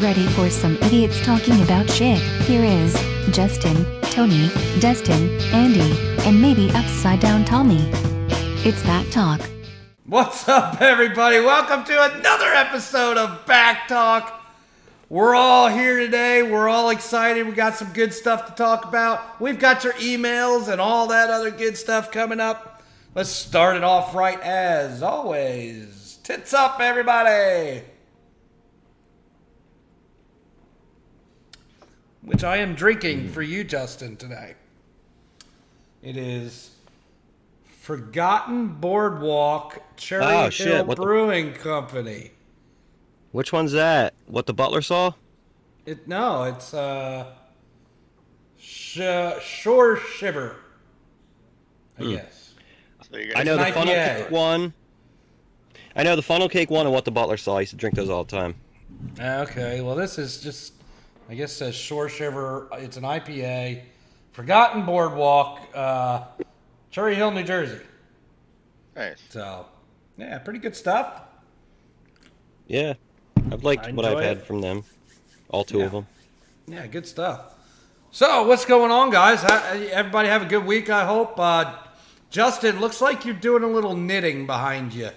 Ready for some idiots talking about shit? Here is Justin, Tony, Destin, Andy, and maybe Upside Down Tommy. It's BACC Talk. What's up, everybody? Welcome to another episode of BACC Talk. We're all here today. We're all excited. We got some good stuff to talk about. We've got your emails and all that other good stuff coming up. Let's start it off right as always. Tits up, everybody! Which I am drinking for you, Justin, today. It is Forgotten Boardwalk Cherry Oh, shit, Hill what the- Brewing Company. Which one's that? What the butler saw? It no, it's uh, sh- Shore Shiver. I Hmm. guess. So I know the an funnel cake one. I know the funnel cake one and what the butler saw. I used to drink those all the time. Okay, well this is just, I guess says Shore Shiver. It's an IPA, Forgotten Boardwalk, uh, Cherry Hill, New Jersey. nice. So, yeah, pretty good stuff. Yeah, I've liked I what I've enjoy had from them. All two Yeah. of them. Yeah, good stuff. So, what's going on, guys? Everybody have a good week, I hope. Uh, Justin, looks like you're doing a little knitting behind you.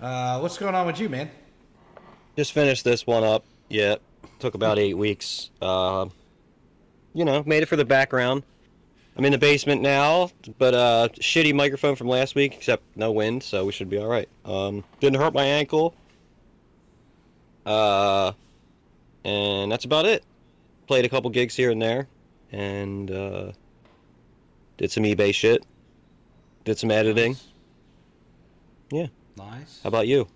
Uh, what's going on with you, man? Just finished this one up. Yeah, took about eight weeks. Uh, you know, made it for the background. I'm in the basement now, but uh, shitty microphone from last week, except no wind, so we should be all right. Um, didn't hurt my ankle. Uh, and that's about it. Played a couple gigs here and there, and uh, did some eBay shit. Did some editing. Yeah. Nice. How about you?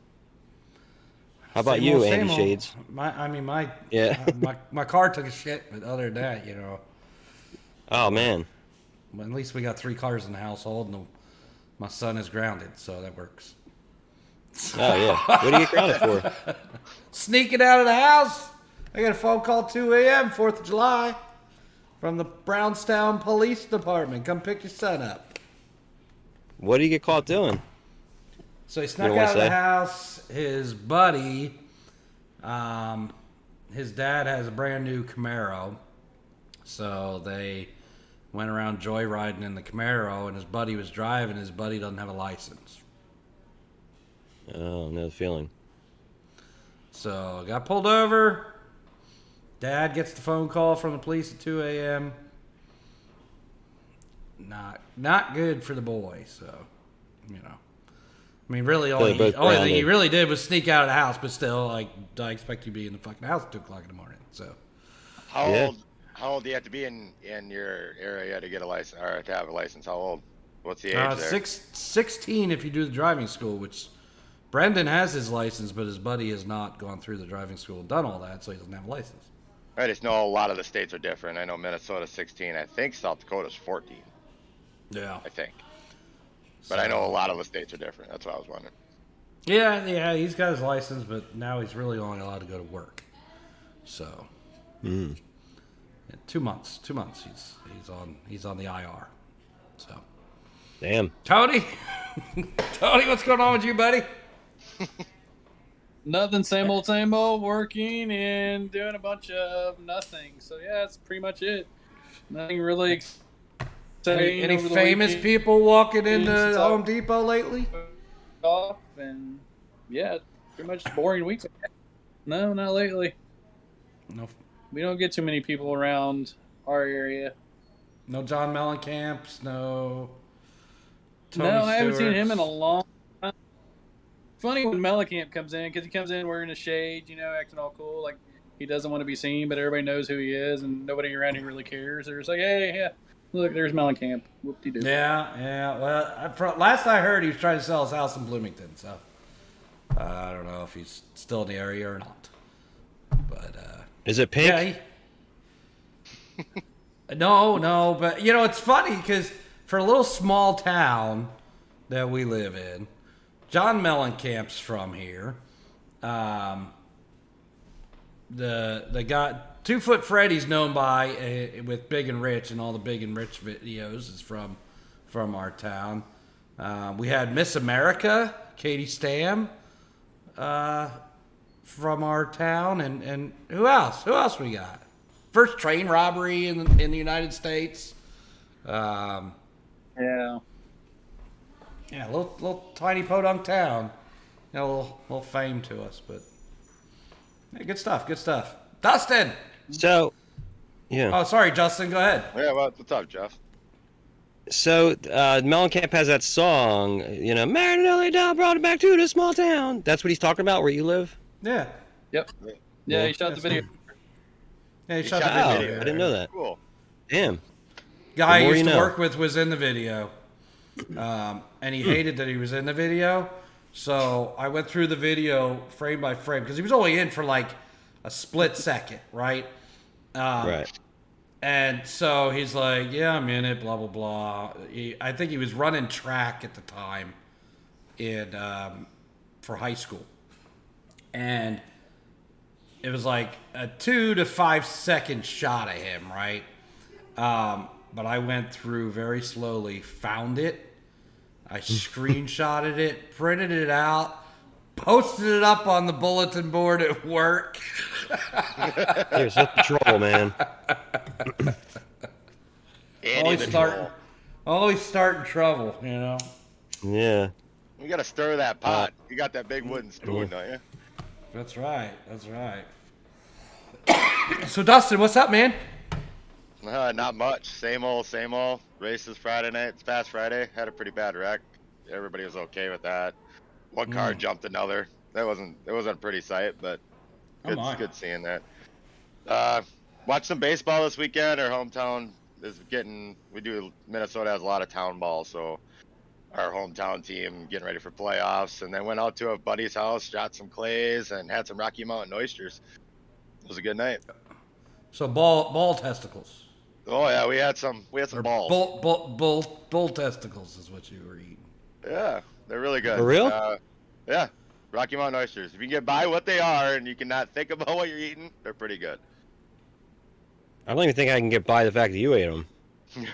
How about Same you, old, Andy old. Shades? My, I mean, my Yeah. uh, my my car took a shit, but other than that, you know, Oh man. well, at least we got three cars in the household, and my son is grounded, so that works. Oh yeah. What do you grounded for? Sneaking out of the house, I got a phone call 2 a.m. Fourth of July from the Brownstown Police Department. Come pick your son up. What do you get caught doing? So he snuck out of the house. His buddy, um, his dad has a brand new Camaro. So they went around joyriding in the Camaro, and his buddy was driving. His buddy doesn't have a license. Oh, no feeling. So got pulled over. Dad gets the phone call from the police at 2 a.m. Not not good for the boy. So, you know, I mean, really, all he, they're only thing he really did was sneak out of the house. But still, like, I expect you to be in the fucking house at two o'clock in the morning. So, How Yeah. old? How old do you have to be in in your area to get a license or to have a license? How old? What's the age uh, there? six, 16 if you do the driving school, which Brendan has his license, but his buddy has not gone through the driving school and done all that, so he doesn't have a license. I just know a lot of the states are different. I know Minnesota's 16. I think South Dakota's 14. Yeah. I think. But I know a lot of the states are different. That's what I was wondering. Yeah, yeah, he's got his license, but now he's really only allowed to go to work. So, Mm. yeah, two months, two months. He's he's on he's on the IR. So, Damn. Tony, Tony, what's going on with you, buddy? Nothing, same old, same old, working and doing a bunch of nothing. So yeah, that's pretty much it. Nothing really exciting. Any, any famous weekend. people walking into Home Depot lately? off and yeah, pretty much boring weeks. No, not lately. No, We don't get too many people around our area. no John Mellencamps, no. Tony no, I haven't seen him in a long time. Funny when Mellencamp comes in because he comes in wearing a shade, you know, acting all cool, like he doesn't want to be seen, but everybody knows who he is, and nobody around here really cares. They're just like, hey, yeah, look, there's Mellencamp. Whoop de doo. Yeah, yeah. Well, I, for, last I heard, he was trying to sell his house in Bloomington. So uh, I don't know if he's still in the area or not. But uh, Is it pink? yeah, he, no, no. But you know, it's funny because for a little small town that we live in, John Mellencamp's from here. Um, the the guy Two Foot Freddy's known by uh, with Big and Rich and all the Big and Rich videos is from from our town. Uh, we had Miss America, Katie Stam, uh, from our town, and and who else? Who else we got? First train robbery in in the United States. Um, Yeah. yeah, little little tiny podunk town. You know, a little, little fame to us, but yeah, good stuff. Good stuff. Dustin. So, yeah. Oh, sorry, Justin. Go ahead. Yeah, well, what's up, Jeff? So, uh, Mellencamp has that song, you know, married an LA brought it back to the small town. That's what he's talking about, where you live? Yeah. Yep. Yeah, he shot the video. Yeah, he He shot shot the Oh, video. I didn't know that. Cool. Damn. guy I used to know. work with was in the video, um, and he hated that he was in the video. So I went through the video frame by frame because he was only in for like a split second, right? Um, Right. And so he's like, "Yeah, I'm in it." Blah blah blah. He, I think he was running track at the time, in um, for high school, and it was like a two to five second shot of him, right? Um, but I went through very slowly, found it, I screenshotted it, printed it out, posted it up on the bulletin board at work. Here's the patrol, man. Always start, troll. always starting trouble, you know. Yeah. You gotta stir that pot. You got that big wooden spoon, don't you? That's right. That's right. so Dustin, what's up, man? Uh, not much. Same old, same old. Races Friday night. It's past Friday. Had a pretty bad wreck. Everybody was okay with that. One car Mm. jumped another. That wasn't. It wasn't a pretty sight, but Oh good, my. good seeing that. Uh, watch some baseball this weekend. Our hometown is getting. We do. Minnesota has a lot of town ball, so our hometown team getting ready for playoffs. And then went out to a buddy's house, shot some clays, and had some Rocky Mountain oysters. It was a good night. So ball ball testicles. Oh yeah, we had some. We had some Or balls. Bull, bull, bull, bull testicles is what you were eating. Yeah, they're really good. For real? Uh, yeah, Rocky Mountain oysters. If you can get by what they are and you cannot think about what you're eating, they're pretty good. I don't even think I can get by the fact that you ate them.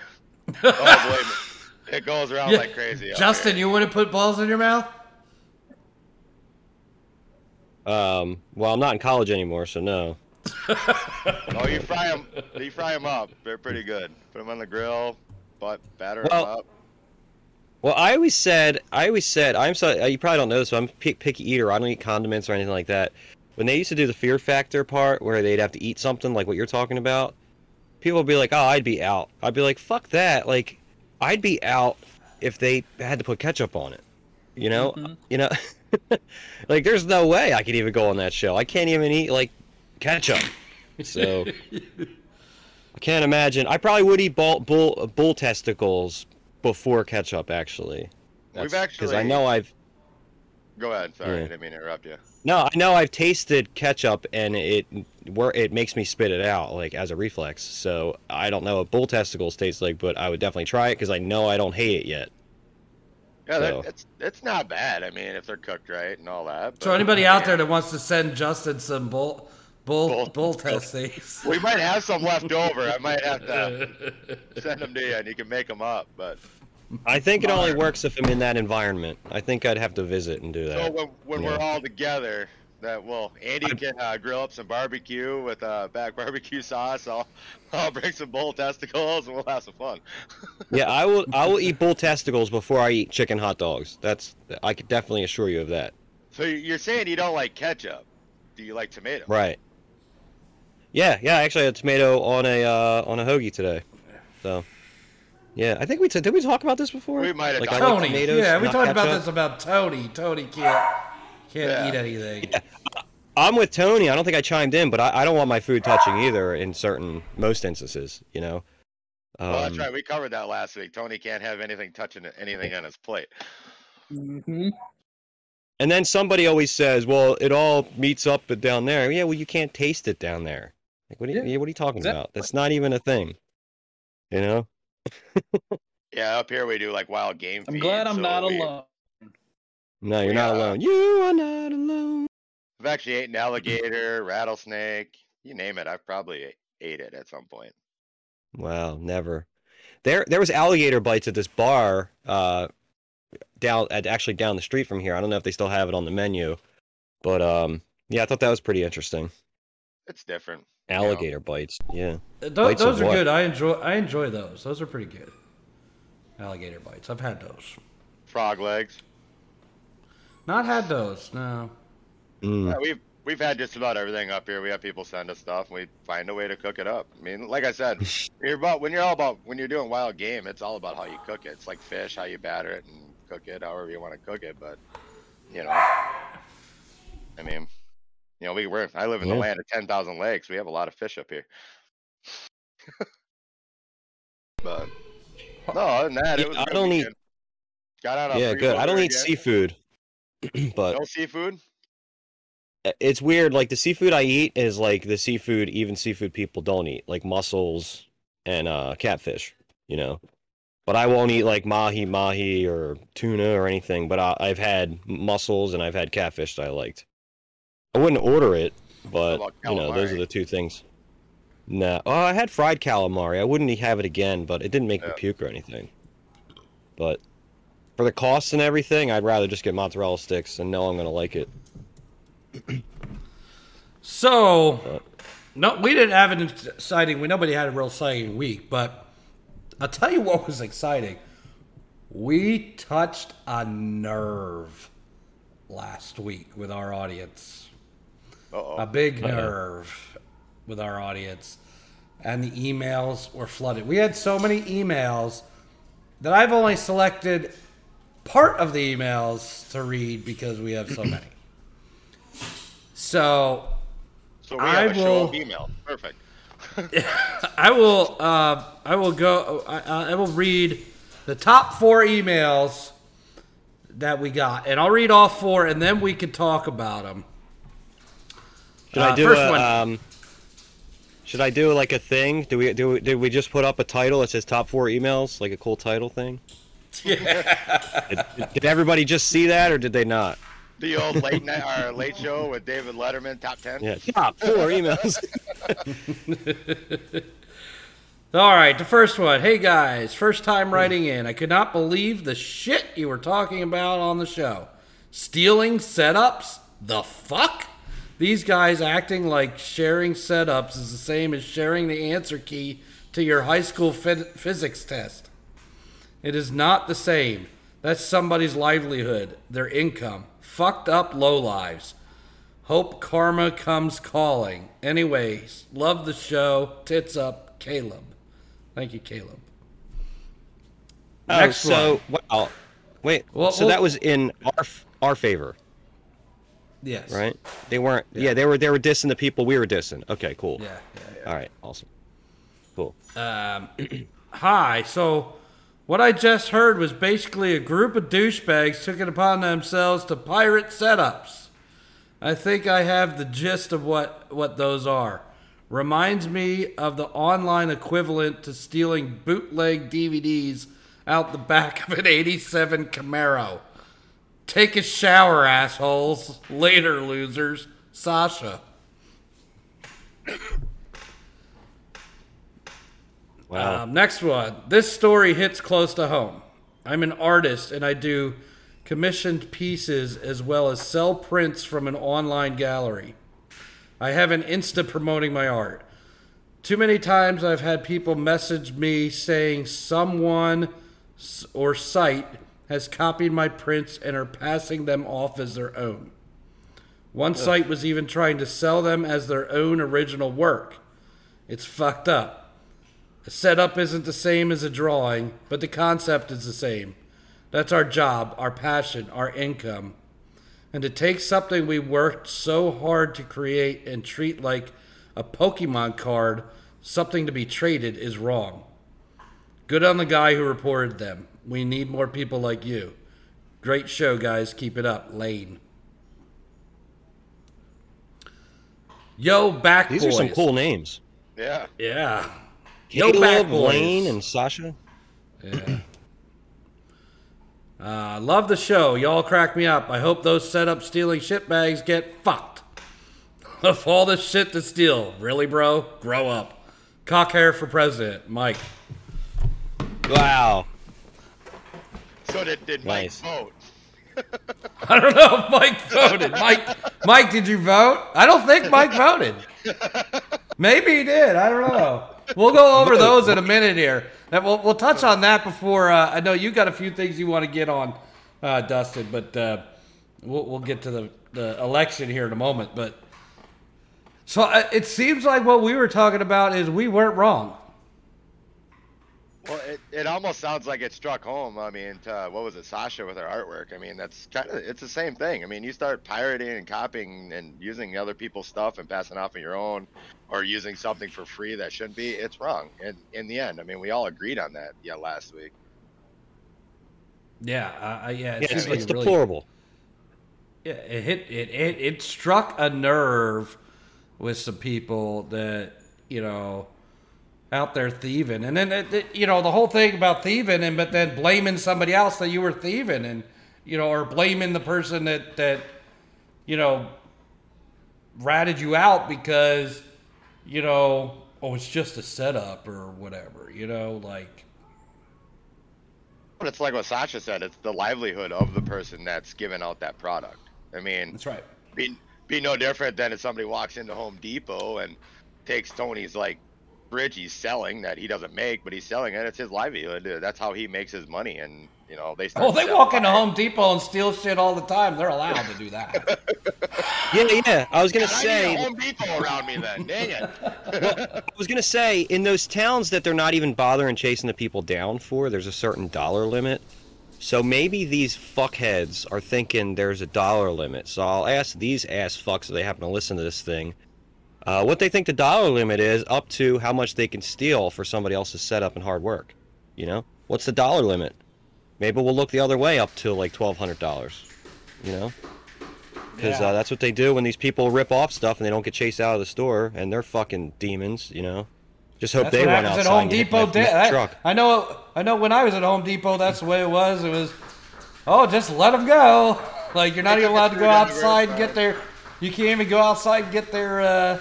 Oh, believe me, it goes around Yeah, like crazy. out Justin, you wouldn't put balls in your mouth? Um, well, I'm not in college anymore, so no. Oh, you fry them. You fry them up. They're pretty good. Put them on the grill, but batter them Well- up. Well, I always said, I always said, I'm so, you probably don't know this, but I'm a pick, picky eater. I don't eat condiments or anything like that. When they used to do the fear factor part where they'd have to eat something like what you're talking about, people would be like, oh, I'd be out. I'd be like, fuck that. Like, I'd be out if they had to put ketchup on it. You know? Mhm. You know? like, there's no way I could even go on that show. I can't even eat, like, ketchup. So, I can't imagine. I probably would eat bull, bull, bull testicles before ketchup, actually. We've Because I know I've Go ahead. Sorry, Yeah. I didn't mean to interrupt you. no, I know I've tasted ketchup and it where it makes me spit it out like as a reflex. So I don't know what bull testicles taste like, but I would definitely try it because I know I don't hate it yet. Yeah, So- that, it's it's not bad. I mean, if they're cooked right and all that. So but- anybody out there that wants to send Justin some bull bull Bull- bull testes? we might have some left over. I might have to send them to you, and you can make them up. But I think it only works if I'm in that environment. I think I'd have to visit and do So that. when, when Yeah. we're all together, that well, Andy can uh, grill up some barbecue with uh, back barbecue sauce. I'll I'll bring some bull testicles and we'll have some fun. yeah, I will. I will eat bull testicles before I eat chicken hot dogs. That's I could definitely assure you of that. So you're saying you don't like ketchup? Do you like tomato? Right. Yeah, yeah. Actually, I had tomato on a uh, on a hoagie today. So, yeah, I think we t- did we talk about this before. We might have Like, talked I like Tony, tomatoes, yeah, we not talked about this about Tony. Tony can't can't Yeah. eat anything. I'm with Tony. I don't think I chimed in, but I, I don't want my food touching either in certain most instances. You know. Um, Well, that's right. We covered that last week. Tony can't have anything touching anything on his plate. Mm-hmm. And then somebody always says, "Well, it all meets up but down there." Yeah, well, you can't taste it down there. Like, what are you, Yeah, what are you talking exactly. about? That's not even a thing. You know. Yeah, up here we do like wild game. I'm feed, glad I'm so not we- alone. No, you're We, not uh, alone. You are not alone. I've actually eaten alligator, rattlesnake, you name it. I've probably ate it at some point. Wow, never. There, there was alligator bites at this bar, uh, down at actually down the street from here. I don't know if they still have it on the menu, but um, Yeah, I thought that was pretty interesting. It's different. Alligator bites. Yeah. Th- Bites those are what? good. I enjoy. I enjoy those. Those are pretty good. Alligator bites. I've had those. Frog legs. Not had those. No. Mm. Yeah, we've we've had just about everything up here. We have people send us stuff. And we find a way to cook it up. I mean, like I said, you're about when you're all about when you're doing wild game. It's all about how you cook it. It's like fish, how you batter it and cook it, however you want to cook it. But you know, I mean, you know, we we're I live in the land of ten thousand lakes. We have a lot of fish up here. but no, other than that, Yeah, it was. a I don't eat- weekend. Got out Yeah, good. I don't eat seafood, but No seafood. it's weird. Like the seafood I eat is like the seafood even seafood people don't eat, like mussels and uh, catfish. You know, but I won't eat like mahi mahi or tuna or anything. But I, I've had mussels and I've had catfish that I liked. I wouldn't order it, but about you know, those are the two things. Nah, oh, I had fried calamari. I wouldn't have it again, but it didn't make me puke or anything. But for the costs and everything, I'd rather just get mozzarella sticks and know I'm gonna like it. So, no, we didn't have an exciting. We nobody had a real exciting week, but I'll tell you what was exciting. We touched a nerve last week with our audience. Uh a big nerve with our audience. And the emails were flooded. We had so many emails that I've only selected part of the emails to read because we have so many. So So we I have a show of will- email. Perfect. I will uh, I will go I, I will read the top four emails that we got, and I'll read all four, and then we can talk about them. Should Uh, I do first a, one. um? Should I do like a thing? Do we do? we- Did we just put up a title that says top four emails, like a cool title thing? Yeah. Did, did everybody just see that, or did they not? The old late night or late show with David Letterman, top ten. Yeah, top four emails. All right, the first one. Hey guys, first time writing in. I could not believe the shit you were talking about on the show. Stealing setups? The fuck? These guys acting like sharing setups is the same as sharing the answer key to your high school phys- physics test. It is not the same. That's somebody's livelihood, their income. Fucked up low lives. Hope karma comes calling. Anyways, love the show. Tits up, Caleb. Thank you, Caleb. oh, Next so wow. Oh, wait, Well, so well- that was in our our favor, Yes. right? They weren't. Yeah. they were. They were dissing the people we were dissing. Okay, cool. Yeah, yeah, yeah. All right, awesome. Cool. Um, hi. So, what I just heard was basically a group of douchebags took it upon themselves to pirate setups. I think I have the gist of what what those are. Reminds me of the online equivalent to stealing bootleg DVDs out the back of an 87 Camaro. Take a shower, assholes. Later, losers. Sasha. Wow. Um, next one. This story hits close to home. I'm an artist and I do commissioned pieces as well as sell prints from an online gallery. I have an Insta promoting my art. Too many times I've had people message me saying someone or site has copied my prints and are passing them off as their own. One site was even trying to sell them as their own original work. It's fucked up. A setup isn't the same as a drawing, but the concept is the same. That's our job, our passion, our income. And to take something we worked so hard to create and treat like a Pokemon card, something to be traded, is wrong. Good on the guy who reported them. We need more people like you. Great show, guys. Keep it up. Lane. Yo, back These boys. are some cool names. Yeah. Yeah. Yo, Caleb, back boys. Lane, and Sasha. Yeah. Uh, love the show. Y'all crack me up. I hope those setup stealing shit bags get fucked. of all the shit to steal. Really, bro? Grow up. Cock hair for president. Mike. Wow. So did did Mike Nice. vote? I don't know if Mike voted. Mike, Mike, did you vote? I don't think Mike voted. Maybe he did. I don't know. We'll go over those in a minute here. We'll, we'll touch on that before. Uh, I know you got a few things you want to get on, uh, Dustin, but uh, we'll, we'll get to the, the election here in a moment. But so uh, it seems like what we were talking about is we weren't wrong. Well, it, it almost sounds like it struck home. I mean, to, what was it, Sasha with her artwork? I mean, that's kind of it's the same thing. I mean, you start pirating and copying and using other people's stuff and passing off of your own, or using something for free that shouldn't be. It's wrong. And in the end, I mean, we all agreed on that. Yeah, last week. Yeah, uh, yeah. It Yeah, it's, it's it really- deplorable. Yeah, it hit it, it it struck a nerve with some people that you know out there thieving, and then it, it- you know the whole thing about thieving, and but then blaming somebody else that you were thieving, and you know, or blaming the person that that you know ratted you out because you know oh it's just a setup or whatever, you know, like But it's like what Sasha said. It's the livelihood of the person that's giving out that product. I mean, that's right. be be no different than if somebody walks into Home Depot and takes Tony's like fridge he's selling that he doesn't make, but he's selling it. It's his livelihood. That's how he makes his money. And you know they. Start Oh, they walk into it. Home Depot and steal shit all the time. They're allowed to do that. Yeah, yeah. I was gonna I need say. Home Depot around me then. Dang it. I was gonna say in those towns that they're not even bothering chasing the people down for, there's a certain dollar limit. So maybe these fuckheads are thinking there's a dollar limit. So I'll ask these ass fucks if they happen to listen to this thing, uh, what they think the dollar limit is up to how much they can steal for somebody else's setup and hard work. You know, what's the dollar limit? Maybe we'll look the other way up to like twelve hundred dollars. You know, because Yeah. uh, that's what they do when these people rip off stuff and they don't get chased out of the store and they're fucking demons. You know. Just hope That's they run happens outside at Home and hit Depot. my- da- my that- truck. I know. I know. When I was at Home Depot, that's the way it was. It was, oh, just let them go. Like you're not even allowed to go outside and get their. You can't even go outside and get their uh,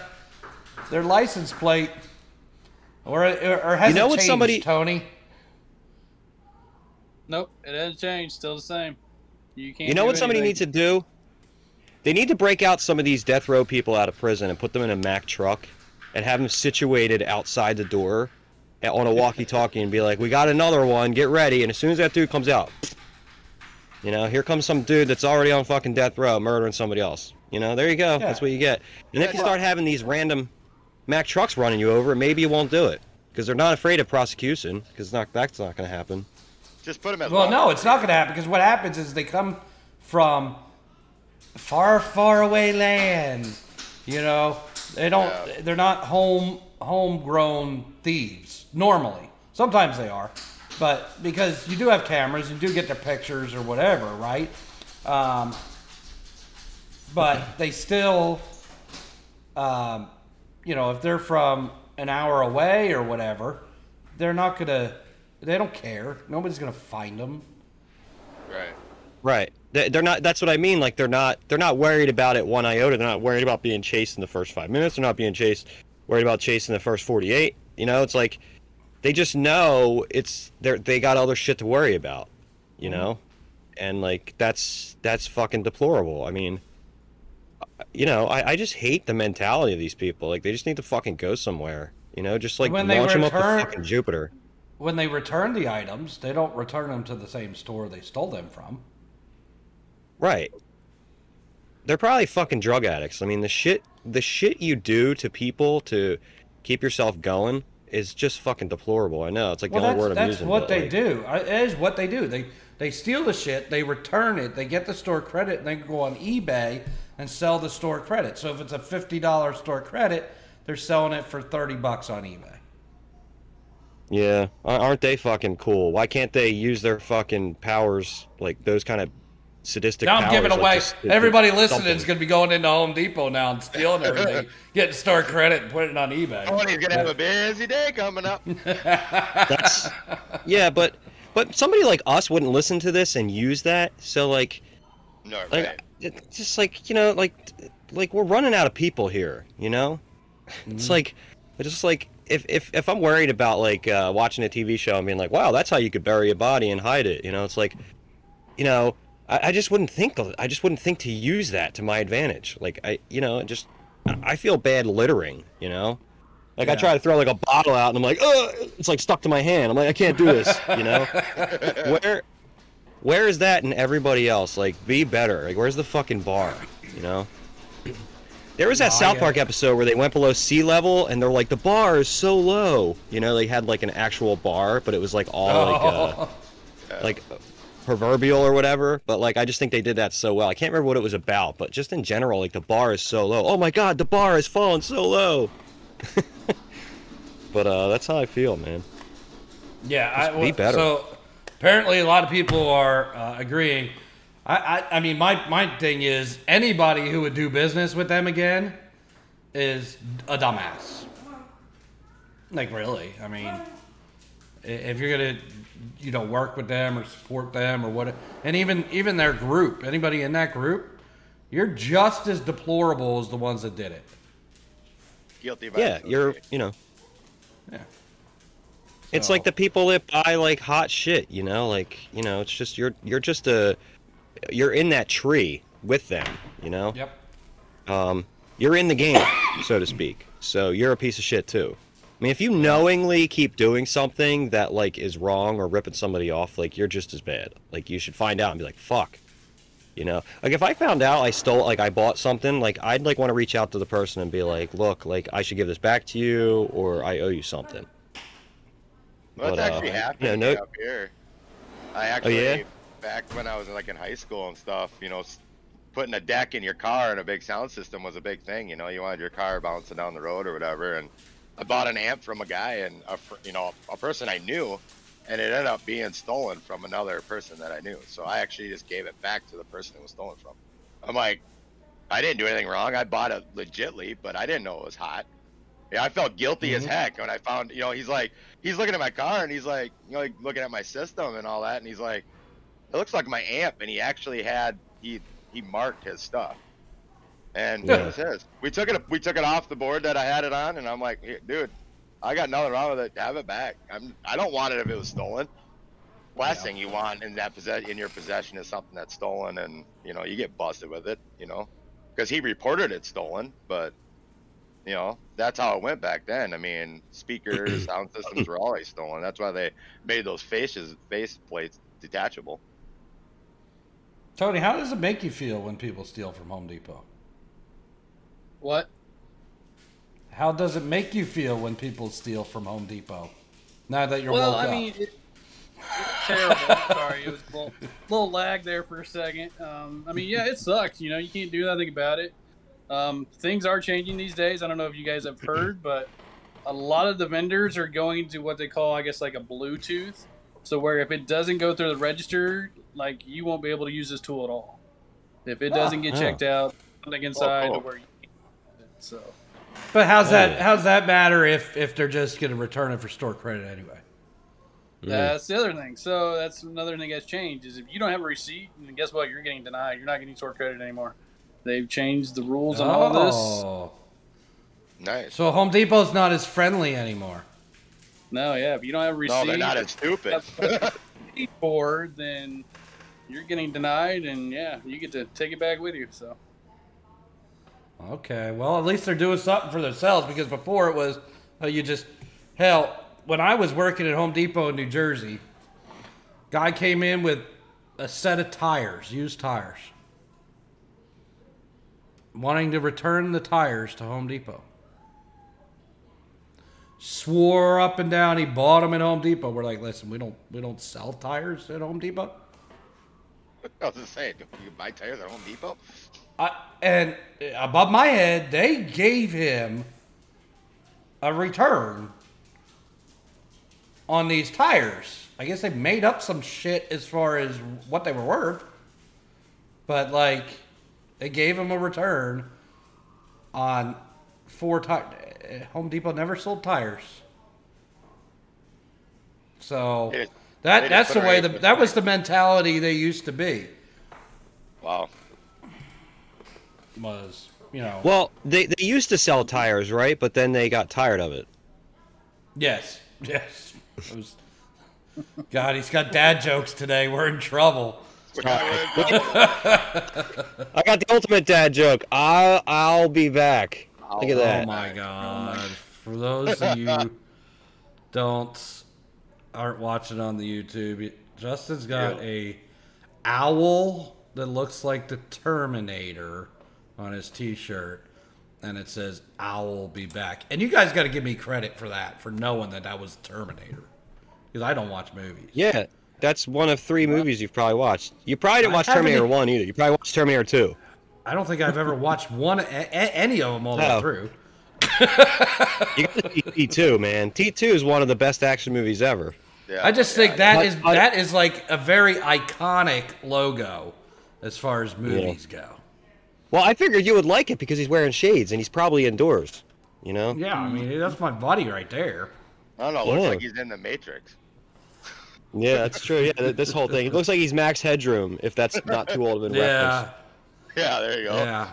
their license plate. Or, or, or has You know it what changed, somebody- Tony? Nope, it hasn't changed. Still the same. You can't. You know do what somebody needs to do? They need to break out some of these death row people out of prison and put them in a Mack truck and have them situated outside the door on a walkie-talkie and be like, "We got another one. Get ready!" And as soon as that dude comes out, you know, here comes some dude that's already on fucking death row murdering somebody else. You know, there you go. That's what you get. And if you start having these random Mack trucks running you over, maybe you won't do it because they're not afraid of prosecution because not that's not going to happen. Just put them at. Well, long- no, it's not going to happen because what happens is they come from far, far away lands. You know, they don't. Yeah. They're not home homegrown thieves normally. Sometimes they are, but because you do have cameras, you do get their pictures or whatever, right? Um, but they still, um, you know, if they're from an hour away or whatever, they're not gonna. They don't care. Nobody's gonna find them. Right. Right. They- They're not. That's what I mean. Like they're not. They're not worried about it one iota. They're not worried about being chased in the first five minutes. They're not being chased. Worried about chasing the first forty-eight. You know, it's like they just know it's They're. they got other shit to worry about. You mm-hmm. know, and like that's that's fucking deplorable. I mean, you know, I, I just hate the mentality of these people. Like they just need to fucking go somewhere. You know, just like When they launch them up return- to fucking Jupiter. When they return the items, they don't return them to the same store they stole them from. Right. They're probably fucking drug addicts. I mean, the shit the shit you do to people to keep yourself going is just fucking deplorable. I know it's like Well, the only word I'm that's using. what but, they like, do. It is what they do. They they steal the shit, they return it, they get the store credit, and they go on eBay and sell the store credit. So if it's a fifty dollar store credit, they're selling it for thirty bucks on eBay. Yeah, aren't they fucking cool? Why can't they use their fucking powers like those kind of sadistic? Now I'm powers, giving like, away. just Everybody to listening something? is going to be going into Home Depot now and stealing everything, getting store credit and putting it on eBay. Tony's gonna have a busy day coming up. That's yeah, but but somebody like us wouldn't listen to this and use that. So like No, like right. it's just like you know like like we're running out of people here you know it's like it's just like if, if if i'm worried about like uh, watching a tv show and being like wow that's how you could bury a body and hide it you know it's like you know I, I just wouldn't think. of- I just wouldn't think to use that to my advantage. Like I, you know, just I I feel bad littering. You know, like I try to throw like a bottle out, and I'm like, oh, it's like stuck to my hand. I'm like, I can't do this. You know, where where is that in everybody else? Like, be better. Like, where's the fucking bar? You know. There was that No, I South get Park episode where they went below sea level, and they're like, the bar is so low. You know, they had like an actual bar, but it was like all like. Uh, like proverbial or whatever but like i just think they did that so well i can't remember what it was about but just in general like the bar is so low oh my god the bar has fallen so low but uh that's how i feel man Yeah, I, Just be better. So apparently, a lot of people are uh, agreeing. I, I, I mean, my my thing is anybody who would do business with them again is a dumbass. Like really, I mean, if you're gonna, you know, work with them or support them or what, and even even their group, anybody in that group, you're just as deplorable as the ones that did it. Guilty by yeah you're you know Yeah. it's So- like the people that buy like hot shit you know like you know it's just you're you're just a you're in that tree with them you know Yep. um, you're in the game, so to speak. So you're a piece of shit too. I mean, if you knowingly keep doing something that like is wrong or ripping somebody off, like you're just as bad. Like you should find out and be like, "Fuck," you know. Like if I found out I stole, like I bought something, like I'd like want to reach out to the person and be like, "Look, like I should give this back to you, or I owe you something." Well, But, that's uh, actually know, happening no- up here. I actually, Oh, yeah? back when I was like in high school and stuff, you know, putting a deck in your car and a big sound system was a big thing. You know, you wanted your car bouncing down the road or whatever. And I bought an amp from a guy and a, you know, a person I knew, and it ended up being stolen from another person that I knew. So I actually just gave it back to the person it was stolen from. I'm like, I didn't do anything wrong. I bought it legitly, but I didn't know it was hot. Yeah, I felt guilty as mm-hmm. heck when I found, you know, he's like, he's looking at my car and he's like, you know, like looking at my system and all that, and he's like, it looks like my amp, and he actually had he he marked his stuff, and Yeah. it was his. We took it we took it off the board that I had it on, and I'm like, "Here, dude, I got nothing wrong with it. Have it back. I'm I don't want it if it was stolen. Last Yeah. thing you want in that possess in your possession is something that's stolen, and you know you get busted with it, you know, because he reported it stolen, but you know that's how it went back then. I mean, speakers, sound systems were always stolen. That's why they made those faces face plates detachable. Tony, how does it make you feel when people steal from Home Depot? What? How does it make you feel when people steal from Home Depot? Now that you're well, woke I up. mean, it, it's terrible. Sorry, it was a little, little lag there for a second. Um, I mean, yeah, it sucks. You know, you can't do nothing about it. Um, things are changing these days. I don't know if you guys have heard, but a lot of the vendors are going to what they call, I guess, like a Bluetooth. So where if it doesn't go through the register, like you won't be able to use this tool at all. If it doesn't get Oh. checked out, something inside cool. to where you can't use it. So. But how's that? Yeah. How's that matter if if they're just going to return it for store credit anyway? Mm. That's the other thing. So that's another thing that's changed is if you don't have a receipt, and guess what, you're getting denied. You're not getting store credit anymore. They've changed the rules on all this. Oh. Nice. So Home Depot's not as friendly anymore. No, yeah, if you don't have a receipt No, they're not as stupid. paid for, then you're getting denied, and yeah, you get to take it back with you. So Okay, well at least they're doing something for themselves because before it was uh, you just hell. When I was working at Home Depot in New Jersey, guy came in with a set of tires, used tires, wanting to return the tires to Home Depot. Swore up and down he bought them at Home Depot. We're like, listen, we don't we don't sell tires at Home Depot. I was just saying, you can buy tires at Home Depot. I, and above my head, they gave him a return on these tires. I guess they made up some shit as far as what they were worth, but like they gave him a return on four tires. Home Depot never sold tires, so that that's the way the, that was the mentality they used to be. Wow. Was you know Well, they they used to sell tires, right? But then they got tired of it. Yes, yes. It was, God, he's got dad jokes today. We're in trouble. I got the ultimate dad joke. I I'll be back. Look at that. Oh my god! For those of you don't aren't watching on the YouTube, Justin's got a owl that looks like the Terminator on his T-shirt, and it says "Owl be back." And you guys got to give me credit for that, for knowing that that was Terminator, because I don't watch movies. Yeah, that's one of three movies you've probably watched. You probably didn't watch Terminator One either. You probably watched Terminator Two. I don't think I've ever watched one a, a- any of them all the way through. You got to see T two, man. T two is one of the best action movies ever. Yeah, I just think yeah. that But- is but- that is like a very iconic logo as far as movies go. Well, I figured you would like it because he's wearing shades and he's probably indoors. You know? Yeah, I mean that's my buddy right there. I don't know. Looks Yeah. like he's in the Matrix. Yeah, that's true. Yeah, this whole thing. It looks like he's Max Headroom, if that's not too old of a Yeah, reference. Yeah, there you go. yeah.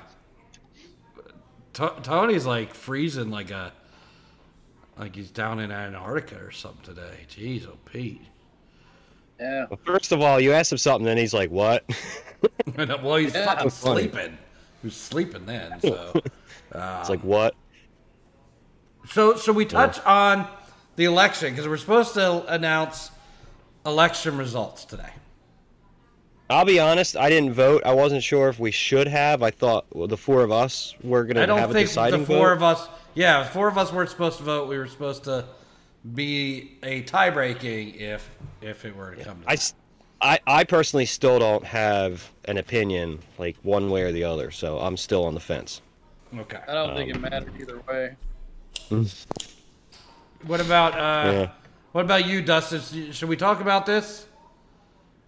To- Tony's like freezing like a like he's down in Antarctica or something today. Jeez, oh Pete. Yeah. Well, First of all, you asked him something, and he's like, "What?" well, he's Yeah. fucking sleeping. Was sleeping then. So, it's like, um, "What?" so, so we touch on the election because we're supposed to announce election results today. I'll be honest. I didn't vote. I wasn't sure if we should have. I thought well, the four of us were gonna I don't think deciding the four vote. of us. Yeah, the four of us weren't supposed to vote. We were supposed to be a tie breaking if if it were to come. To I, that. S- I, I personally still don't have an opinion, like one way or the other. So I'm still on the fence. okay. I don't think it mattered either way. What about uh, Yeah. what about you, Dustin? Should we talk about this?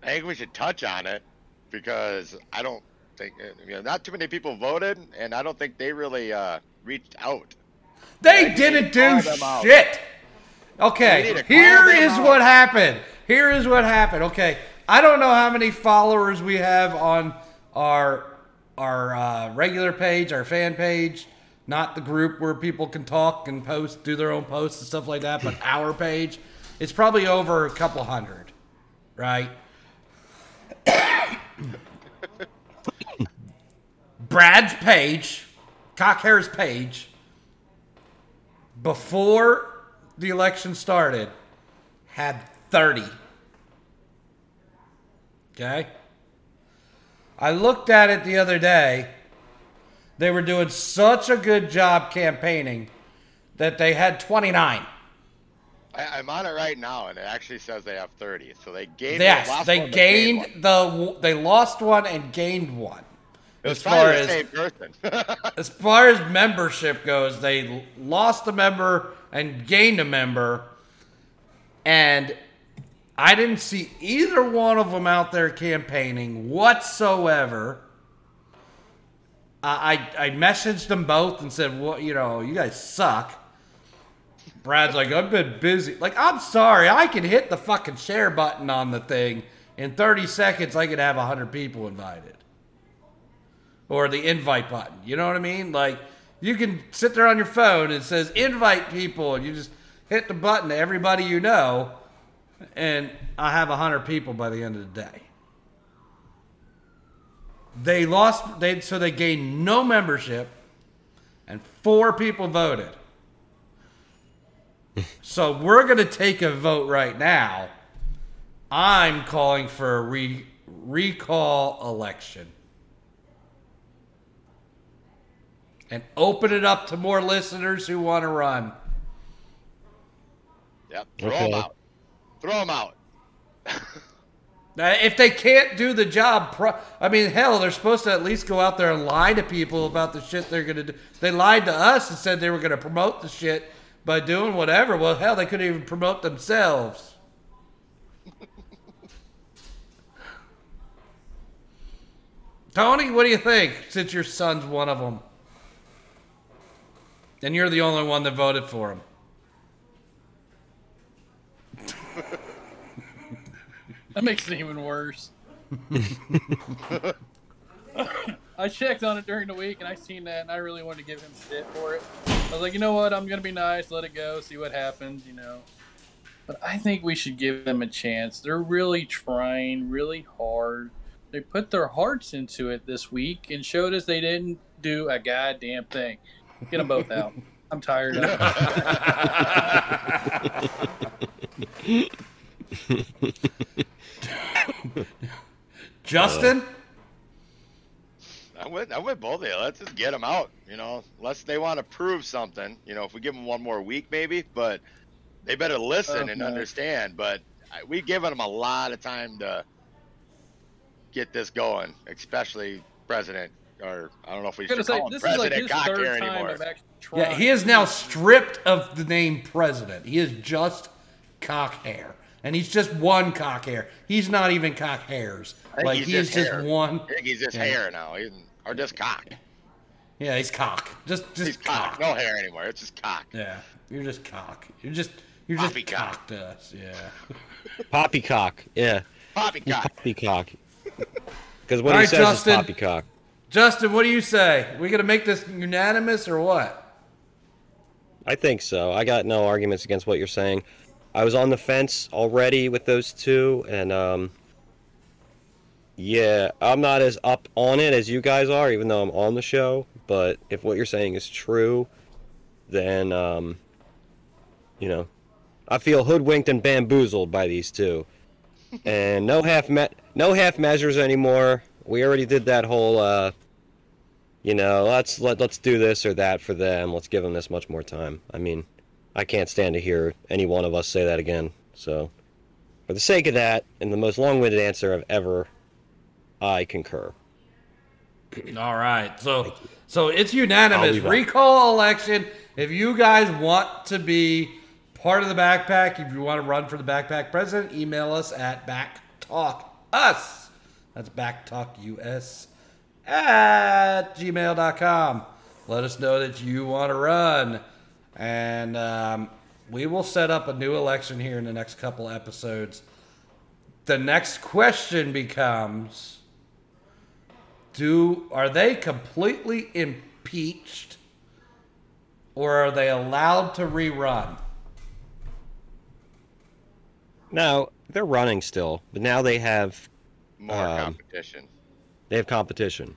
I think we should touch on it because I don't think you know not too many people voted, and I don't think they really uh, reached out. They need didn't do call them out. shit. Okay, need to call here them is out. what happened. Here is what happened. Okay, I don't know how many followers we have on our our uh, regular page, our fan page, not the group where people can talk and post, do their own posts and stuff like that, but our page. It's probably over a couple hundred, right? Brad's page, Cockhair's page, before the election started, had 30. Okay? I looked at it the other day. They were doing such a good job campaigning that they had 29. I, I'm on it right now, and it actually says they have 30. So they gained. Yes, last they one, gained gained the they lost one and gained one. As far the as- person. As far as membership goes, they lost a member and gained a member, and I didn't see either one of them out there campaigning whatsoever. I I, I messaged them both and said, "Well, you know, you guys suck." Brad's like, "I've been busy." Like, I'm sorry, I can hit the fucking share button on the thing in 30 seconds. I could have 100 people invited or the invite button. You know what I mean? Like you can sit there on your phone and it says invite people and you just hit the button to everybody you know and I have 100 people by the end of the day. They lost they so they gained no membership and four people voted. so we're going to take a vote right now. I'm calling for a re- recall election. and open it up to more listeners who want to run. yep. Throw Okay. them out. Throw them out. If they can't do the job, pro- I mean, hell, they're supposed to at least go out there and lie to people about the shit they're gonna do. They lied to us and said they were gonna promote the shit by doing whatever. Well, hell, they couldn't even promote themselves. Tony, what do you think? Since your son's one of them, and you're the only one that voted for him. That makes it even worse. I checked on it during the week and I seen that and I really wanted to give him shit for it. I was like, you know what? I'm gonna be nice, let it go, see what happens, you know. But I think we should give them a chance. They're really trying really hard They put their hearts into it this week and showed us they didn't do a goddamn thing. Get them both out. I'm tired of it. Justin? Uh, I went, I went both of you. Let's just get them out. You know, unless they want to prove something. You know, if we give them one more week, maybe. But they better listen and Okay. understand. But I, we've given them a lot of time to get this going, especially President. Or I don't know if we should say call him this is like President his Cock third here anymore. of actually trying. Yeah, he is now stripped of the name president. He is just cock hair. And he's just one cock hair. He's not even cock hairs. Like he's he is just just one. I think he's just Yeah. hair now, He's- or just cock. Yeah, he's cock. Just just He's cock. cock. No hair anymore. It's just cock. Yeah, you're just cock. You're just you're just Poppycock. cock to us. Yeah. Poppycock. Yeah. Poppycock. Poppycock. Because what All he right, says Justin. is poppycock. Justin, what do you say? We gonna make this unanimous or what? I think so. I got no arguments against what you're saying. I was on the fence already with those two, and um, yeah, I'm not as up on it as you guys are, even though I'm on the show. But if what you're saying is true, then um, you know, I feel hoodwinked and bamboozled by these two, and no half me- no half measures anymore. We already did that whole uh, you know, let's let let's do this or that for them. Let's give them this much more time. I mean, I can't stand to hear any one of us say that again. So, for the sake of that, and the most long-winded answer I've ever, I concur. All right. So so it's unanimous. Recall election. If you guys want to be part of the BACC Pack, if you want to run for the BACC Pack president, email us at backtalkus. That's backtalkus at gmail.com. Let us know that you want to run. And um, we will set up a new election here in the next couple episodes. The next question becomes do are they completely impeached or are they allowed to rerun? Now they're running still, but now they have More Um, competition. they have competition.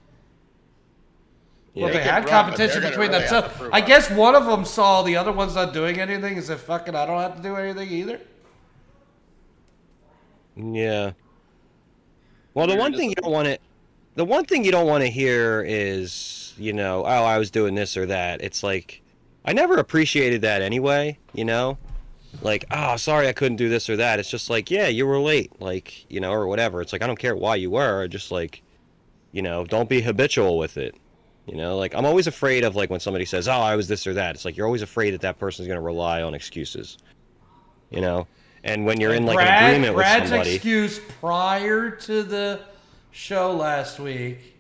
Well, they They had run, competition between gonna really themselves. to I guess one of them saw the other one's not doing anything. Is said, "Fucking, I don't have to do anything either." Yeah. Well, the one thing you don't want to, the one thing you don't want to hear is, you know, oh, I was doing this or that. It's like, I never appreciated that anyway. You know, like, oh, sorry, I couldn't do this or that. It's just like, yeah, you were late, like, you know, or whatever. It's like I don't care why you were. Just like, you know, don't be habitual with it. You know, like I'm always afraid of like when somebody says, "Oh, I was this or that." It's like you're always afraid that that person's going to rely on excuses. You know, and when you're in like an Brad- agreement with Brad's somebody, excuse prior to the show last week,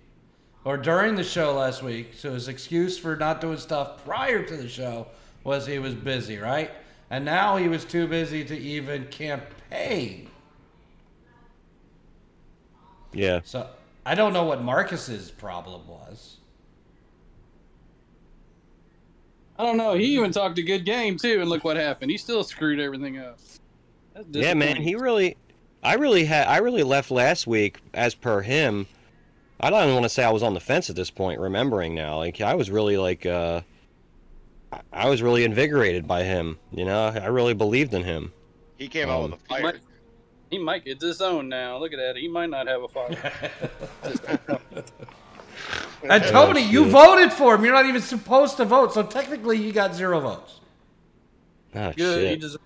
or during the show last week, so his excuse for not doing stuff prior to the show was he was busy, right? And now he was too busy to even campaign. yeah. So I don't know what Marcus's problem was. I don't know. He even talked a good game too, and look what happened. He still screwed everything up. Yeah, man, he really, I really had, I really left last week as per him. I don't even want to say I was on the fence at this point. Remembering now, like I was really like, uh, I- I was really invigorated by him. You know, I really believed in him. He came out Um, with a fire. might- He might get his own now. Look at that. He might not have a father. And Tony, you voted for him. You're not even supposed to vote, so technically you got zero votes. Ah, oh Good. Shit! deserves.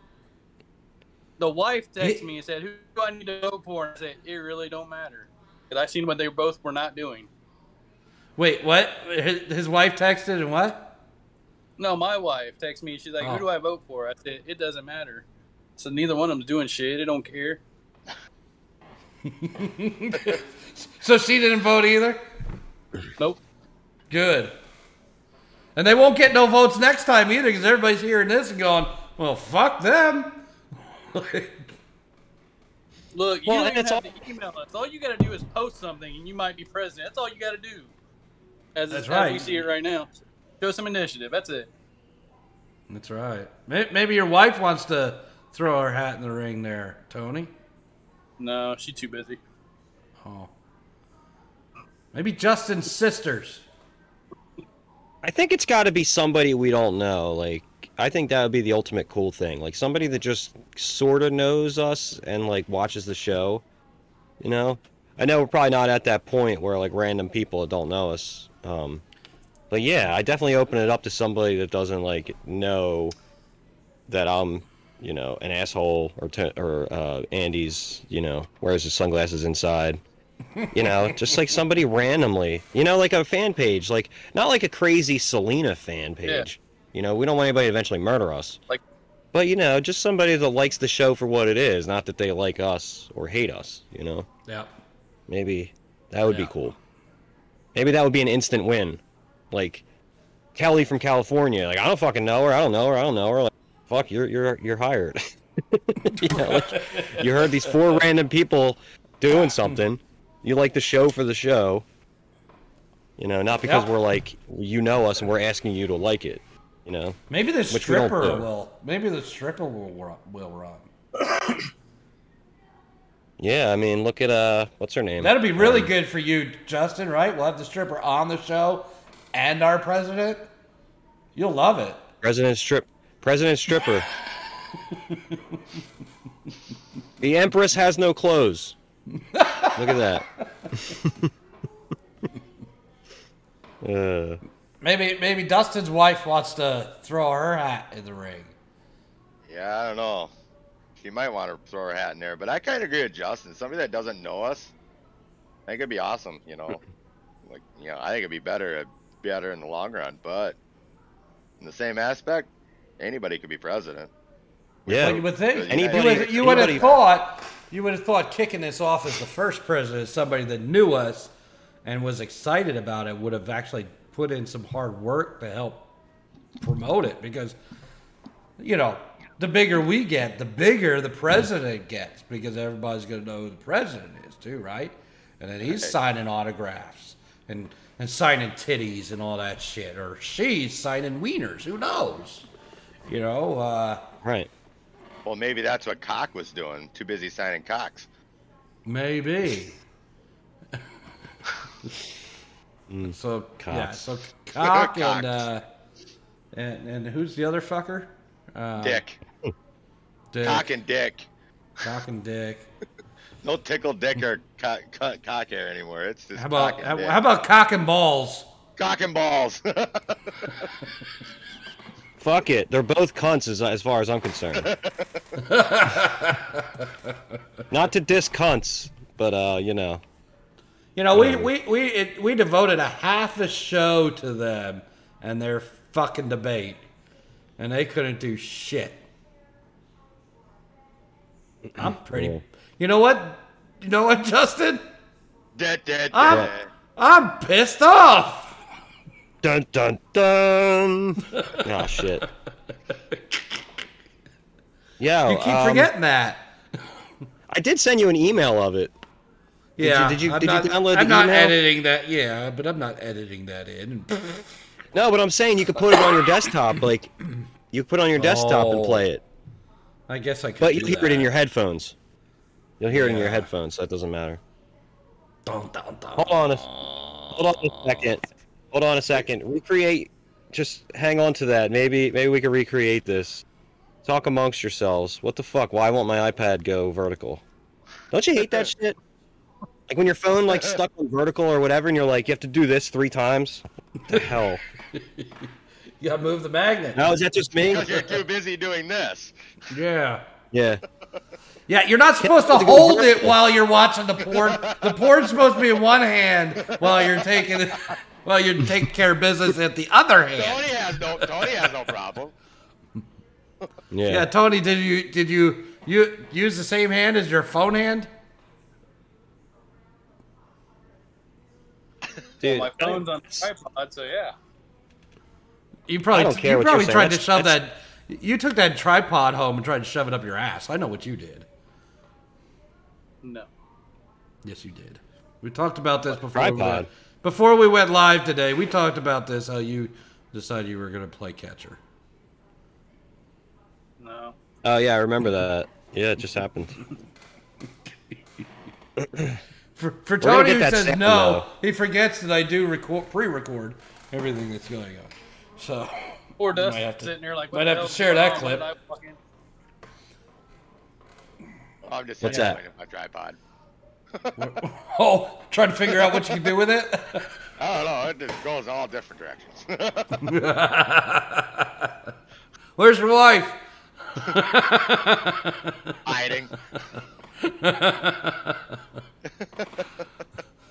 The wife texted me and said, "Who do I need to vote for?" And I said, "It really don't matter." Because I seen what they both were not doing. Wait, what? His, his wife texted and what? No, my wife texted me. She's like, Oh. "Who do I vote for?" I said, "It doesn't matter." So neither one of them's doing shit. They don't care. So she didn't vote either? Nope. Good. And they won't get no votes next time either because everybody's hearing this and going, well, fuck them. Look, you Well, don't even have all- to email us. All you got to do is post something, and you might be president. That's all you got to do. As, That's as right. we see it right now. Show some initiative. That's it. That's right. Maybe your wife wants to throw her hat in the ring there, Tony. No, she's too busy. Oh. Maybe Justin's sisters. I think it's got to be somebody we don't know. Like, I think that would be the ultimate cool thing. Like somebody that just sort of knows us and like watches the show. You know, I know we're probably not at that point where like random people that don't know us. Um, but yeah, I definitely open it up to somebody that doesn't like know that I'm, you know, an asshole or t- or uh, Andy's, you know, wears his sunglasses inside. You know, just like somebody randomly, you know, like a fan page, like not like a crazy Selena fan page. Yeah. You know, we don't want anybody to eventually murder us. Like- but you know, just somebody that likes the show for what it is, not that they like us or hate us. You know, Yeah. maybe that would Yeah. be cool. Maybe that would be an instant win. Like Kelly from California, like I don't fucking know her, I don't know her, I don't know her. Like, fuck, you're you're you're hired. you, know, like, you heard these four random people doing something. You like the show for the show. You know, not because Yeah. we're like you know us and we're asking you to like it. You know, Maybe the Which stripper will. Maybe the stripper will will run. yeah. I mean, look at uh, what's her name? That'd be really Um, good for you, Justin. Right? We'll have the stripper on the show, and our president. You'll love it. President Strip, President Stripper. the Empress has no clothes. Look at that. uh, Maybe maybe Dustin's wife wants to throw her hat in the ring. Yeah, I don't know. She might want to throw her hat in there, but I kind of agree with Justin. Somebody that doesn't know us, I think it'd be awesome. You know, like you know, I think it'd be better, better in the long run. But in the same aspect, anybody could be president. yeah. But you would think Anybody- you would, you would have thought you would have thought kicking this off as the first president, somebody that knew us and was excited about it, would have actually put in some hard work to help promote it because you know the bigger we get, the bigger the president gets because everybody's going to know who the president is too, right? And then he's signing autographs and and signing titties and all that shit, or she's signing wieners. Who knows? You know. uh Right. Well, maybe that's what Cock was doing. Too busy signing cocks. Maybe. So yeah, so cock and uh, and and who's the other fucker? Uh, Dick, Dick. cock and dick. Cock and dick. No tickle dick or cock, cock, cock hair anymore. It's just How about cock and how, dick. how about cock and balls? cock and balls? Fuck it. They're both cunts as, as far as I'm concerned. Not to diss cunts, but uh, you know. You know, we we we it, we devoted a half a show to them and their fucking debate, and they couldn't do shit. I'm pretty. Cool. You know what? You know what, Justin? dead, dead, I'm dead. I'm pissed off. Dun dun dun. oh shit. Yeah. You keep um, forgetting that. I did send you an email of it. you- Yeah, did you- I'm did you not, download the I'm not email? editing that. Yeah, but I'm not editing that in. No, but I'm saying you could put it on your desktop. Like, you could put it on your desktop and Oh. play it. I guess I could. But do you'll hear it in that. your headphones. You'll hear it in your Yeah. headphones. So that doesn't matter. Dun, dun, dun. Hold on. A, hold on a second. Hold on a second. Recreate. Just hang on to that. Maybe maybe we can recreate this. Talk amongst yourselves. What the fuck? Why won't my iPad go vertical? Don't you hate that shit? Like when your phone like stuck on vertical or whatever, and you're like, you have to do this three times. What the hell? You gotta move the magnet. No, is that just me? Because you're too busy doing this. Yeah. Yeah. Yeah, you're not supposed to hold it while you're watching the porn. The porn's supposed to be in one hand while you're taking it, while you're taking care of business at the other hand. Tony has no. Tony has no problem. Yeah. Yeah, Tony, did you did you you use the same hand as your phone hand? Dude, my phone's on a tripod, so yeah. You probably I don't care you what probably you're tried saying. to shove That's- that. You took that tripod home and tried to shove it up your ass. I know what you did. No. Yes, you did. We talked about this before. We tripod? went, before we went live today, we talked about this. How you decided you were going to play catcher. No. Oh yeah, I remember that. Yeah, it just happened. For, for gonna Tony, who says sound, no, though. he forgets that I do record, pre-record everything that's going on. So, Poor Might Dustin have to- sitting there like, might have to share that clip. I fucking- I'm just What's that? there waiting for my tripod. oh, trying to figure out what you can do with it. I don't know. It just goes all different directions. Where's your wife? Hiding.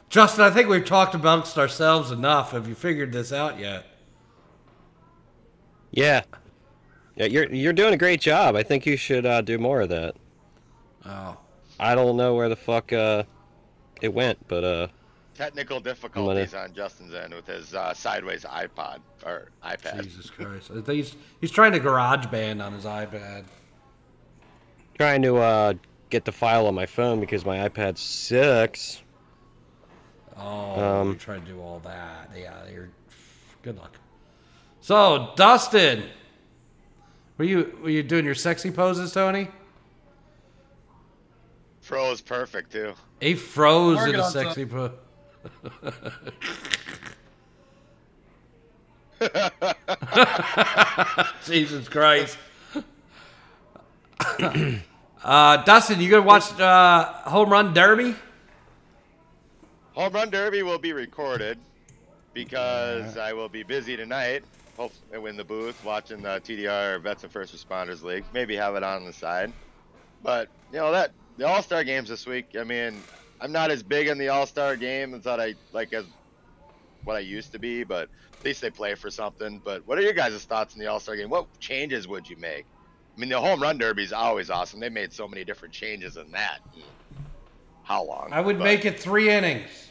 Justin, I think we've talked amongst ourselves enough. Have you figured this out yet? Yeah. Yeah, you're you're doing a great job. I think you should uh, do more of that. Oh, I don't know where the fuck uh, it went, but uh, Technical difficulties on Justin's end with his uh, sideways iPod or iPad. Jesus Christ! I think he's he's trying to GarageBand on his iPad. trying to uh, get the file on my phone because my iPad sucks. Oh, Um, you're trying to do all that. Yeah, you're. Good luck. So, Dustin, were you were you doing your sexy poses, Tony? Froze perfect too. He froze in a sexy pose. Jesus Christ. uh, Dustin, you gonna watch uh, Home Run Derby? Home Run Derby will be recorded because I will be busy tonight. Hopefully, in the booth watching the TDR Vets and First Responders League. Maybe have it on the side. But you know that the All Star games this week. I mean, I'm not as big in the All Star game as that I like as what I used to be. But at least they play for something. But what are your guys' thoughts on the All Star game? What changes would you make? I mean, the Home Run Derby is always awesome. They made so many different changes in that. How long? I would make it three innings.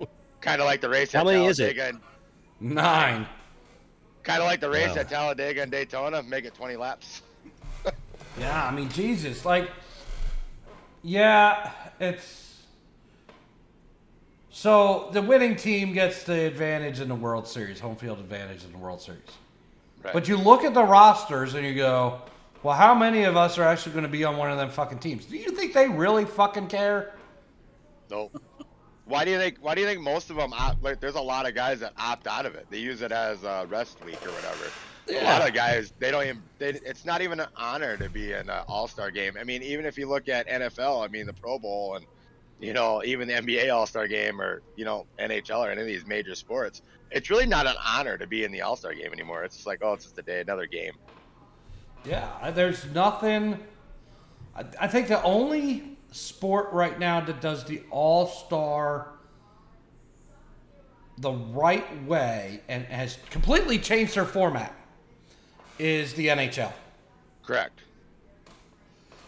kind of like the race How at many is it? Talladega and Nine. Kind of like the race Wow. at Talladega and Daytona, make it 20 laps. Yeah, I mean, Jesus, like, yeah, it's so the winning team gets the advantage in the World Series, home field advantage in the World Series. Right. But you look at the rosters and you go, well, how many of us are actually going to be on one of them fucking teams? Do you think they really fucking care? Nope. Why do you think? Why do you think most of them opt, like? There's a lot of guys that opt out of it. They use it as a rest week or whatever. A lot of guys they don't even. They, it's not even an honor to be in an All Star game. I mean, even if you look at NFL, I mean the Pro Bowl and you know even the NBA All Star game or you know NHL or any of these major sports, it's really not an honor to be in the All Star game anymore. It's just like oh, it's just a day, another game. Yeah, there's nothing. I, I think the only sport right now that does the All Star the right way and has completely changed their format is the NHL. Correct.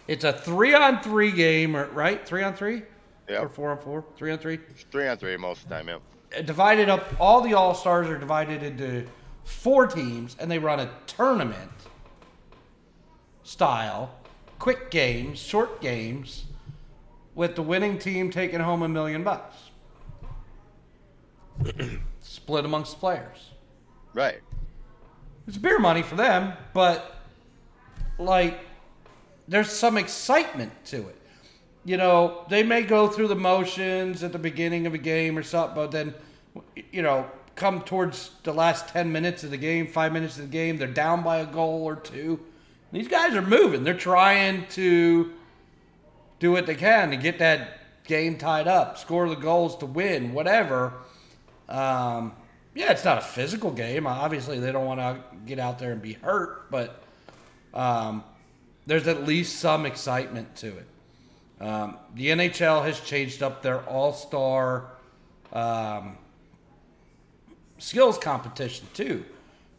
It's a three on three game, or right? Three on three? Yeah. Or four on four? Three on three? Three on three most of the time. Yep. Uh, Divided up, all the All Stars are divided into four teams, and they run a tournament style, quick games, short games, with the winning team taking home a million bucks. Split amongst players. Right. It's beer money for them, but like there's some excitement to it. You know, they may go through the motions at the beginning of a game or something, but then you know, come towards the last 10 minutes of the game, 5 minutes of the game, they're down by a goal or two. These guys are moving. They're trying to do what they can to get that game tied up, score the goals to win, whatever. Um, yeah, it's not a physical game. Obviously, they don't want to get out there and be hurt, but um, there's at least some excitement to it. Um, the NHL has changed up their All Star um, skills competition too,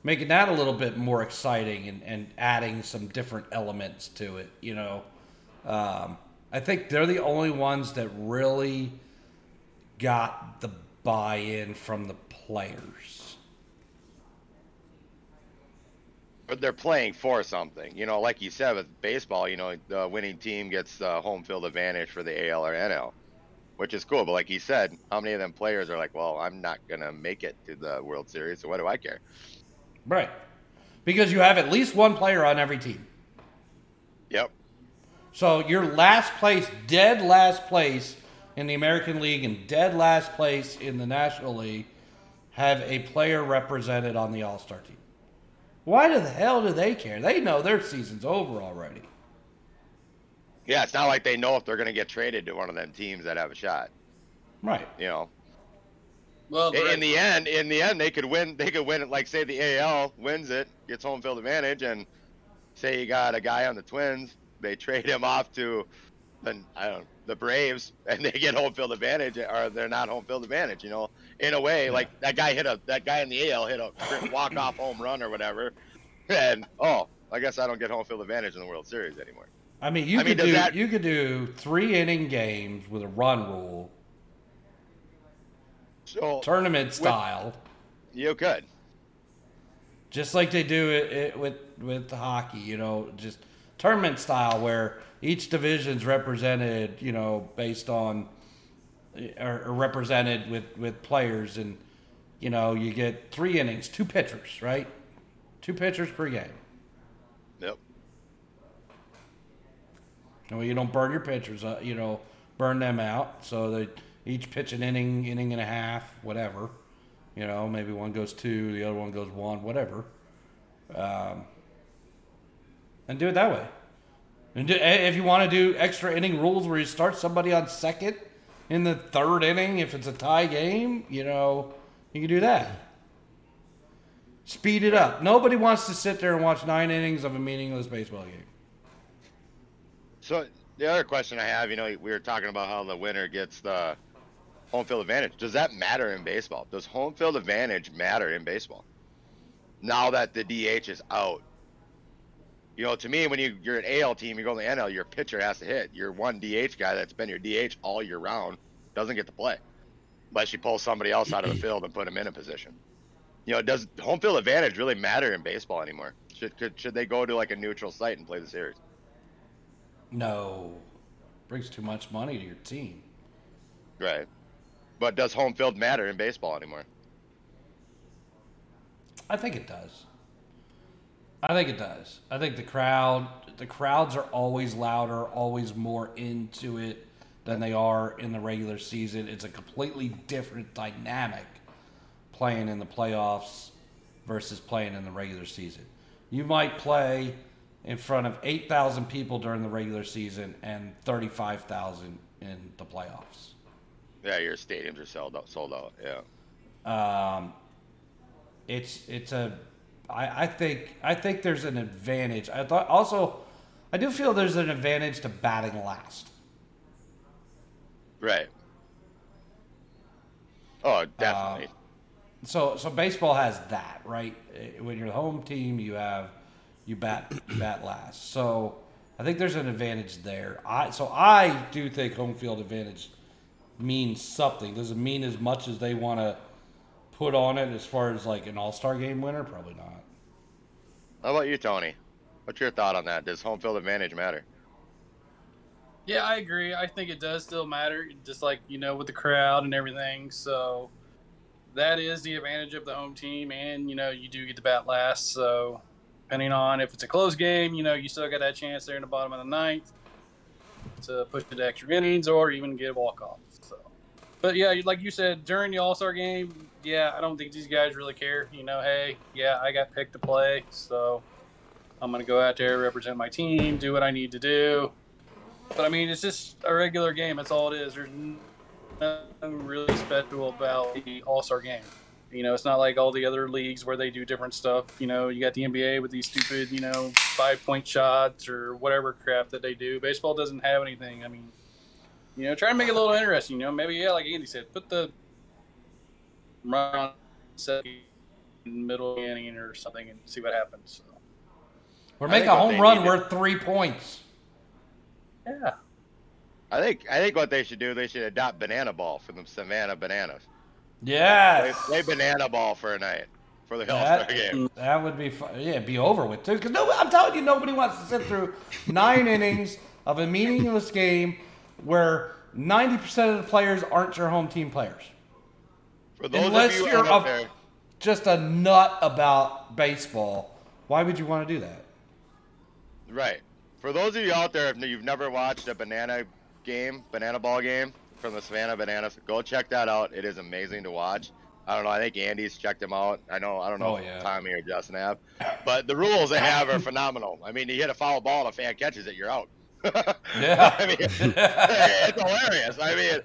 making that a little bit more exciting and, and adding some different elements to it. You know, um, I think they're the only ones that really got the buy-in from the players. but they're playing for something. You know, like you said with baseball, you know, the winning team gets the home field advantage for the AL or NL, which is cool. But like you said, how many of them players are like, well, I'm not gonna make it to the World Series, so what do I care? Right. Because you have at least one player on every team. Yep. So your last place, dead last place in the American League and dead last place in the National League have a player represented on the All Star team. Why the hell do they care? They know their season's over already. Yeah, it's not like they know if they're going to get traded to one of them teams that have a shot. Right. You know, Well, in, in the end, in the end, they could win. They could win it. Like say the AL wins it, gets home field advantage, and say you got a guy on the Twins, they trade him off to, the I don't the Braves, and they get home field advantage, or they're not home field advantage. You know, in a way, like that guy hit a that guy in the AL hit a walk off home run or whatever, and oh, I guess I don't get home field advantage in the World Series anymore. I mean, you I could does do that- you could do three inning games with a run rule, So tournament style, you could. just like they do it, it with with hockey. You know, just tournament style where each division's represented. You know, based on or, or represented with with players, and you know you get three innings, two pitchers, right? Two pitchers per game. Yep. No, you don't burn your pitchers. Uh, you know, burn them out. So they each pitch an inning, inning and a half, whatever. You know, maybe one goes two, the other one goes one, whatever. Um, and do it that way. And eh, if you want to do extra inning rules where you start somebody on second in the third inning, if it's a tie game, you know, you can do that. Speed it up. Nobody wants to sit there and watch nine innings of a meaningless baseball game. So the other question I have, you know, we were talking about how the winner gets the home field advantage. Does that matter in baseball? Does home field advantage matter in baseball? Now that the DH is out. You know, to me, when you, you're an AL team, you go to the NL, your pitcher has to hit. Your one DH guy that's been your DH all year round doesn't get to play. Unless you pull somebody else out of the field and put him in a position. You know, does home field advantage really matter in baseball anymore? Should, could, should they go to like a neutral site and play the series? No, brings too much money to your team. Right. But does home field matter in baseball anymore? I think it does. I think it does. I think the crowd, the crowds are always louder, always more into it than they are in the regular season. It's a completely different dynamic playing in the playoffs versus playing in the regular season. You might play in front of 8,000 people during the regular season and 35,000 in the playoffs. Yeah, your stadiums are sold out. Sold out. Yeah. Um, it's it's a I, I think I think there's an advantage. I thought also I do feel there's an advantage to batting last. Right. Oh, definitely. So so baseball has that right. Eh, When you're the home team, you have you bat you bat last. So I think there's an advantage there. I so I do think home field advantage means something. Does it mean as much as they want to put on it as far as like an All Star game winner? Probably not. How about you, Tony? What's your thought on that? Does home field advantage matter? Yeah, I agree. I think it does still matter, just like you know with the crowd and everything. So that is the advantage of the home team, and you know you do get to bat last. So depending on if it's a close game, you know you still got that chance there in the bottom of the ninth to push it to extra innings or even get a walk off. So, but yeah, like you said during the All Star game, yeah, I don't think these guys really care. You know, hey, yeah, I got picked to play, so I'm gonna go out there, represent my team, do what I need to do. But I mean, it's just a regular game. That's all it is. There's nothing really special about the All Star game. You know, it's not like all the other leagues where they do different stuff. You know, you got the NBA with these stupid, you know, five point shots or whatever crap that they do. Baseball doesn't have anything. I mean, you know, try to make it a little interesting. You know, maybe yeah, like Andy said, put the run on second, middle inning or something and see what happens. So, Or I make a home run need to- worth three points. yeah. I think I think what they should do, they should adopt banana ball for the Savannah Bananas. Play, Yes. play banana ball for a night for the All Star That, game. that would be fun. Yeah, be over with too. Because no, I'm telling you, nobody wants to sit through nine innings of a meaningless game where 90% of the players aren't your home team players. For those Unless of you you're out a- Just a nut about baseball. Why would you want to do that? right? for those of you out there, if you've never watched a banana game, banana ball game from the Savannah Bananas, go check that out. It is amazing to watch. I don't know. I think Andy's checked them out. I know. I don't know Oh, yeah. if Tommy or Justin have, but the rules they have are phenomenal. I mean, you hit a foul ball and a fan catches it, you're out. Yeah. I mean, it's hilarious. I mean,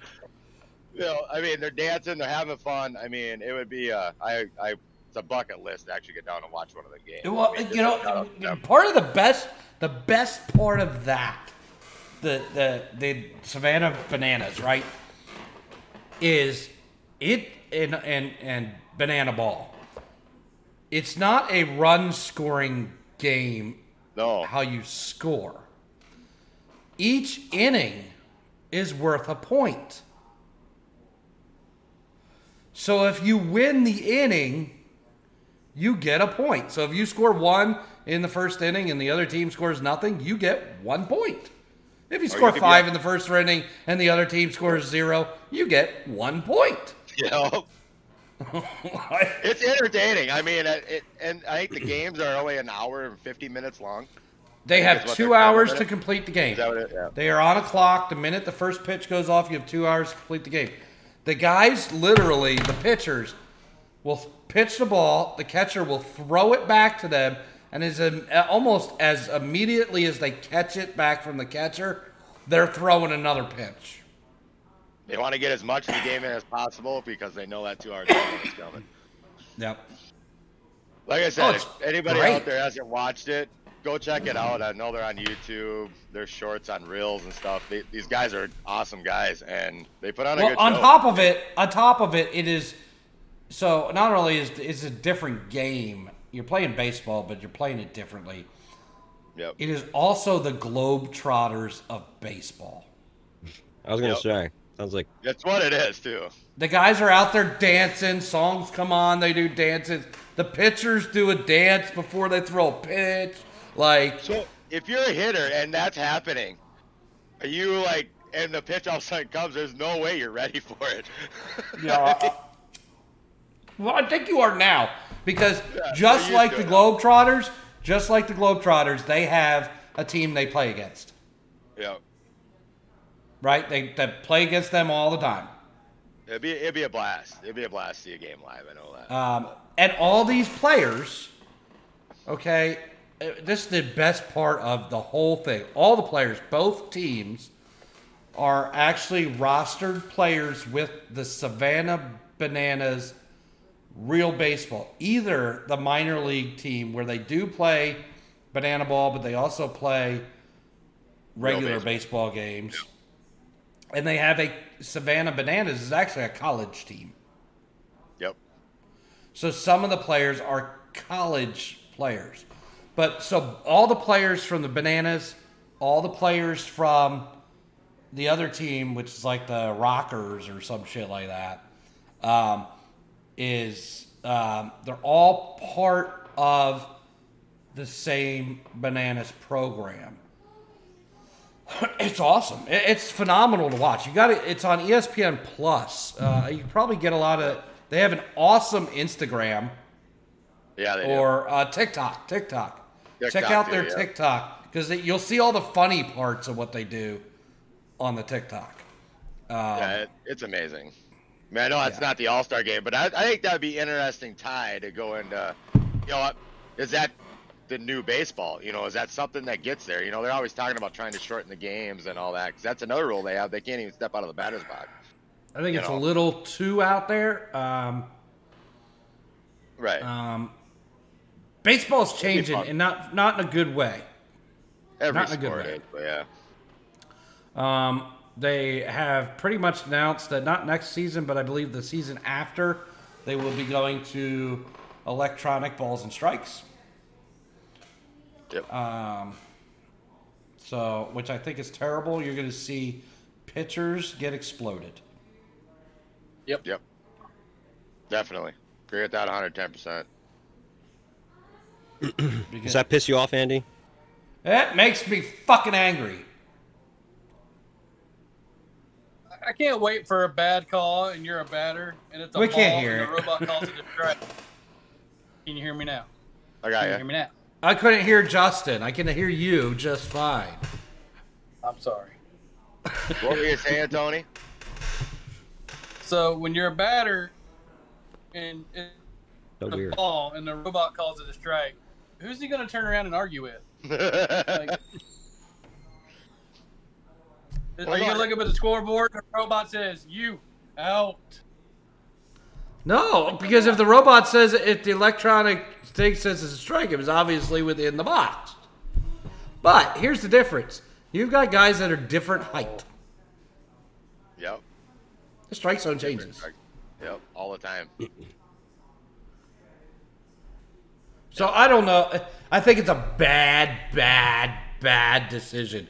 you know, I mean, they're dancing, they're having fun. I mean, it would be, uh, I, I, it's a bucket list to actually get down and watch one of the games. Well, I mean, you know, part of the best, the best part of that, the the the Savannah Bananas, right, is it and and and banana ball. It's not a run scoring game. no, How you score. Each inning is worth a point. So if you win the inning, you get a point. So if you score one in the first inning and the other team scores nothing, you get one point. If you oh, score could be five a- in the first inning and the other team scores zero, you get one point. you know, it's entertaining. I mean, it, it, and I think the games are only an hour and 50 minutes long. they have two hours to complete the game. Is that what it, yeah. They are on a clock. The minute the first pitch goes off, you have two hours to complete the game. The guys, literally, the pitchers, will pitch the ball. The catcher will throw it back to them, and as um, almost as immediately as they catch it back from the catcher, they're throwing another pitch. They want to get as much of the game in as possible because they know that two hours is coming. Yep. Like I Oh, said, it's if anybody great. out there hasn't watched it, go check it out. I know they're on YouTube. They're shorts on reels and stuff. They, these guys are awesome guys, and they put on a Well, good on show. top of it, on top of it, it is so not only is it's a different game. You're playing baseball, but you're playing it differently. Yep. It is also the Globetrotters of baseball. I was gonna Yep. say. Sounds like That's what it is too. The guys are out there dancing. Songs come on, they do dances. The pitchers do a dance before they throw a pitch. Like, So if you're a hitter and that's happening, are you like, and the pitch all of a sudden comes, there's no way you're ready for it. yeah. well, I think you are now because Yeah, just like the to it. Globetrotters, just like the Globetrotters, they have a team they play against. yeah. Right? They, they play against them all the time. It'd be it'd be a blast. It'd be a blast to see a game live. I know that. Um, and all these players, okay, Uh, this is the best part of the whole thing. All the players, both teams, are actually rostered players with the Savannah Bananas real baseball. Either the minor league team where they do play banana ball, but they also play regular baseball. baseball. games. And they have a Savannah Bananas is actually a college team. yep. So some of the players are college players. But so all the players from the Bananas, all the players from the other team, which is like the Rockers or some shit like that, um, is um, they're all part of the same Bananas program. It's awesome. It's phenomenal to watch. You got it. It's on ESPN Plus. Uh, you probably get a lot of. They have an awesome Instagram Yeah, they do. or uh, TikTok. TikTok. Check TikTok out too, their yeah. TikTok because you'll see all the funny parts of what they do on the TikTok. Um, Yeah, it, it's amazing. I mean, I know it's Yeah. not the All Star game, but I, I think that'd be interesting tie to go into. You know, is that the new baseball? You know, is that something that gets there? You know, they're always talking about trying to shorten the games and all that because that's another rule they have. They can't even step out of the batter's box. I think you it's know. a little too out there. Um, Right. um, baseball's changing, and not not in a good way. Every not in a good sport way. is, yeah. Um, they have pretty much announced that not next season, but I believe the season after, they will be going to electronic balls and strikes. Yep. Um, so, which I think is terrible. You're going to see pitchers get exploded. Yep. Yep. Definitely. Agree with that 110%. Does Because that piss you off, Andy? that makes me fucking angry. I can't wait for a bad call and you're a batter and it's a We ball can't hear and it. the robot calls it a strike. Can you hear me now? I got you you. hear me now? I couldn't hear Justin. I can hear you just fine. I'm sorry. What were you saying, Tony? So when you're a batter and it's So a weird. ball and the robot calls it a strike, who's he going to turn around and argue with? Like, are you going to look up at the scoreboard the robot says, you out? No, because if the robot says if the electronic thing says it's a strike, it was obviously within the box. But here's the difference: you've got guys that are different height. yep. The strike zone changes. Yep. All the time. So I don't know. I think it's a bad, bad, bad decision.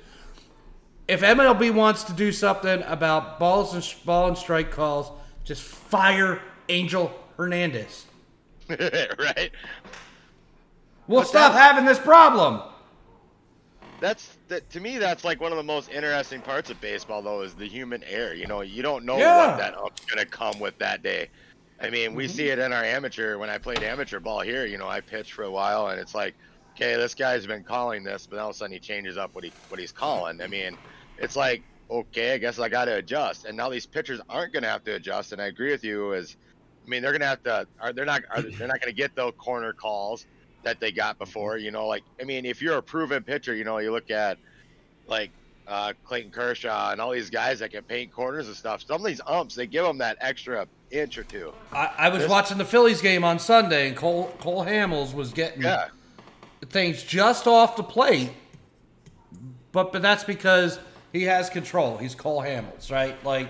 If MLB wants to do something about balls and ball and strike calls, just fire Angel Hernandez. right. We'll But stop having this problem. That's that to me. That's like one of the most interesting parts of baseball, though, is the human error. You know, you don't know Yeah. what that ump's gonna come with that day. I mean, we mm-hmm. see it in our amateur. When I played amateur ball here, you know, I pitched for a while, and it's like, okay, this guy's been calling this, but all of a sudden he changes up what he what he's calling. I mean, it's like, okay, I guess I got to adjust. And now these pitchers aren't gonna have to adjust. And I agree with you. Is, I mean, they're gonna have to. Are they're not? Are, mm-hmm. they're not gonna get those corner calls that they got mm-hmm. before. You know, like I mean, if you're a proven pitcher, you know, you look at like uh, Clayton Kershaw and all these guys that can paint corners and stuff. Some of these umps, they give them that extra inch or two. I, I was watching the Phillies game on Sunday, and Cole Cole Hamels was getting Yeah, things just off the plate, but but that's because he has control. He's Cole Hamels, right? Like,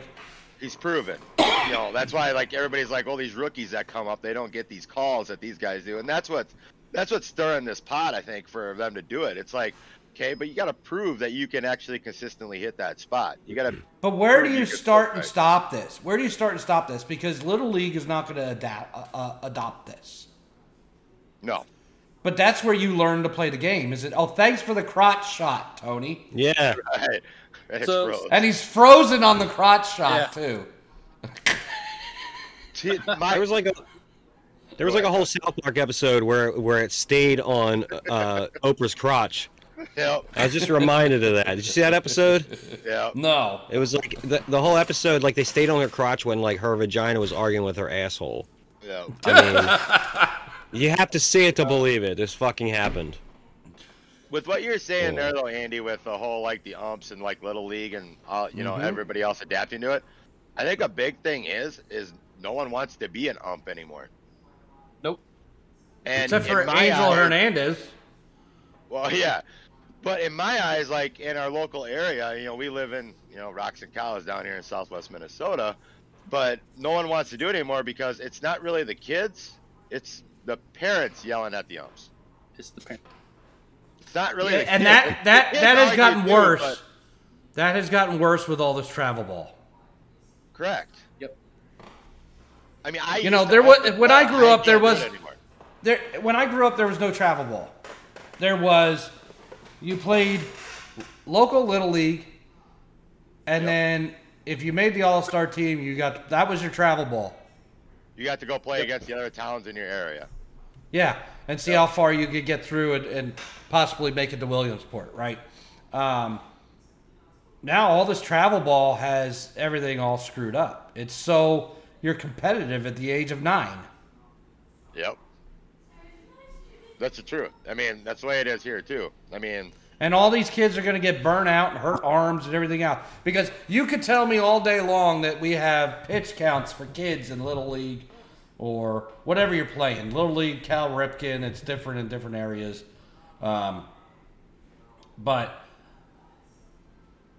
he's proven. you know, that's why like everybody's like, oh, these rookies that come up, they don't get these calls that these guys do, and that's what that's what's stirring this pot. I think for them to do it, it's like, okay, but you got to prove that you can actually consistently hit that spot. You got to. but where do you you start put- and stop this? Where do you start and stop this? Because Little League is not going to adapt uh, uh, adopt this. No, But that's where you learn to play the game. Is it? Oh, thanks for the crotch shot, Tony. Yeah. right. It's So- froze. And he's frozen on the crotch shot Yeah. too. T- my- There was like a there was like a whole South Park episode where where it stayed on uh, Oprah's crotch. Yep, I was just reminded of that. Did you see that episode? yep. No. It was like the, the whole episode, like they stayed on her crotch when like her vagina was arguing with her asshole. yep. I mean, you have to see it to believe it. This fucking happened. with what you're saying Oh. there though andy with the whole like the umps and like little league and all you know Mhm. everybody else adapting to it i think a big thing is is no one wants to be an ump anymore Nope. and Except for Angel eyes- Hernandez. well yeah but in my eyes like in our local area you know we live in you know rocks and cows down here in southwest minnesota but no one wants to do it anymore because it's not really the kids it's the parents yelling at the umps It's the parents. it's not really Yeah, the and kids. that The that that has argue gotten too, worse. but- That has gotten worse with all this travel ball. Correct. Yep. I mean, I You know, there was- when ball. I grew up, there was- There, when I grew up, there was no travel ball. There was, you played local little league, and Yep. then if you made the all star team, you got that was your travel ball. You got to go play against the other towns in your area. Yeah, and see how far you could get through it and possibly make it to Williamsport, right? Um, now all this travel ball has everything all screwed up. It's so you're competitive at the age of nine. Yep. That's the truth. I mean, that's the way it is here too. I mean, And all these kids are going to get burnt out and hurt arms and everything else. Because you could tell me all day long that we have pitch counts for kids in Little League or whatever you're playing. Little League, Cal Ripken, it's different in different areas. Um, but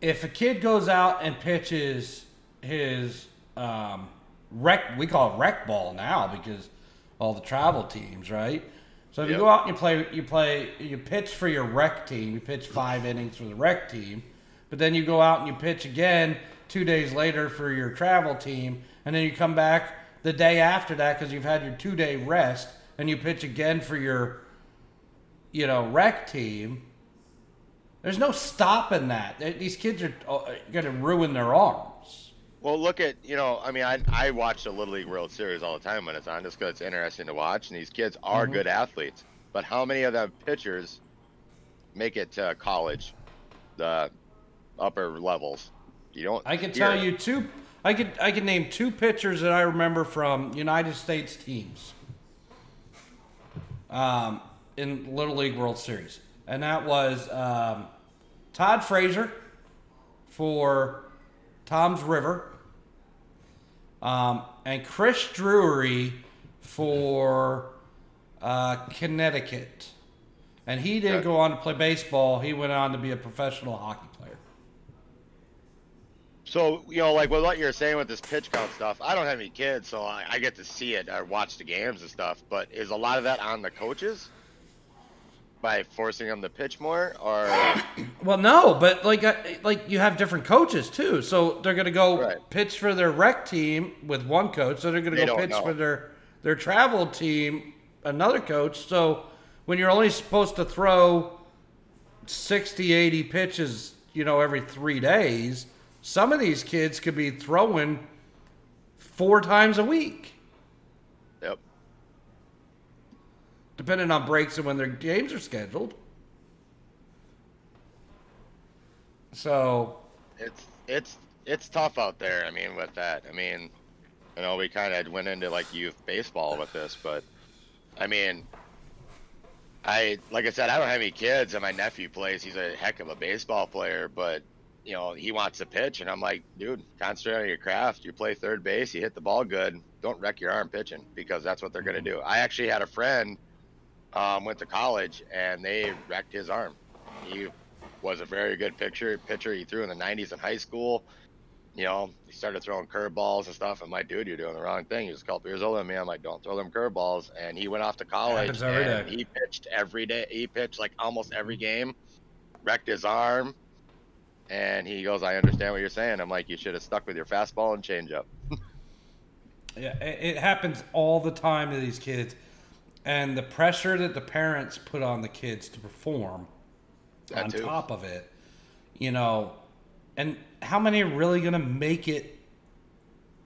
if a kid goes out and pitches his um, rec, we call it rec ball now because all the travel teams, right? So if you go out and you play, you play, you pitch for your rec team. You pitch five innings for the rec team, but then you go out and you pitch again two days later for your travel team, and then you come back the day after that because you've had your two day rest, and you pitch again for your, you know, rec team. There's no stopping that. These kids are uh, going to ruin their arms. Well, look at you know. I mean, I I watch the Little League World Series all the time when it's on, just because it's interesting to watch, and these kids are Mm-hmm. good athletes. but how many of them pitchers make it to college, the upper levels? You don't. I can hear tell you two. I could I could name two pitchers that I remember from United States teams. Um, in Little League World Series, and that was um, Todd Frazier for Toms River, um, and Chris Drury for uh, Connecticut. And he didn't go on to play baseball. He went on to be a professional hockey player. So you know, like with what you're saying with this pitch count stuff, I don't have any kids, so I, I get to see it or watch the games and stuff. But is a lot of that on the coaches by forcing them to pitch more, or Well, no, but like like you have different coaches too, so they're gonna go Right. pitch for their rec team with one coach, so they're gonna They go pitch know. for their their travel team another coach. So when you're only supposed to throw 60, 80 pitches, you know, every three days, some of these kids could be throwing four times a week, yep, depending on breaks and when their games are scheduled. So it's it's it's tough out there. I mean, with that, I mean, you know, we kind of went into like youth baseball with this, but I mean, I like I said, I don't have any kids, and my nephew plays. He's a heck of a baseball player, but you know, he wants to pitch, and I'm like, dude, concentrate on your craft. You play third base, you hit the ball good. Don't wreck your arm pitching because that's what they're gonna mm-hmm. do. I actually had a friend um, went to college, and they wrecked his arm. He was a very good pitcher. Pitcher he threw in the 90s in high school. You know, he started throwing curveballs and stuff. I'm like, dude, you're doing the wrong thing. He was a couple years older than me. I'm like, don't throw them curveballs. And he went off to college. Every and day. He pitched every day. He pitched like almost every game. Wrecked his arm. And he goes, I understand what you're saying. I'm like, you should have stuck with your fastball and changeup. Yeah, it, it happens all the time to these kids, and the pressure that the parents put on the kids to perform That on too. top of it, you know, and how many are really going to make it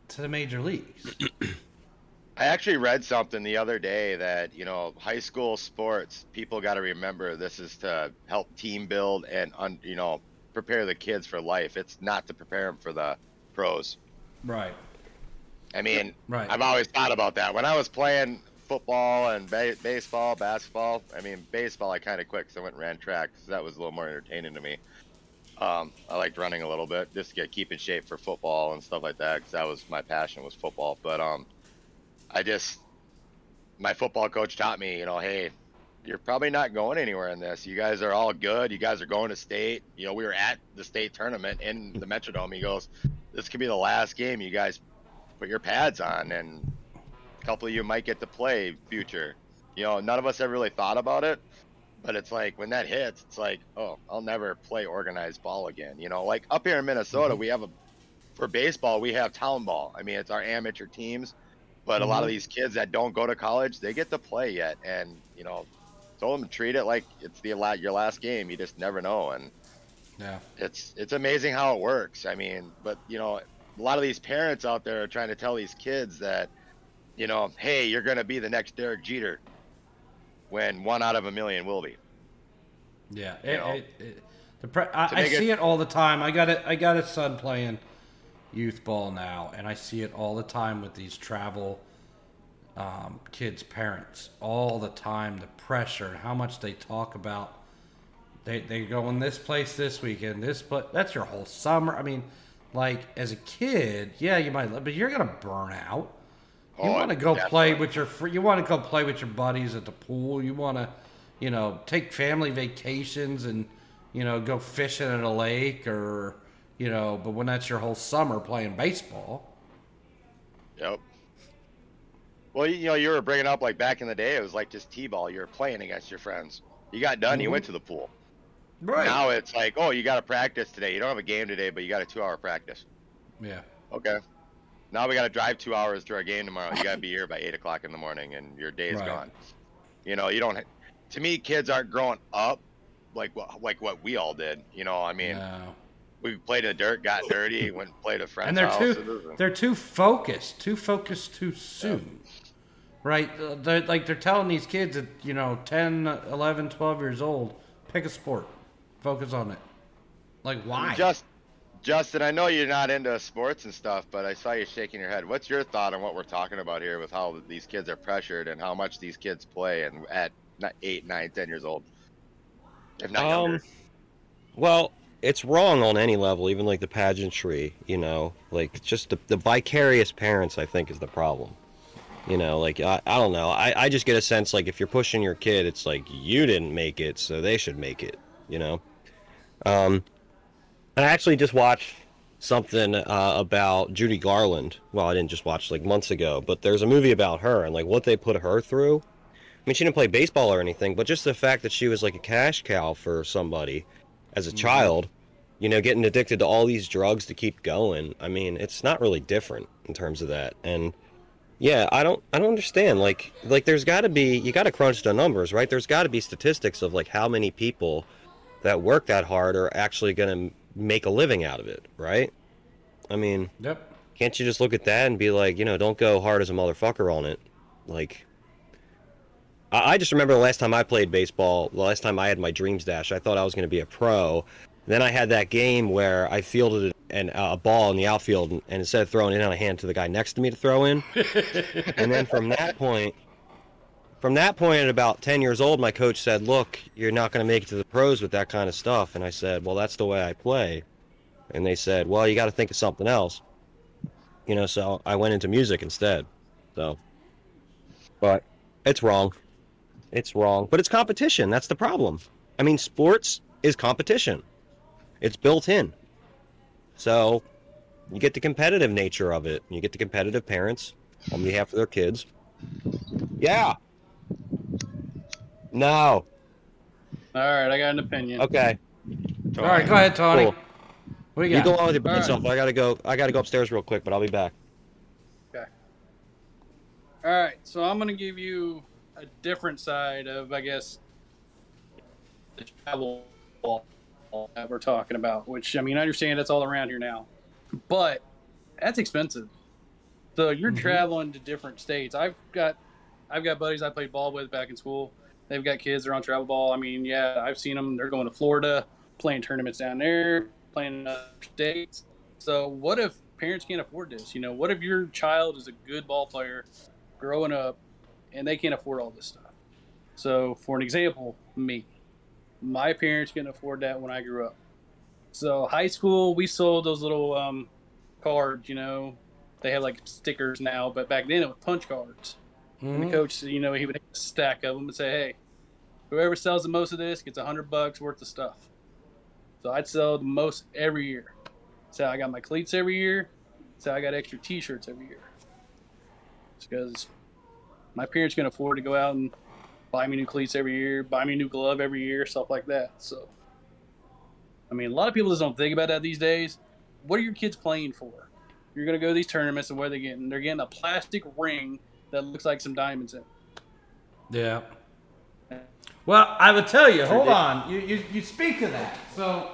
to the major leagues? I actually read something the other day that, you know, high school sports, people got to remember this is to help team build and, un, you know, prepare the kids for life. It's not to prepare them for the pros. Right. I mean, Right. I've always thought about that. When I was playing football and ba- baseball, basketball, I mean, baseball I kind of quit because I went and ran track 'cause that was a little more entertaining to me. Um, I liked running a little bit just to get keep in shape for football and stuff like that because that was my passion was football. But um, I just my football coach taught me, you know, hey, you're probably not going anywhere in this. You guys are all good. You guys are going to state. You know, we were at the state tournament in the Metrodome. He goes, this could be the last game. You guys put your pads on, and couple of you might get to play future. You know, none of us ever really thought about it, but it's like when that hits, it's like, oh, I'll never play organized ball again. You know, like up here in Minnesota, mm-hmm. we have a for baseball, we have town ball. I mean, it's our amateur teams, but a lot of mm-hmm. these kids that don't go to college, they get to play yet, and you know, told them to treat it like it's the your last game. You just never know, and Yeah. it's it's amazing how it works. I mean, but you know, a lot of these parents out there are trying to tell these kids that, you know, hey, you're gonna be the next Derek Jeter, when one out of a million will be. Yeah, You it, know? it, it, the pre- I, I see it all the time. I got it. I got a son playing youth ball now, and I see it all the time with these travel um, kids' parents. All the time, the pressure and how much they talk about. They they go in this place this weekend. This but that's your whole summer. I mean, like as a kid, yeah, you might, but you're gonna burn out. You Oh, want to go play definitely. with your fr- you want to go play with your buddies at the pool. You want to, you know, take family vacations and you know go fishing at a lake or you know. But when that's your whole summer playing baseball, Yep. Well, you know, you were bringing up like back in the day, it was like just t-ball. You were playing against your friends. You got done, you mm-hmm. went to the pool. right? Now it's like, oh, you got to practice today. You don't have a game today, but you got a two-hour practice. yeah, Okay. Now we got to drive two hours to our game tomorrow. You got to be here by eight o'clock in the morning, and your day's Right. gone. You know, you don't. To me, kids aren't growing up like what like what we all did. You know, I mean, no. we played in the dirt, got dirty, went and played a friend. and they're house. too they're too focused, too focused too soon. right? Uh, They're, like they're telling these kids at you know 10, 11, 12 years old, pick a sport, focus on it. Like why? Just, Justin, I know you're not into sports and stuff, but I saw you shaking your head. What's your thought on what we're talking about here with how these kids are pressured and how much these kids play and at eight, nine, ten years old, if not younger? Um, well, it's wrong on any level, even like the pageantry. You know, like just the, the vicarious parents. I think is the problem. You know, like I, I don't know. I, I just get a sense like if you're pushing your kid, it's like you didn't make it, so they should make it. You know. Um, and I actually just watched something uh, about Judy Garland. Well, I didn't just watch like months ago, but there's a movie about her and like what they put her through. I mean, she didn't play baseball or anything, but just the fact that she was like a cash cow for somebody as a child, you know, getting addicted to all these drugs to keep going. I mean, it's not really different in terms of that. And yeah, I don't I don't understand. Like like there's got to be you got to crunch the numbers, right? There's got to be statistics of like how many people that work that hard are actually going to make a living out of it, right? I mean, Yep. can't you just look at that and be like, you know, don't go hard as a motherfucker on it? Like, I, I just remember the last time I played baseball, the last time I had my dreams dash, I thought I was going to be a pro. Then I had that game where I fielded an, uh, a ball in the outfield, and, and instead of throwing it in, a hand to the guy next to me to throw in. and then from that point, from that point at about 10 years old, my coach said, Look, you're not going to make it to the pros with that kind of stuff. And I said, Well, that's the way I play. And they said, Well, you got to think of something else. You know, so I went into music instead. So, but it's wrong. It's wrong. But it's competition. That's the problem. I mean, sports is competition, it's built in. So, you get the competitive nature of it. You get the competitive parents on behalf of their kids. Yeah. No. All right, I got an opinion. Okay. All right, go ahead, Tony. Cool. What do you You got? go on with your All right. yourself. I gotta go. I gotta go upstairs real quick, but I'll be back. Okay. All right, so I'm gonna give you a different side of, I guess, the travel that we're talking about. Which I mean, I understand that's all around here now, but that's expensive. So you're Mhm. traveling to different states. I've got, I've got buddies I played ball with back in school. They've got kids. They're on travel ball. I mean, yeah, I've seen them. They're going to Florida, playing tournaments down there, playing in other states. So what if parents can't afford this? You know, what if your child is a good ball player, growing up, and they can't afford all this stuff? So, for an example, me, my parents couldn't afford that when I grew up. So, high school, we sold those little um, cards. You know, they have like stickers now, but back then it was punch cards. And Mhm. the coach, you know, he would stack of them and say, "Hey, whoever sells the most of this gets a hundred bucks worth of stuff." So I'd sell the most every year. So I got my cleats every year. So I got extra T-shirts every year. because my parents can afford to go out and buy me new cleats every year, buy me a new glove every year, stuff like that. So, I mean, a lot of people just don't think about that these days. What are your kids playing for? You're gonna go to these tournaments, and what are they getting? They're getting a plastic ring that looks like some diamonds in. it. Yeah. Well, I would tell you. Hold on. You, you you speak of that. So.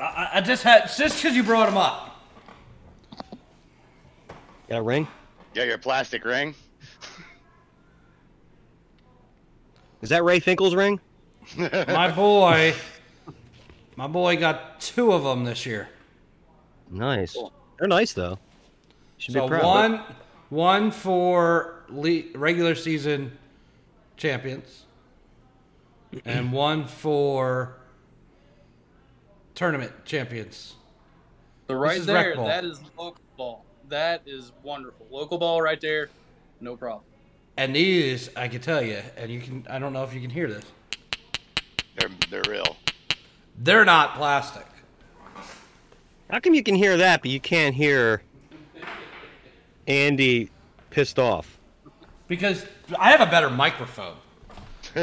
I- I, I just had just because you brought him up. Got a ring? Yeah, your plastic ring. Is that Ray Finkle's ring? My boy, my boy got two of them this year. Nice. They're nice though. Should So be proud. one, one for le- regular season champions, and one for tournament champions. So right is there, ball. that is local ball. That is wonderful. Local ball right there, no problem. And these, I can tell you, and you can. I don't know if you can hear this. They're they're real. They're not plastic. How come you can hear that, but you can't hear Andy pissed off? Because I have a better microphone.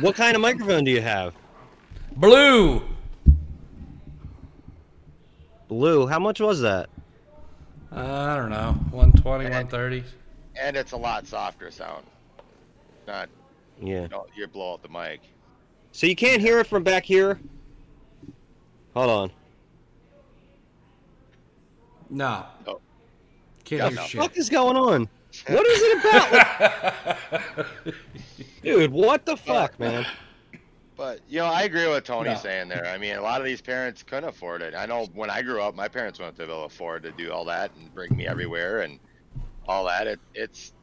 What kind of microphone do you have? Blue. Blue. How much was that? Uh, I don't know. 120, 130. and it's a lot softer sound. Not Yeah. you know, you blow out the mic. So you can't hear it from back here? Hold on. No. Oh. Can't Yeah, hear no. shit. What is going on? What is it about? Dude, what the fuck, man? But you know, I agree with Tony No. saying there. I mean, a lot of these parents couldn't afford it. I know when I grew up, my parents wouldn't have able to afford to do all that and bring me everywhere and all that. It, it's,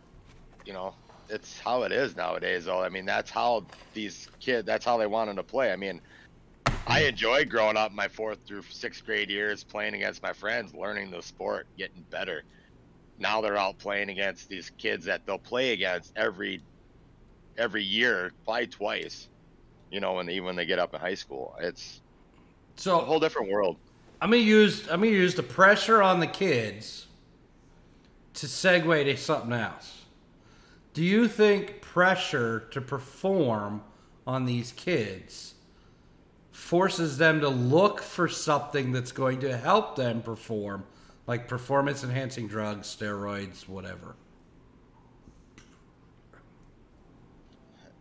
you know, it's how it is nowadays. Though, I mean, that's how these kids. That's how they wanted to play. I mean, I enjoyed growing up my fourth through sixth grade years playing against my friends, learning the sport, getting better. Now they're out playing against these kids that they'll play against every every year, probably twice. You know, when they, even when they get up in high school, it's so a whole different world. I'm gonna use I'm gonna use the pressure on the kids to segue to something else. Do you think pressure to perform on these kids forces them to look for something that's going to help them perform, like performance enhancing drugs, steroids, whatever?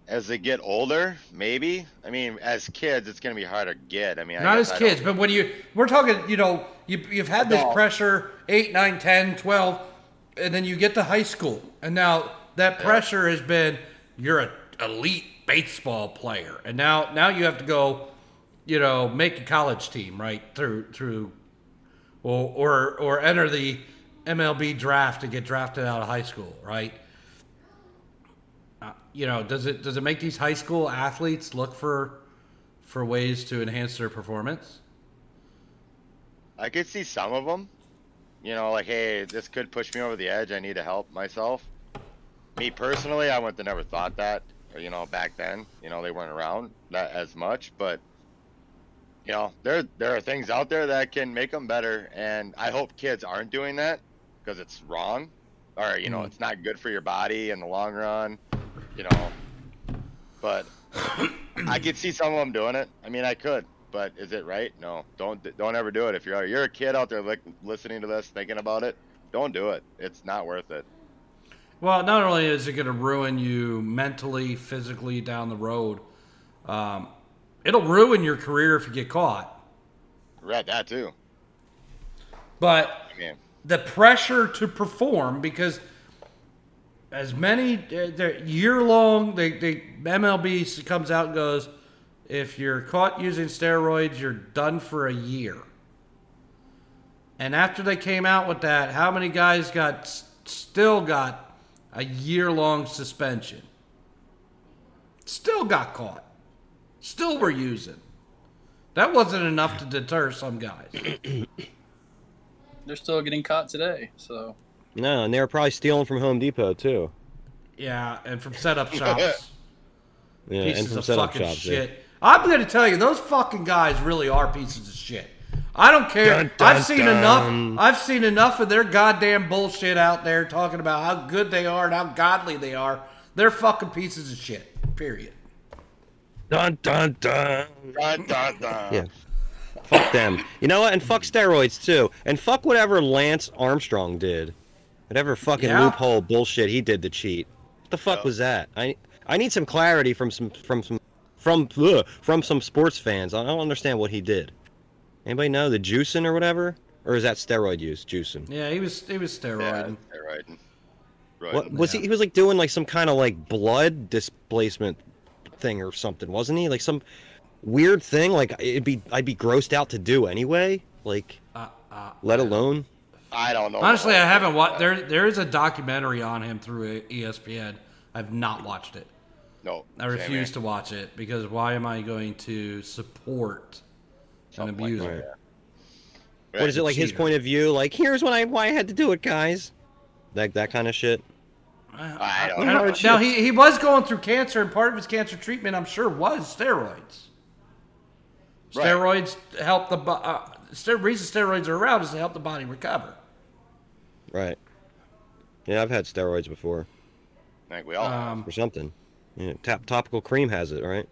As they get older, maybe. I mean, as kids, it's gonna be harder to get. I mean, Not guess as I kids, but when you we're talking, you know, you, you've had this No. pressure 8, 9, 10, 12, and then you get to high school. And now that pressure has been you're an elite baseball player. And now now you have to go, you know, make a college team, right? Through through or or or enter the MLB draft to get drafted out of high school, right? Uh, you know, does it does it make these high school athletes look for for ways to enhance their performance? I could see some of them. You know, like, hey, this could push me over the edge. I need to help myself. Me personally, I wouldn't have never thought that. You know, back then, you know, they weren't around that as much. But you know, there there are things out there that can make them better, and I hope kids aren't doing that because it's wrong, or you know, Mm. it's not good for your body in the long run. You know, but I could see some of them doing it. I mean, I could, but is it right? No. Don't don't ever do it. If you're you're a kid out there like listening to this, thinking about it, don't do it. It's not worth it. Well, not only is it going to ruin you mentally, physically down the road, um, it'll ruin your career if you get caught. Right, that too. But mean, the pressure to perform because as many year long they, they MLB comes out and goes if you're caught using steroids you're done for a year and after they came out with that how many guys got still got a year long suspension still got caught still were using that wasn't enough to deter some guys They're still getting caught today. So No, and they were probably stealing from Home Depot too. yeah and from setup shops Yeah, and pieces from of setup fucking shops. yeah. shit. I'm going to tell you, those fucking guys really are pieces of shit. I don't care. Dun, dun, I've seen dun. enough. I've seen enough of their goddamn bullshit out there talking about how good they are and how godly they are. They're fucking pieces of shit. Period. Dun dun dun. dun, dun, dun. Yeah. Fuck them. You know what? And fuck steroids too. And fuck whatever Lance Armstrong did. Whatever fucking Yeah. loophole bullshit he did to cheat. What the fuck Yeah. was that? I I need some clarity from some from some from ugh, from some sports fans. I don't understand what he did. Anybody know the juicing or whatever? Or is that steroid use? Juicing. Yeah, he was he was Yeah, steroid. they're right. Right. What was Yeah. he? He was like doing like some kind of like blood displacement thing or something, wasn't he? Like some weird thing. Like it'd be I'd be grossed out to do anyway. Like Uh, uh, let alone. I don't know. honestly, I haven't watched. There there is a documentary on him through E ESPN. I've not watched it. No. I refuse to watch it because why am I going to support an Something like abuser? that. What is it like his point of view? Like here's what I why I had to do it, guys. That that kind of shit. I don't I know. don't- now he, he was going through cancer, and part of his cancer treatment, I'm sure, was steroids. Right. Steroids help the bo- uh, ster- reason steroids are around is to help the body recover. Right. Yeah, I've had steroids before I think we all. have. Um, or something. Yeah, tap, topical cream has it, right?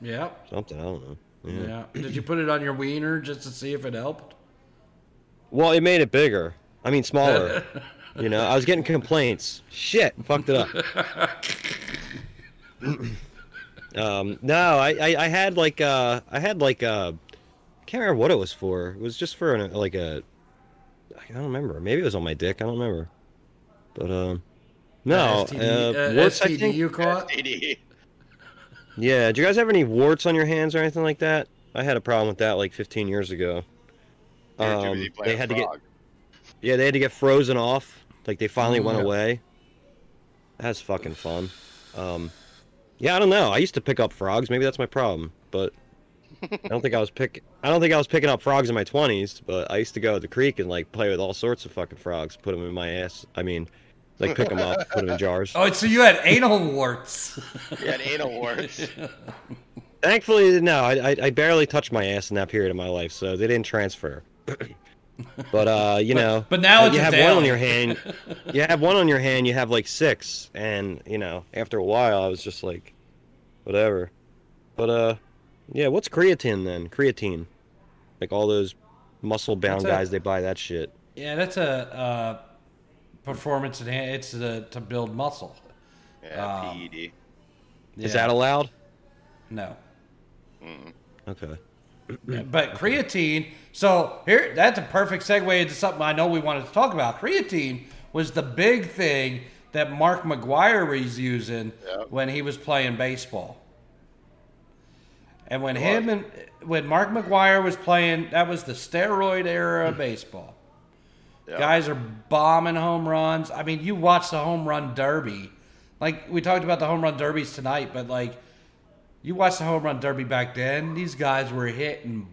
yeah, Something I don't know. Yeah. yeah. Did you put it on your wiener just to see if it helped? Well, it made it bigger. I mean, smaller. you know, I was getting complaints. Shit, fucked it up. um, no, I, I, I had like uh, I had like uh, I can't remember what it was for. It was just for an, like a I don't remember. Maybe it was on my dick. I don't remember. But um, no. STD, uh, uh, warts, I STD think? you caught? STD. Yeah. Do you guys have any warts on your hands or anything like that? I had a problem with that like 15 years ago. You're Um, they had to get yeah, they had to get frozen off. Like they finally went Mm. away. That's fucking fun. Um, yeah, I don't know. I used to pick up frogs. Maybe that's my problem, but I don't think I was pick. I don't think I was picking up frogs in my 20s. But I used to go to the creek and like play with all sorts of fucking frogs. Put them in my ass. I mean, like pick them up, put them in jars. Oh, so you had anal warts. You had anal warts. Thankfully, no. I, I I barely touched my ass in that period of my life, so they didn't transfer. but uh, you know, but now uh, it's you a have one on your hand. You have one on your hand. You have like six, and you know, after a while, I was just like, whatever. But uh, yeah. What's creatine then? Creatine, like all those muscle-bound That's a- guys, they buy that shit. Yeah, that's a uh, performance enhan It's a, to build muscle. Yeah, Um, PED. Is Yeah. that allowed? no? Okay. But creatine. So here, that's a perfect segue into something I know we wanted to talk about. Creatine was the big thing that Mark McGwire was using Yep. when he was playing baseball. And when him and when Mark McGwire was playing, that was the steroid era of hmm. baseball. Yeah. Guys are bombing home runs. I mean, you watch the home run derby. Like we talked about the home run derbies tonight, but like you watched the home run derby back then, these guys were hitting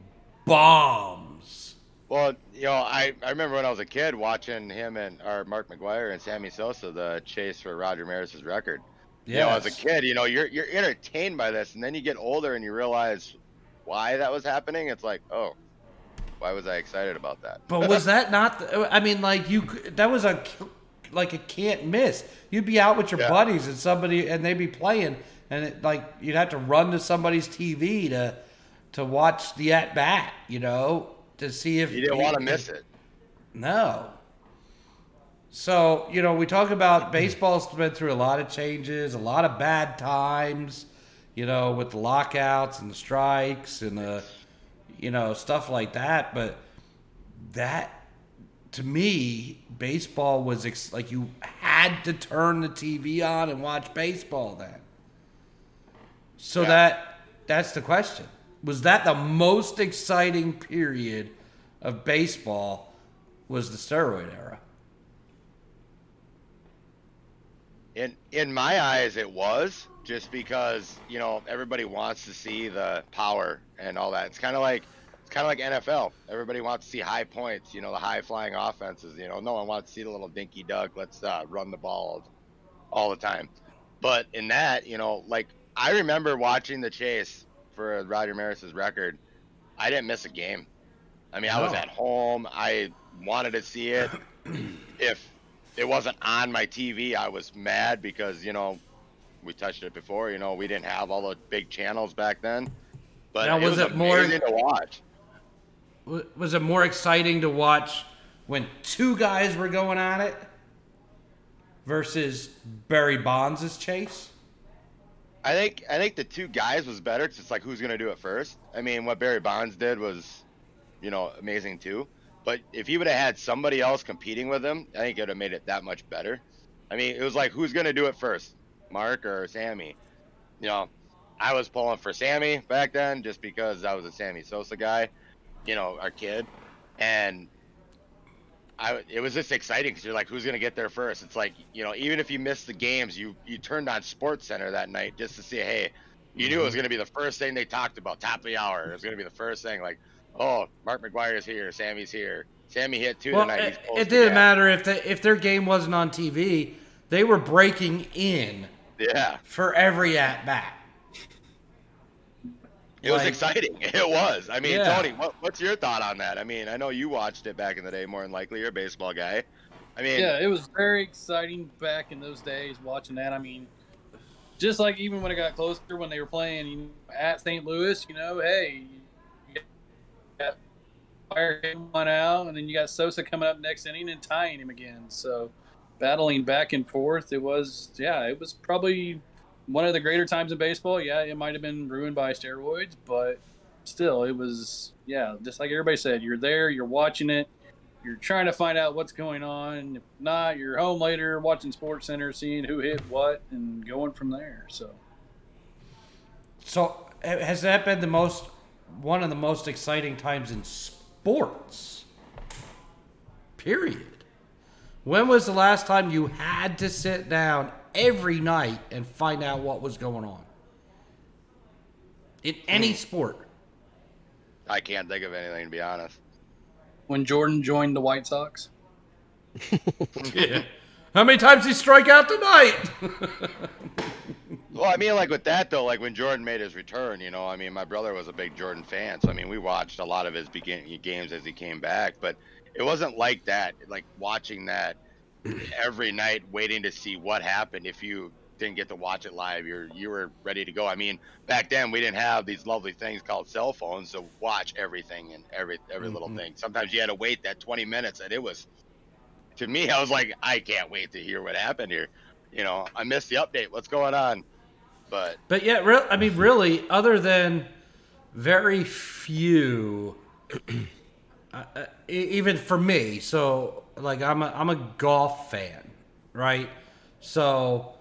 bombs. Well, you know, I, I remember when I was a kid watching him and or Mark McGwire and Sammy Sosa the chase for Roger Maris's record. You know, as a kid, you know, you're you're entertained by this, and then you get older and you realize why that was happening. It's like, oh, why was I excited about that? But was that not? The, I mean, like you, that was a like a can't miss. You'd be out with your Yeah. buddies and somebody, and they'd be playing, and it, like you'd have to run to somebody's TV to to watch the at bat. You know, to see if You didn't want to miss it. No. So, you know, we talk about hmm. baseball's been through a lot of changes, a lot of bad times, you know, with the lockouts and the strikes and the, you know, stuff like that. But that, to me, baseball was ex- like you had to turn the TV on and watch baseball then. So Yeah. that that's the question. Was that the most exciting period of baseball? Was the steroid era? In in my eyes, it was just because you know everybody wants to see the power and all that. It's kind of like it's kind of like NFL. Everybody wants to see high points. You know, the high flying offenses. You know, no one wants to see the little dinky duck. Let's uh, run the ball all the time. But in that, you know, like I remember watching the chase for Roger Maris's record. I didn't miss a game. I mean, I was at home. I wanted to see it. if it wasn't on my TV, I was mad because you know we touched it before. You know, we didn't have all the big channels back then. But Now, it was was, it more- to watch. was it more exciting to watch when two guys were going at it versus Barry Bonds' chase? I think I think the two guys was better it's like who's gonna do it first. I mean, what Barry Bonds did was, you know, amazing too. But if he would have had somebody else competing with him, I think it would have made it that much better. I mean, it was like who's gonna do it first, Mark or Sammy? You know, I was pulling for Sammy back then just because I was a Sammy Sosa guy, you know, our kid, and I it was just exciting because you're like, who's gonna get there first? It's like you know, even if you missed the games, you you turned on Sports Center that night just to see, hey, you knew it was mm-hmm. gonna be the first thing they talked about, top of the hour. It was gonna be the first thing, like, oh, Mark McGwire's here, Sammy's here, Sammy hit two Well, tonight. it, it didn't matter if the, if their game wasn't on TV. They were breaking in Yeah, for every at bat. It was exciting. It was. I mean, Yeah. Tony, what, what's your thought on that? I mean, I know you watched it back in the day more than likely. You're a baseball guy. I mean, Yeah, it was very exciting back in those days watching that. I mean, just like even when it got closer when they were playing at St. Louis, you know, hey, you got fire one out, and then you got Sosa coming up next inning and tying him again. So battling back and forth, it was yeah, it was probably one of the greater times in baseball. Yeah, it might have been ruined by steroids, but still, it was yeah, just like everybody said, you're there, you're watching it you're trying to find out what's going on. If not, you're home later watching Sports Center, seeing who hit what, and going from there. So So has that been the most one of the most exciting times in sports? Period. When was the last time you had to sit down every night and find out what was going on? In any hmm. sport. I can't think of anything to be honest. when Jordan joined the White Sox, Yeah. How many times did he strike out tonight? Well, I mean, like with that though, like when Jordan made his return, you know, I mean, my brother was a big Jordan fan, so I mean, we watched a lot of his beginning games as he came back, but it wasn't like that. Like watching that every night, waiting to see what happened. If you didn't get to watch it live, you're you were ready to go. I mean, back then we didn't have these lovely things called cell phones to watch everything and every every little mm-hmm. thing. Sometimes you had to wait that 20 minutes, and it was to me, I was like, I can't wait to hear what happened here. You know, I missed the update. What's going on? But But yeah, real. I mean, really, other than very few, even for me. So, like, I'm a I'm a golf fan, right? So,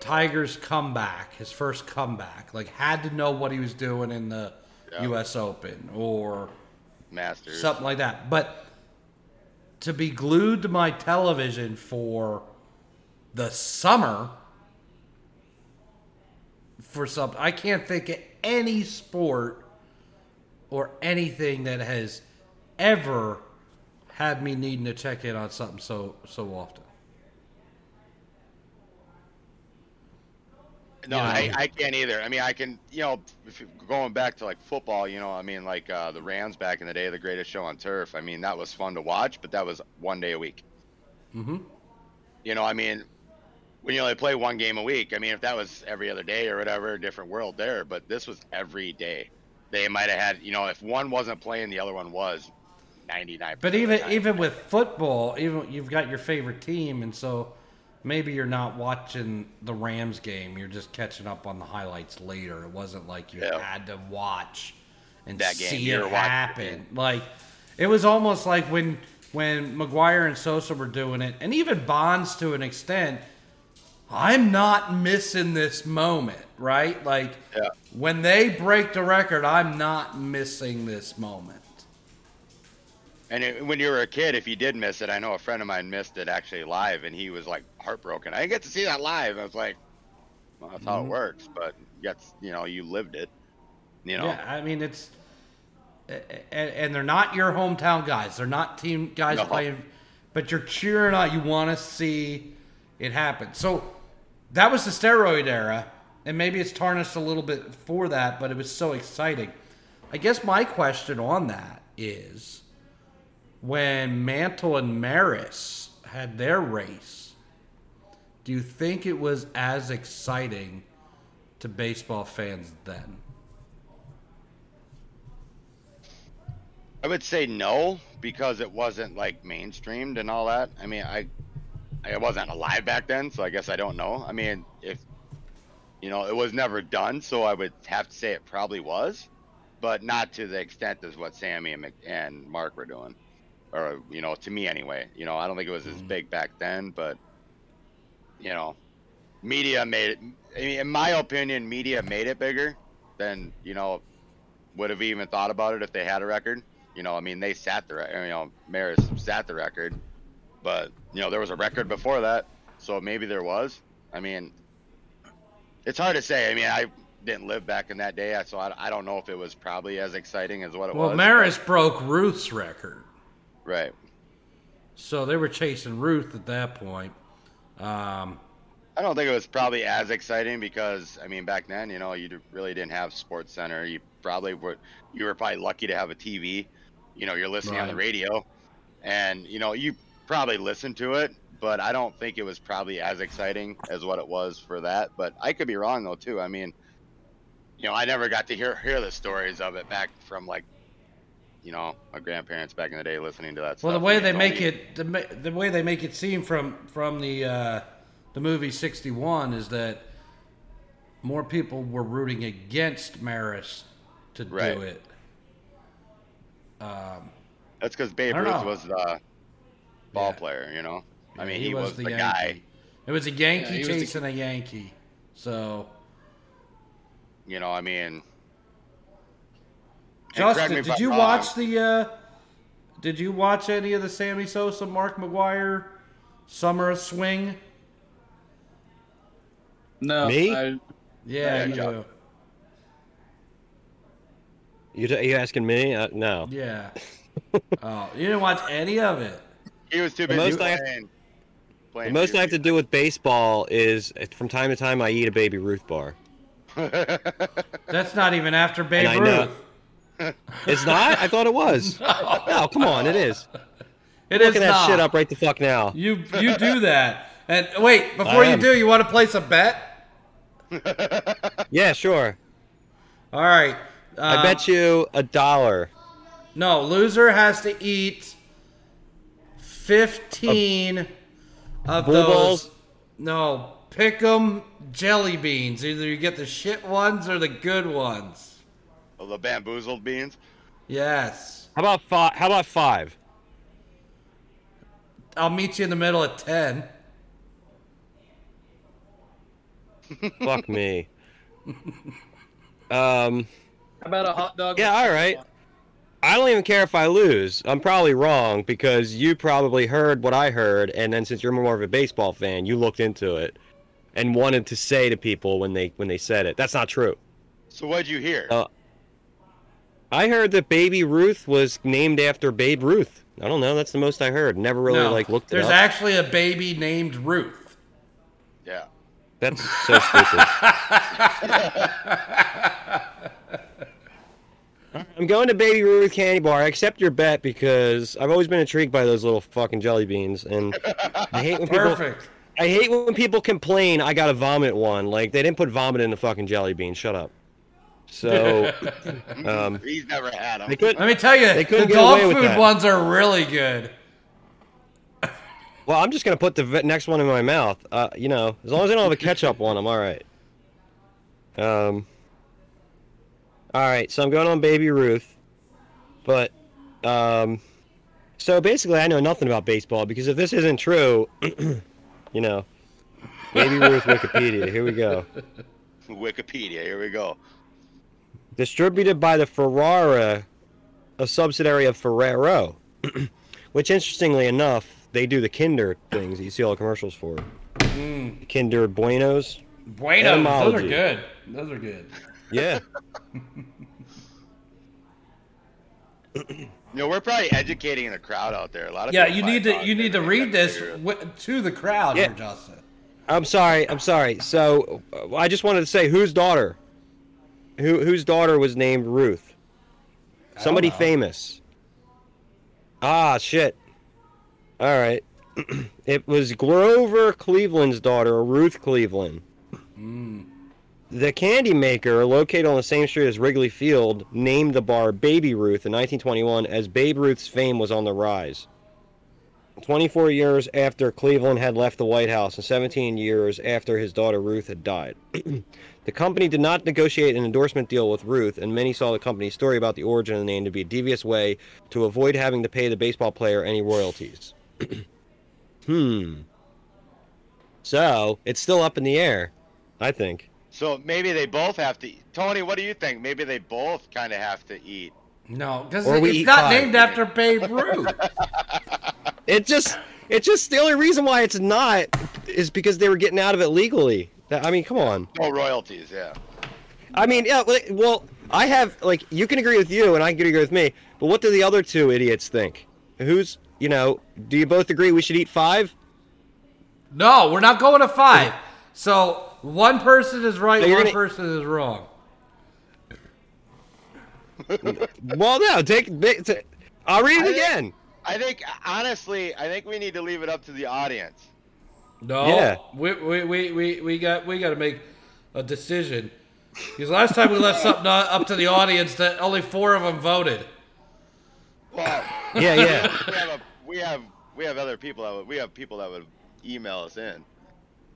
Tiger's comeback, his first comeback, like, had to know what he was doing in the Yeah. U.S. Open or Masters. something like that. But to be glued to my television for the summer for something, I can't think of any sport or anything that has ever had me needing to check in on something so so often. No, you know? I, I can't either. I mean, I can, you know, if you, going back to like football, you know, I mean, like uh, the Rams back in the day, the greatest show on turf. I mean, that was fun to watch, but that was one day a week. Mm-hmm. You know, I mean, when you only play one game a week, I mean, if that was every other day or whatever, different world there. But this was every day. They might have had, you know, if one wasn't playing, the other one was. Ninety nine. But even even with football, even you've got your favorite team, and so maybe you're not watching the Rams game. You're just catching up on the highlights later. It wasn't like you Yeah. had to watch and That game, see it were watching the happen. Like it was almost like when when McGwire and Sosa were doing it, and even Bonds to an extent. I'm not missing this moment, right? Like Yeah. when they break the record, I'm not missing this moment. And it, when you were a kid, if you did miss it, I know a friend of mine missed it actually live, and he was like heartbroken. I didn't get to see that live. I was like, well, that's how it mm-hmm. works. But that's you know, you lived it. You know, Yeah, I mean it's, and, and they're not your hometown guys. They're not team guys No. playing, but you're cheering on. You want to see it happen. So that was the steroid era, and maybe it's tarnished a little bit for that, but it was so exciting. I guess my question on that is, when Mantle and Maris had their race, do you think it was as exciting to baseball fans then? I would say no because it wasn't like mainstreamed and all that. I mean, I I wasn't alive back then, so I guess I don't know. I mean, if you know, it was never done, so I would have to say it probably was, but not to the extent as what Sammy and, and Mark were doing, or you know, to me anyway. You know, I don't think it was as mm-hmm. big back then, but you know, media made it. I mean, in my opinion, media made it bigger than you know would have even thought about it if they had a record. You know, I mean, they sat the, you know, Maris sat the record, but you know, there was a record before that, so maybe there was. I mean, it's hard to say. I mean, I didn't live back in that day, so I, I don't know if it was probably as exciting as what it Well, was. Well, Maris broke Ruth's record, right? so they were chasing Ruth at that point. Um, I don't think it was probably as exciting because I mean back then, you know, you really didn't have Sports Center. You probably were you were probably lucky to have a TV. You know, you're listening on the radio, and you know you probably listened to it, but I don't think it was probably as exciting as what it was for that. But I could be wrong though too. I mean, you know, I never got to hear hear the stories of it back from like, you know, my grandparents back in the day listening to that. well, the way they make me- it, the, the way they make it seem from from the uh, the movie '61 is that more people were rooting against Maris to Right. do it. That's because Babe Ruth was uh, ball Yeah. player. You know, I mean, he, was, the, guy. Yankee. It was a Yankee Yeah, he was the- chasing a Yankee. So, You know, I mean, Justin, did I'm you wrong. watch the? uh Did you watch any of the Sammy Sosa, Mark McGwire, Summer of Swing? No, Me? I, Yeah, Yeah, you Joe. You, t- you asking me? Uh, no. Yeah. oh, you didn't watch any of it. he was too The busy most I have- playing. The most I have to do with baseball is from time to time I eat a baby Ruth bar. That's not even after Babe I know. Ruth. It's not? I thought it was. No, come on, it is. It is Look at that not. shit up right the fuck now. You you do that. And wait, before you do, you want to place a bet? Yeah, sure. All right. I uh, bet you a dollar. No, loser has to eat fifteen of Bull those. balls? No, pick 'em jelly beans. Either you get the shit ones or the good ones. Oh, the BeanBoozled beans. Yes. How about five? How about five? I'll meet you in the middle at ten. Fuck me. Um. how about a hot dog? Yeah, all right. I don't even care if I lose. I'm probably wrong because you probably heard what I heard, and then since you're more of a baseball fan, you looked into it and wanted to say to people when they when they said it. That's not true. So what'd you hear? Uh, I heard that Baby Ruth was named after Babe Ruth. I don't know. That's the most I heard. Never really no, like looked it there's up. actually a baby named Ruth. yeah. That's so stupid. I'm going to Baby Ruth Candy Bar. I accept your bet because I've always been intrigued by those little fucking jelly beans, and I hate when people. Perfect. I hate when people complain I got to vomit one. Like they didn't put vomit in the fucking jelly bean. Shut up. So, um, He's never had them. could. Let me tell you, They the couldn't get dog food ones are really good. Well, I'm just gonna put the next one in my mouth. Uh, you know, as long as I don't have a ketchup one, I'm all right. Um. All right, so I'm going on Baby Ruth, but um, so basically I know nothing about baseball because if this isn't true, you know, Baby Ruth Wikipedia. Here we go. Wikipedia. Here we go. Distributed by the Ferrara, a subsidiary of Ferrero, which interestingly enough, they do the Kinder things that you see all the commercials for. Kinder Buenos. Bueno, those are good. Those are good. Yeah. You know, we're probably educating the crowd out there. A lot of Yeah, you need to you need to read this figure it. wi- to the crowd, Yeah. Justin. I'm sorry. I'm sorry. So uh, I just wanted to say whose daughter? Who whose daughter was named Ruth? Somebody famous. Ah, shit. All right. it was Grover Cleveland's daughter, Ruth Cleveland. The candy maker, located on the same street as Wrigley Field, named the bar Baby Ruth in 1921 as Babe Ruth's fame was on the rise. 24 years after Cleveland had left the White House and 17 years after his daughter Ruth had died. the company did not negotiate an endorsement deal with Ruth, and many saw the company's story about the origin of the name to be a devious way to avoid having to pay the baseball player any royalties. hmm. So, it's still up in the air, I think. So maybe they both have to. Tony, what do you think? Maybe they both kind of have to eat. No, because we it's not five. named after Babe Ruth. It just, it just, the only reason why it's not is because they were getting out of it legally. I mean, come on. No royalties. Yeah. I mean, yeah. well- Well, I have like you can agree with you, and I can agree with me. But what do the other two idiots think? Who's you know? Do you both agree we should eat five? no, we're not going to five. So one person is right, So one gonna- person is wrong. Well, no. Take. ta- ta- I'll read I it think- again. I think honestly, I think we need to leave it up to the audience. No, Yeah. we, we, we, we, we got we got to make a decision. Because last time we left something up to the audience, that only four of them voted. Well, Yeah, yeah. we have a, we have we have other people that would, we have people that would email us in.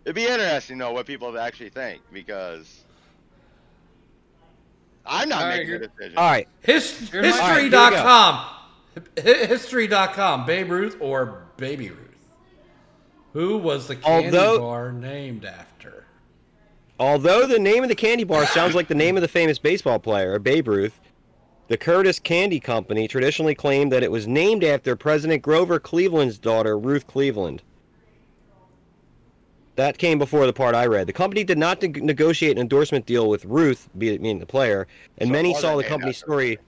It'd be interesting to know what people actually think because I'm not All right, making here- a decision. All right. His, You're history.com. Hi- History.com. Babe Ruth or Baby Ruth? Who was the candy Although- bar named after? Although the name of the candy bar sounds like the name of the famous baseball player, Babe Ruth, the Curtiss Candy Company traditionally claimed that it was named after President Grover Cleveland's daughter, Ruth Cleveland. That came before the part I read. The company did not neg- negotiate an endorsement deal with Ruth, be- meaning the player, and So many saw the company's after story.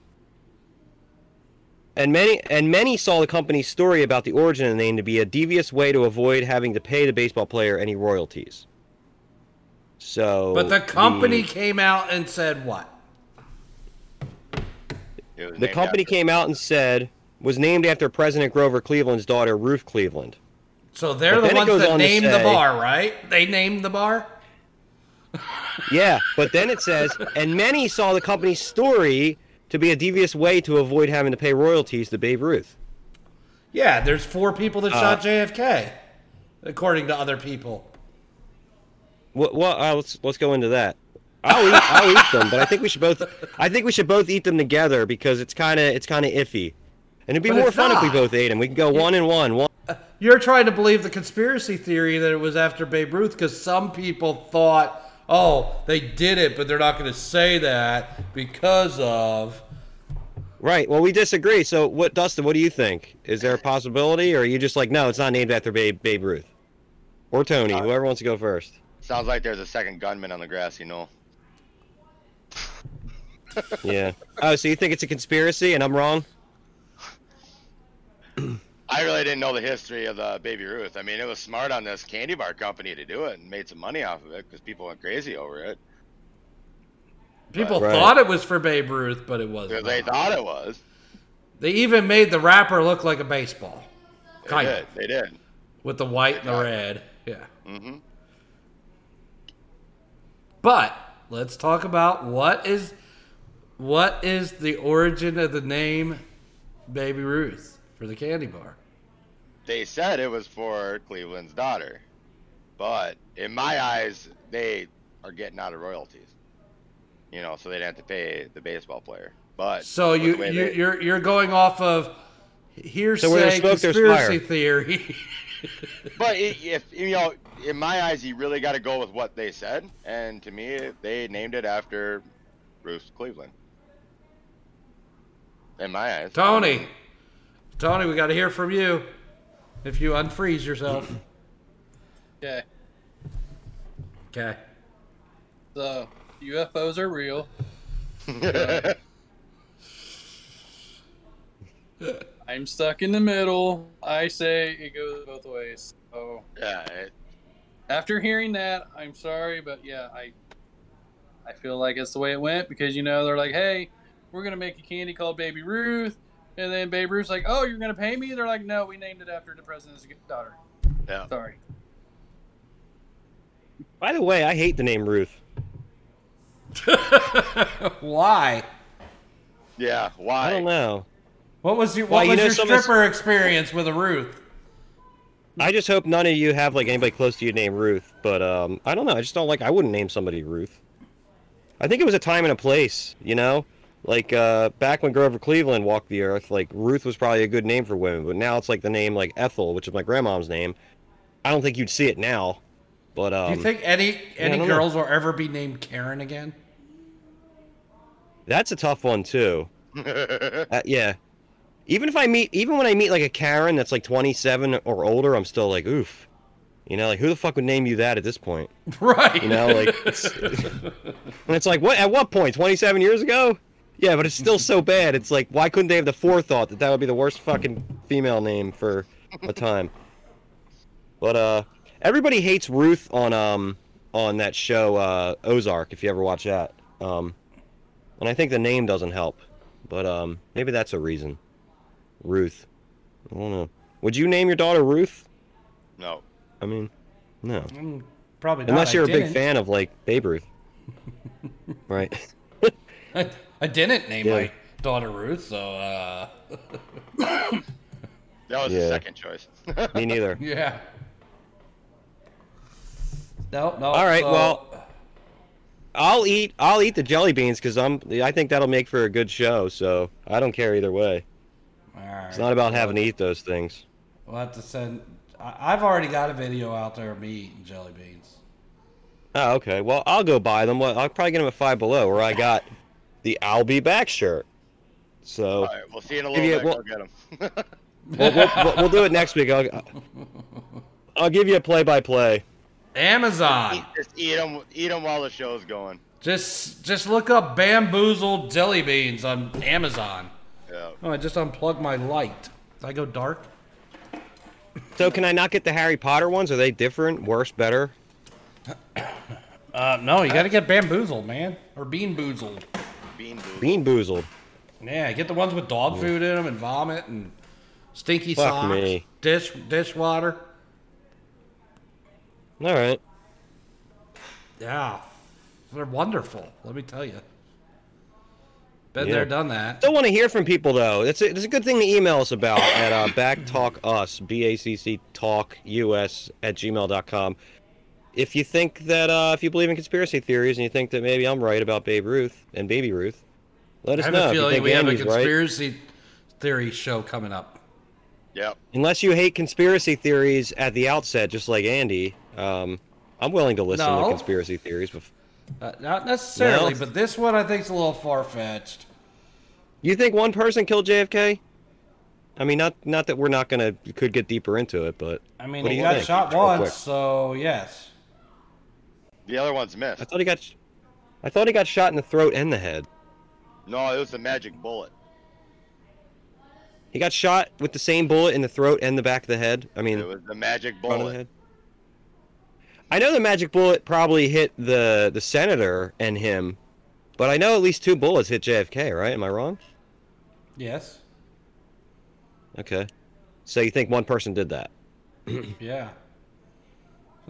And many and many saw the company's story about the origin of the name to be a devious way to avoid having to pay the baseball player any royalties. So, But the company the- came out and said what? The company after- came out and said was named after President Grover Cleveland's daughter, Ruth Cleveland. So they're But the then it ones goes that on to named the bar, right? They named the bar? Yeah, but then it says, and many saw the company's story to be a devious way to avoid having to pay royalties to Babe Ruth. Yeah, there's four people that Uh, shot JFK, according to other people. What? Well, uh, let's let's go into that. I'll eat, I'll eat them, but I think we should both. I think we should both eat them together because it's kind of it's kind of iffy, and it'd be But more fun if we both ate them. We can go one and one. one. You're trying to believe the conspiracy theory that it was after Babe Ruth because some people thought, oh, they did it, but they're not going to say that because of. Right. Well, we disagree. So, what, Dustin? What do you think? Is there a possibility, or are you just like, no, it's not named after Babe Babe Ruth, or Tony? Uh, whoever wants to go first. Sounds like there's a second gunman on the grassy you knoll. Yeah. Oh, so you think it's a conspiracy, and I'm wrong? I really didn't know the history of the Baby Ruth. I mean, it was smart on this candy bar company to do it and made some money off of it because people went crazy over it. People Right. thought it was for Babe Ruth, but it wasn't. They thought it was. They even made the wrapper look like a baseball. They Kind did. of. They did. With the white and the red. Yeah. Mm-hmm. But let's talk about what is what is the origin of the name Baby Ruth for the candy bar. They said it was for Cleveland's daughter, but in my eyes, they are getting out of royalties. You know, so they didn't have to pay the baseball player. But So you, you they- you're you're going off of hearsay where there's smoke, conspiracy theory. But i- if you know, in my eyes, you really got to go with what they said, and to me, they named it after Bruce Cleveland. In my eyes, Tony, Tony, we got to hear from you. If you unfreeze yourself, Okay. okay. So UFOs are real. I'm stuck in the middle. I say it goes both ways. So yeah, it, after hearing that, I'm sorry, but yeah, I I feel like it's the way it went because you know they're like, hey, we're gonna make a candy called Baby Ruth, and then Babe Ruth's like, oh, you're gonna pay me? They're like, no, we named it after the president's daughter. yeah. Sorry. By the way, I hate the name Ruth. Why? Yeah, why? I don't know. What was your Well, what you was know, your some of stripper experience with a Ruth? I just hope none of you have like anybody close to you named Ruth. But um, I don't know. I just don't like. I wouldn't name somebody Ruth. I think it was a time and a place. You know, like uh, back when Grover Cleveland walked the earth, like Ruth was probably a good name for women. But now it's like the name like Ethel, which is my grandmom's name. I don't think you'd see it now. But um, Do you think any any don't know. girls will ever be named Karen again? that's a tough one too. Uh, yeah. Even if I meet, even when I meet like a Karen that's like 27 or older, I'm still like, oof. You know, like who the fuck would name you that at this point? Right. You know, like, it's, and it's like, what? At what point? 27 years ago? Yeah, but it's still so bad. It's like, why couldn't they have the forethought that that would be the worst fucking female name for a time? But uh, everybody hates Ruth on um on that show uh, Ozark. If you ever watch that, um, and I think the name doesn't help. But um, maybe that's a reason. Ruth. I don't know. Would you name your daughter Ruth? no. I mean, no. Mm, Probably not. Unless you're a big didn't. fan of like Babe Ruth. right. I, I didn't name Yeah. my daughter Ruth, so uh, That was the second choice. Me neither. yeah. No, no. All right, so- well- I'll eat I'll eat the jelly beans because I'm I think that'll make for a good show. So I don't care either way. All right. It's not about having to eat those things. We'll have to send. I, I've already got a video out there of me eating jelly beans. Oh, okay. Well, I'll go buy them. Well, I'll probably get them at Five Below, where I got the I'll be back shirt. So All right, we'll see you in a little Give you- bit. well- Go get them. we'll, we'll, we'll, we'll do it next week. I'll, I'll give you a play-by-play. Amazon. Just eat them, eat them while the show's going. Just just look up bamboozled jelly beans on Amazon. Yeah. Oh, I just unplugged my light. Did I go dark? So can I not get the Harry Potter ones? Are they different? Worse? Better? Uh, no, you got to get bamboozled, man, or BeanBoozled. Bean booze. Bean Boozled. Yeah, get the ones with dog food in them and vomit and stinky Fuck socks, me. dish dishwater. All right. Yeah, they're wonderful. Let me tell you. Been Yeah. there, done that. Still want to hear from people though. It's a, it's a good thing to email us about at uh, backtalkus b a c c talk us at gmail.com. If you think that uh, if you believe in conspiracy theories and you think that maybe I'm right about Babe Ruth and Baby Ruth, let I us have know. a if you feeling think we have a Andy's right. conspiracy theory show coming up. Yep. Unless you hate conspiracy theories at the outset, just like Andy, um, I'm willing to listen No. to conspiracy theories. But Uh, not necessarily, No. but this one I think is a little far fetched. you think one person killed JFK? I mean, not not that we're not gonna could get deeper into it, but I mean, What he got think? shot once, so yes. The other one's missed. I thought he got, sh- I thought he got shot in the throat and the head. No, it was the magic bullet. He got shot with the same bullet in the throat and the back of the head. I mean, It was the magic front of the bullet. head. I know the magic bullet probably hit the the senator and him, but I know at least two bullets hit JFK. Right? Am I wrong? Yes. Okay. So you think one person did that? Yeah.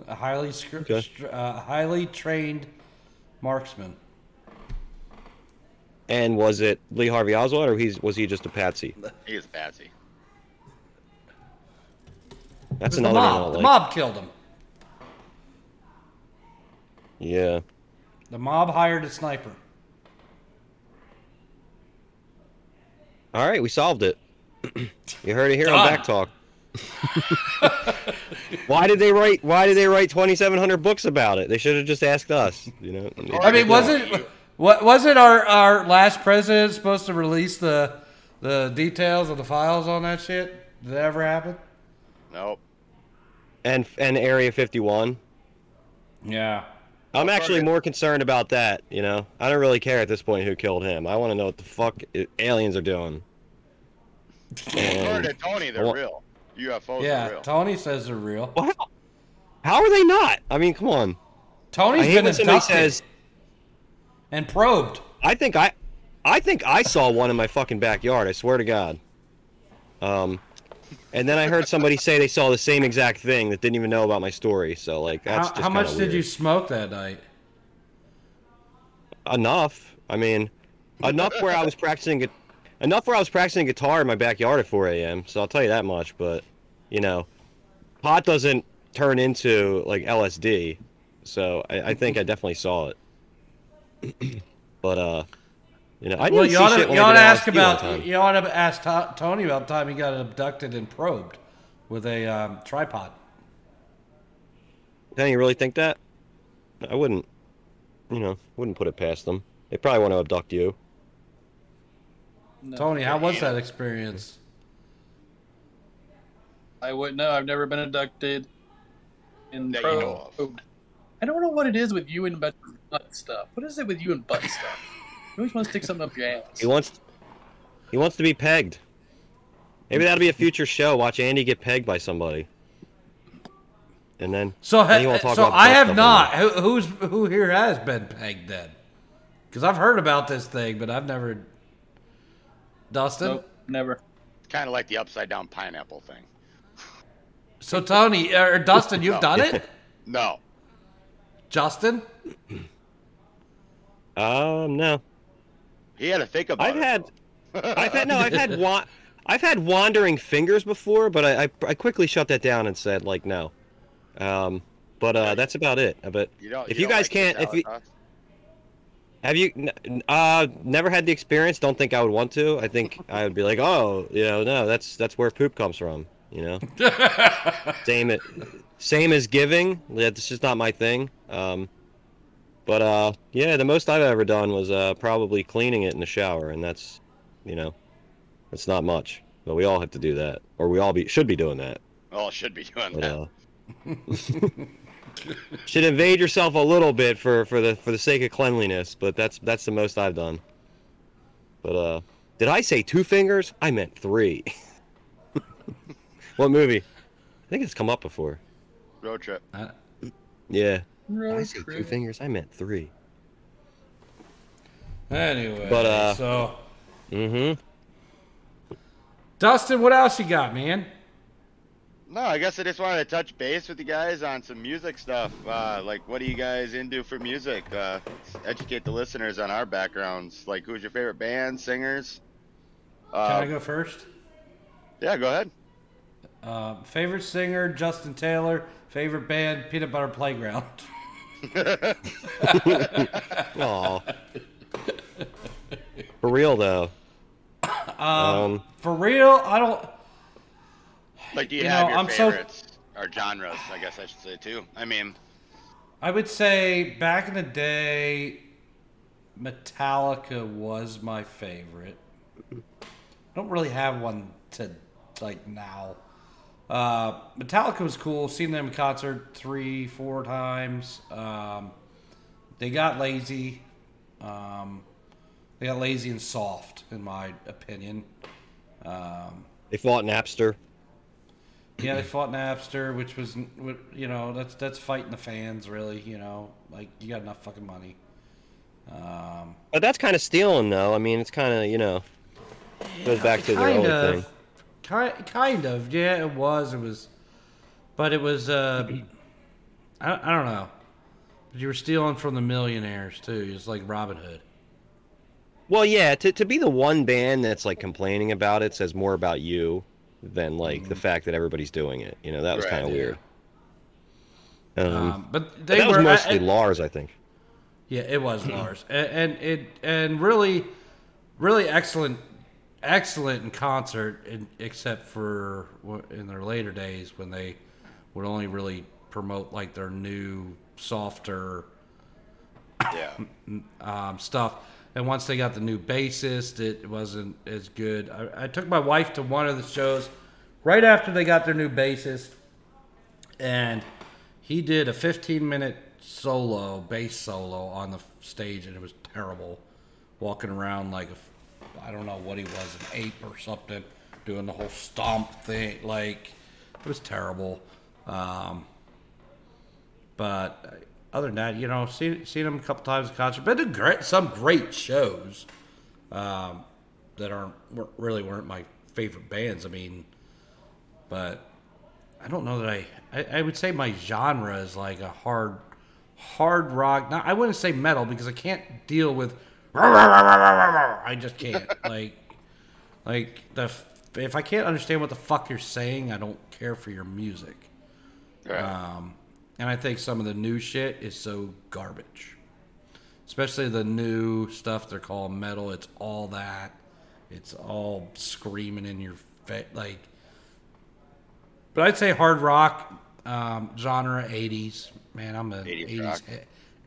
A highly scr- Okay. str- uh, highly trained marksman. And was it Lee Harvey Oswald, or he's was he just a patsy? He was a Patsy. That's was the another name mob. don't The mob killed him. Yeah. The mob hired a sniper. All right, we solved it. you heard it here on Done. BACC Talk. why did they write? Why did they write 2,700 books about it? They should have just asked us. You know. I mean, wasn't what wasn't our our last president supposed to release the the details of the files on that shit? Did that ever happen? Nope. and and Area 51. Yeah. I'm Well, actually more concerned about that. You know, I don't really care at this point who killed him. I want to know what the fuck aliens are doing. According And, to Tony, they're Well- real. UFOs are Yeah. real. Tony says they're real. well, how, how are they not? I mean, come on. Tony's been when somebody abducted says. and probed. I think I, I think I saw one in my fucking backyard. I swear to God. Um, and then I heard somebody say they saw the same exact thing that didn't even know about my story. So like, that's How, just how much kinda did you smoke that night? Enough. I mean, enough where I was practicing gu- enough where I was practicing guitar in my backyard at 4 a.m. So I'll tell you that much. But you know, pot doesn't turn into like LSD. So I, I think I definitely saw it. but uh, you know, I didn't Well, see you ought to, you ought to ask about you ought to ask To- Tony about the time he got abducted and probed with a um, tripod. Danny, you really think that? I wouldn't. You know, wouldn't put it past them. They probably want to abduct you. No, Tony, how was that experience? I wouldn't know. I've never been abducted. In That you pro- know of. I don't know what it is with you and butt butt stuff. What is it with you and butt stuff? You always want to stick something up your ass. He wants. He wants to be pegged. Maybe that'll be a future show. Watch Andy get pegged by somebody. And then. So, then you ha- wanna talk so about I have not. Who, who's who here has been pegged then? Because I've heard about this thing, but I've never. Dustin. Nope, never. Kind of like the upside down pineapple thing. So Tony or Dustin, you've No. done it. No. Justin. Um, no. He had to think about I've it. had. though. I've had no. I've had wa- I've had wandering fingers before, but I, I I quickly shut that down and said like no. Um, but uh, that's about it. But You if you, don't guys like can't, if you out, huh? Have you uh never had the experience, don't think I would want to. I think I would be like, oh, you know, no, that's that's where poop comes from. You know, same it, same as giving. Yeah, this is not my thing. Um, but uh, yeah, the most I've ever done was uh, probably cleaning it in the shower, and that's, you know, that's not much. But we all have to do that, or we all be should be doing that. All should be doing But, that. uh, should invade yourself a little bit for for the for the sake of cleanliness, but that's that's the most I've done. But uh, did I say two fingers? I meant three. what movie? I think it's come up before. Road trip. Yeah. Did I Road say two fingers? I meant three. Anyway, But, uh, so Mm-hmm. Dustin, what else you got, man? No, I guess I just wanted to touch base with you guys on some music stuff. Uh, like, what are you guys into for music? Uh, educate the listeners on our backgrounds. Like, who's your favorite band, singers? Can I Uh, go first? yeah, go ahead. Uh, favorite singer, Justin Taylor. Favorite band, Peanut Butter Playground. Aw. For real though. Um, For real, I don't. Like, do you, You have know, your I'm so- favorites or genres? I guess I should say too. I mean, I would say back in the day, Metallica was my favorite. I don't really have one to like now. Uh, Metallica was cool. Seen them in concert three, four times. Um, they got lazy. Um, they got lazy and soft, in my opinion. Um, they fought Napster. Yeah, they fought Napster, which was, you know, that's that's fighting the fans, really. You know, like you got enough fucking money. Um, But that's kind of stealing though. I mean, it's kind of you know goes back to the of, thing. kind, kind of. Yeah, it was. It was, but it was. Uh, I, I don't know. But you were stealing from the millionaires too. It's like Robin Hood. Well, yeah, to, to be the one band that's like complaining about it says more about you than like the fact that everybody's doing it. You know, that was Right, kind of yeah. weird. Um, Um, but but that were was mostly I- I- Lars, I think. Yeah, it was Lars, and, and it and really, really excellent, excellent in concert, in, except for in their later days when they would only really promote like their new, softer yeah. um, stuff. And once they got the new bassist, it wasn't as good. I, I took my wife to one of the shows right after they got their new bassist, and he did a 15 minute solo, bass solo on the stage, and it was terrible. Walking around like I don't know what he was, an ape or something, doing the whole stomp thing. Like, it was terrible. Um, but other than that, you know, seen seen them a couple times in concert. Been to great, some great shows um, that aren't weren't, really weren't my favorite bands. I mean, but I don't know that I, I I would say my genre is like a hard hard rock. Not I wouldn't say metal because I can't deal with. I just can't like like the if I can't understand what the fuck you're saying, I don't care for your music. Right. Um, and I think some of the new shit is so garbage. Especially the new stuff they're calling metal. It's all that. It's all screaming in your face. Like, but I'd say hard rock um, genre, 80s. Man, I'm a 80s 80s,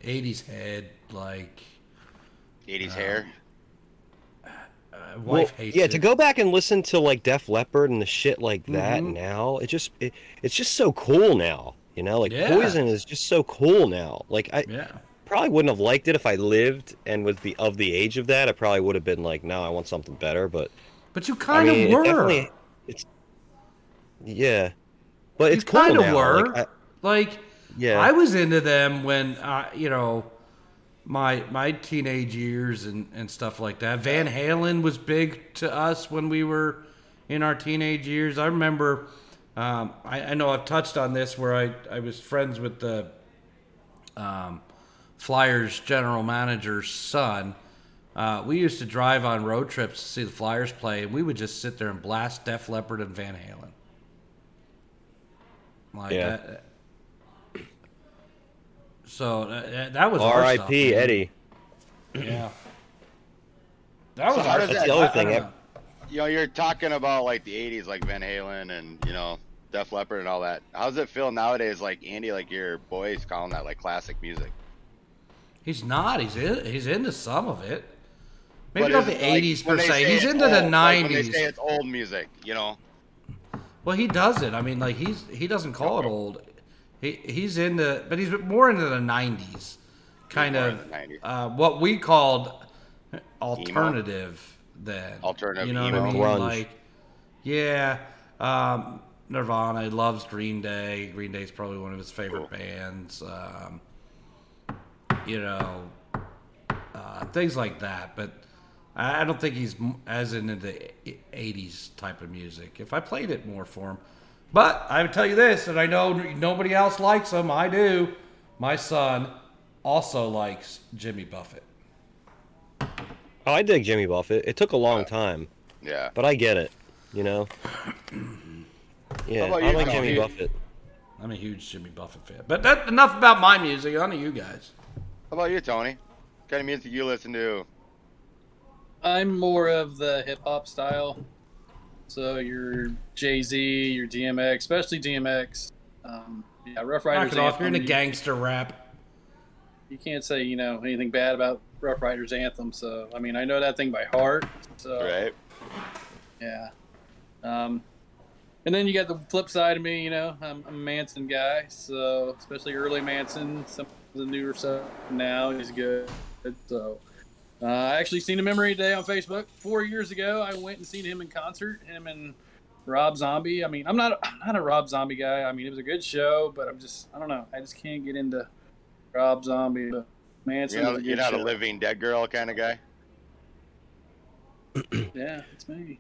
he- 80s head. Like, 80s hair. uh, wife Well, hates yeah, it. to go back and listen to like Def Leppard and the shit like that Mhm. now, it just it, it's just so cool now. You know, like Yeah. Poison is just so cool now. Like I Yeah. probably wouldn't have liked it if I lived and was the of the age of that. I probably would have been like, no, I want something better. But But you I kind mean, of it were. definitely it's yeah, but it's you cool kind of were. Like, I- like yeah, I was into them when uh, you know my my teenage years and, and stuff like that. Van Halen was big to us when we were in our teenage years. I remember. Um, I, I know I've touched on this where I, I was friends with the um, Flyers general manager's son. Uh, we used to drive on road trips to see the Flyers play, and we would just sit there and blast Def Leppard and Van Halen. Like Yeah. that. So that, that was our R.I.P. Eddie. Yeah. That was So how our does stuff. that- the other I- I thing, don't know. you know, you're talking about like the '80s, like Van Halen and you know Def Leppard and all that. How's it feel nowadays, like Andy, like your boys calling that like classic music? He's not. He's in, he's into some of it. Maybe But not the it, like, '80s per se. He's it's into the old, like, when they '90s. say it's old music, you know. Well, he does it. I mean, like he's he doesn't call it old. He he's into, but he's more into the '90s, kind more of 90s. uh, what we called alternative. Then Alternative you know emo. what I mean? Grunge. Like, yeah, um, Nirvana. He loves Green Day. Green Day's probably one of his favorite bands. Um, you know, uh, things like that. But I I don't think he's as into the e- '80s type of music. If I played it more for him, but I would tell you this, and I know nobody else likes him. I do. My son also likes Jimmy Buffett. Oh, I dig Jimmy Buffett. It took a long time, Yeah. but I get it. You know. Yeah, I you, like Tony? Jimmy Buffett. I'm a huge Jimmy Buffett fan. But that, enough about my music. On to you guys. How about you, Tony? What kind of music you listen to? I'm more of the hip hop style. So your Jay Z, your DMX, especially DMX. Um, yeah, Ruff Ryders. Knock it off. You're Anthem, into you- gangster rap. You can't say you know anything bad about Ruff Ryders Anthem. So I mean, I know that thing by heart. So Right. yeah. Um, and then you got the flip side of me. You know, I'm, I'm a Manson guy. So especially early Manson, some of the newer stuff now is good. So. Uh, I actually seen a memory today on Facebook. Four years ago, I went and seen him in concert. Him and Rob Zombie. I mean, I'm not I'm not a Rob Zombie guy. I mean, it was a good show, but I'm just I don't know. I just can't get into Rob Zombie. But Manson You're a not, you're not a living dead girl kind of guy. Yeah, it's me.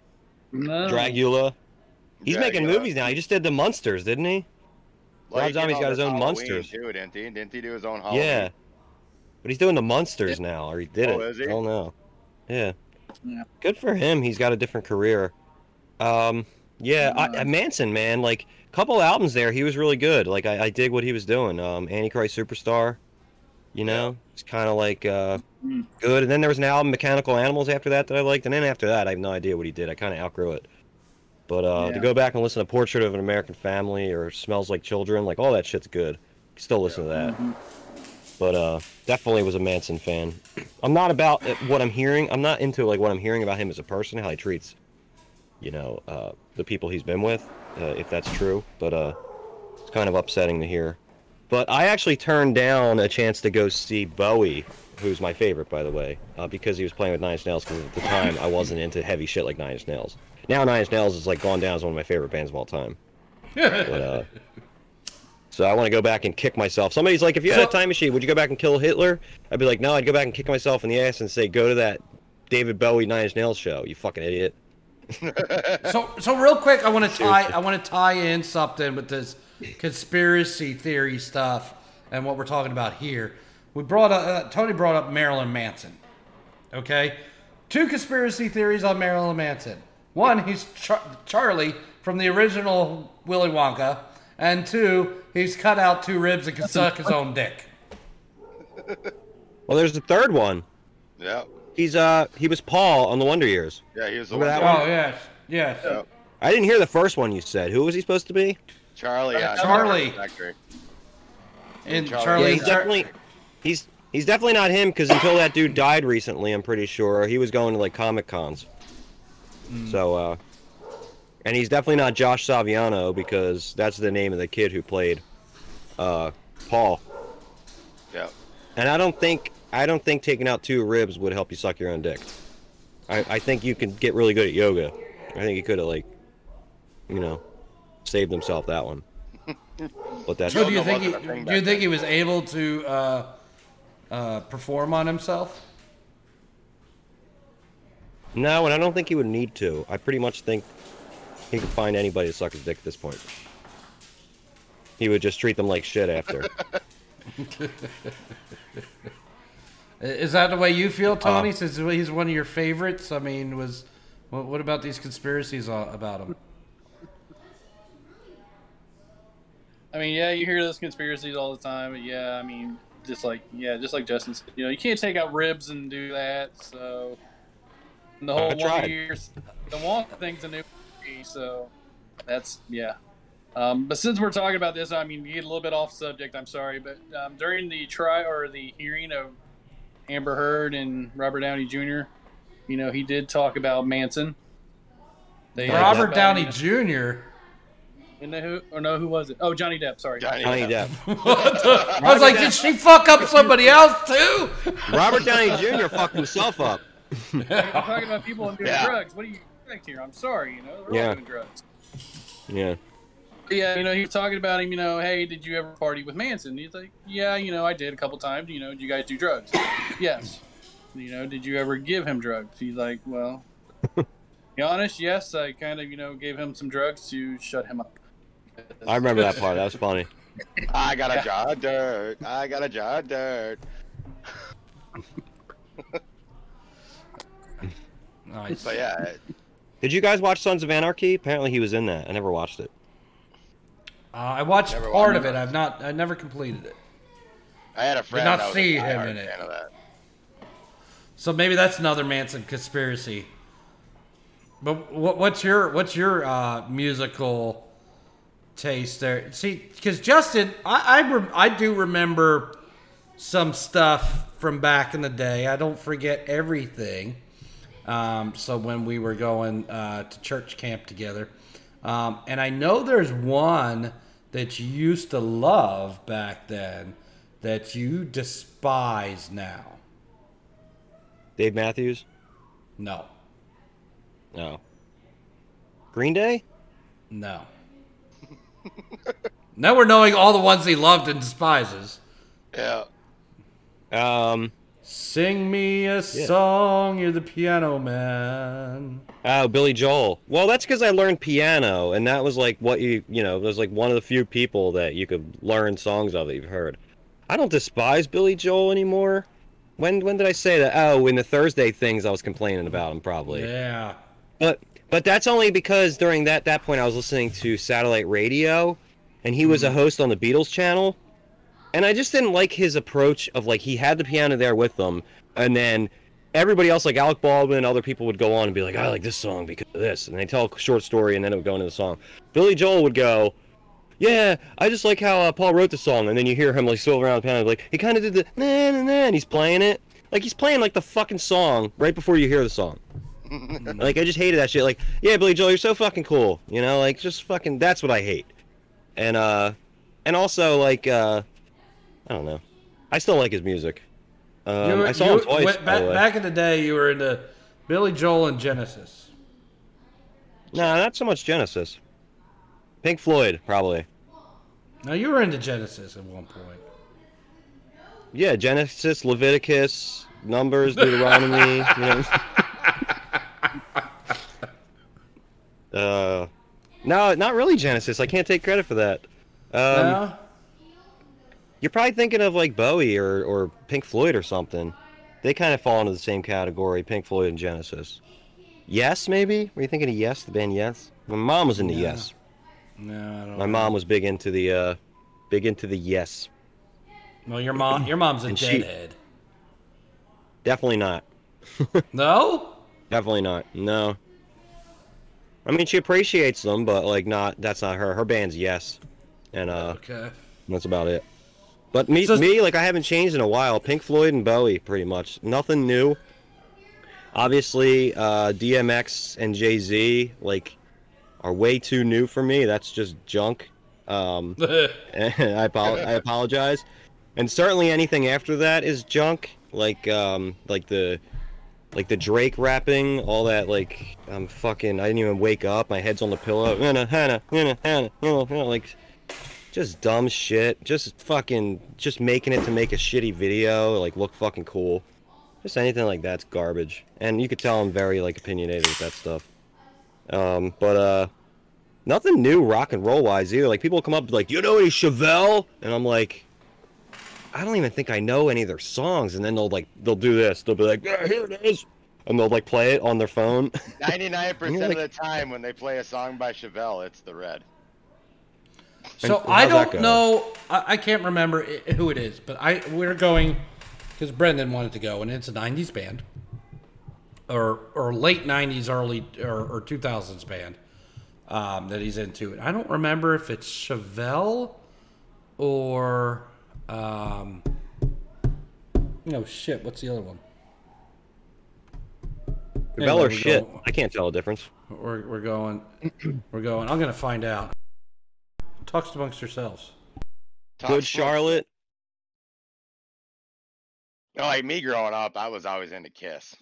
No. Dracula. He's making Dracula. movies now. He just did the Munsters, didn't he? Well, Rob he came Zombie's out got his own Halloween, Munsters. too, didn't he? Didn't he do his own Halloween? Yeah. But he's doing the Munsters now, or he did it. Oh, it. is he? I don't know. Yeah. Yeah. Good for him. He's got a different career. Um, yeah, I, Manson, man, like a couple albums there, he was really good. Like I, I dig what he was doing. Um, Antichrist Superstar, you know, it's kind of like uh, Mm. good. And then there was an album, Mechanical Animals, after that that I liked. And then after that, I have no idea what he did. I kind of outgrew it. But uh, to go back and listen to Portrait of an American Family or Smells Like Children, like all that shit's good. Still listen to that. Mhm. But uh, definitely was a Manson fan. I'm not about uh, what I'm hearing. I'm not into like what I'm hearing about him as a person, how he treats, you know, uh, the people he's been with, uh, if that's true. But uh, it's kind of upsetting to hear. But I actually turned down a chance to go see Bowie, who's my favorite, by the way, uh, because he was playing with Nine Inch Nails. Because at the time I wasn't into heavy shit like Nine Inch Nails. Now Nine Inch Nails is like gone down as one of my favorite bands of all time. But uh, so I want to go back and kick myself. Somebody's like, if you had a time machine, would you go back and kill Hitler? I'd be like, no, I'd go back and kick myself in the ass and say, go to that David Bowie Nine Inch Nails show. You fucking idiot. So, so real quick, I want to tie. I want to tie in something with this conspiracy theory stuff and what we're talking about here. We brought up uh, Tony brought up Marilyn Manson. Okay, two conspiracy theories on Marilyn Manson. One, he's Char- Charlie from the original Willy Wonka, and two, he's cut out two ribs and can suck his own dick. Well, there's the third one. Yeah. He's uh he was Paul on the Wonder Years. Yeah, he was the Remember one. that Oh yes, yes. Yeah. I didn't hear the first one you said. Who was he supposed to be? Charlie. Yeah, Charlie. Factory. And Charlie- Charlie, yeah, he's definitely he's he's definitely not him because until that dude died recently, I'm pretty sure he was going to like comic cons. So uh, and he's definitely not Josh Saviano because that's the name of the kid who played uh Paul. Yeah. And I don't think I don't think taking out two ribs would help you suck your own dick. I, I think you can get really good at yoga. I think he could have like, you know, saved himself that one. But that's So do you think he, wasn't a thing do you think he was able to uh, uh, perform on himself? No, and I don't think he would need to. I pretty much think he could find anybody to suck his dick at this point. He would just treat them like shit after. Is that the way you feel, Tony? Uh, Since he's one of your favorites, I mean, was what, what about these conspiracies about him? I mean, yeah, you hear those conspiracies all the time, but yeah, I mean, just like yeah, just like Justin said, you know, you can't take out ribs and do that. So And the whole I one tried. years, the Wonka thing's a new movie, so that's yeah. Um, but since we're talking about this, I mean, you get a little bit off subject. I'm sorry, but um, during the try or the hearing of Amber Heard and Robert Downey Jr., you know, he did talk about Manson. They Robert somebody- Downey Jr. You know who? Or no, who was it? Oh, Johnny Depp. Sorry. Johnny Johnny Depp. Depp. I was like, did she fuck up somebody else too? Robert Downey Jr. fucked himself up. I'm talking about people doing Yeah. drugs. What do you expect here? I'm sorry. You know, they're Yeah. all doing drugs. Yeah. Yeah, you know, he was talking about him, you know, hey, did you ever party with Manson? He's like, yeah, you know, I did a couple times. You know, do you guys do drugs? yes. You know, did you ever give him drugs? He's like, well, be honest, yes, I kind of, you know, gave him some drugs to shut him up. I remember that part. That was funny. I got a jar of dirt. I got a jar of dirt. Nice. But yeah, Did you guys watch Sons of Anarchy? Apparently he was in that. I never watched it. Uh, I watched Never part watched of it. it. I've not. I never completed it. I had a friend Did not that was see a him in it. that. So maybe that's another Manson conspiracy. But what, what's your what's your uh, musical taste there? See, because Justin, I I, rem- I do remember some stuff from back in the day. I don't forget everything. Um, so when we were going uh, to church camp together, um, and I know there's one that you used to love back then that you despise now. Dave Matthews? No. No. Green Day? No. now we're knowing all the ones he loved and despises. Yeah. Um. Sing me a song, you're the piano man. Oh, Billy Joel. Well, that's because I learned piano, and that was like what you, you know, was like one of the few people that you could learn songs of that you've heard. I don't despise Billy Joel anymore. When when did I say that? Oh, in the Thursday things I was complaining about him probably. Yeah. But but that's only because during that that point I was listening to satellite radio, and he was a mm-hmm. host on the Beatles channel, and I just didn't like his approach of like he had the piano there with them, and then everybody else like Alec Baldwin and other people would go on and be like I like this song because of this, and they tell a short story and then it would go into the song. Billy Joel would go. Yeah, I just like how uh, Paul wrote the song, and then you hear him like swivel around the piano, like he kind of did the na na na, and he's playing it, like he's playing like the fucking song right before you hear the song. Like I just hated that shit. Like, yeah, Billy Joel, you're so fucking cool. You know, like just fucking. That's what I hate. And uh, and also like uh, I don't know. I still like his music. Um, You were- I saw you- him twice. went- back, back in the day, you were into Billy Joel and Genesis. Nah, not so much Genesis. Pink Floyd, probably. Now you were into Genesis at one point. Yeah, Genesis, Leviticus, Numbers, Deuteronomy. you know. Uh, no, not really Genesis. I can't take credit for that. Um, no? You're probably thinking of like Bowie or, or Pink Floyd or something. They kind of fall into the same category, Pink Floyd and Genesis. Yes, maybe? Were you thinking of Yes, the band Yes? My mom was into Yeah. Yes. No, I don't. My mom was big into the uh, big into the Yes. Well, your mom, your mom's a she- deadhead. Definitely not. No. Definitely not. No. I mean, she appreciates them, but like, not. That's not her. Her band's Yes, and uh, Okay. that's about it. But me, So- me, like I haven't changed in a while. Pink Floyd and Bowie, pretty much. Nothing new. Obviously, uh, DMX and Jay Z, like, are way too new for me. That's just junk. Um, I, apo- I apologize. And certainly anything after that is junk. Like, um, like the, like the Drake rapping, all that. Like, I'm fucking. I didn't even wake up. My head's on the pillow. Hannah, Hannah, Hannah, Hannah, Hannah, Hannah, Like, just dumb shit. Just fucking, just making it to make a shitty video, like look fucking cool. Just anything like that's garbage. And you could tell I'm very like opinionated with that stuff. Um, but uh, nothing new rock and roll wise either. Like people come up like, you know any Chevelle? And I'm like, I don't even think I know any of their songs. And then they'll like, they'll do this. They'll be like, yeah, here it is. And they'll like play it on their phone. 99% You're of like- the time when they play a song by Chevelle, it's the red. So And I don't know. I, I can't remember i- who it is, but I we're going because Brendan wanted to go, and it's a '90s band. or or late '90s, early or, or 2000s band um, that he's into. I don't remember if it's Chevelle or um, no shit. What's the other one? Bell or shit? going- I can't tell the difference. We're we're going. We're going. I'm gonna find out. Talks amongst yourselves. Top Good split. Charlotte. You know, like me growing up, I was always into Kiss.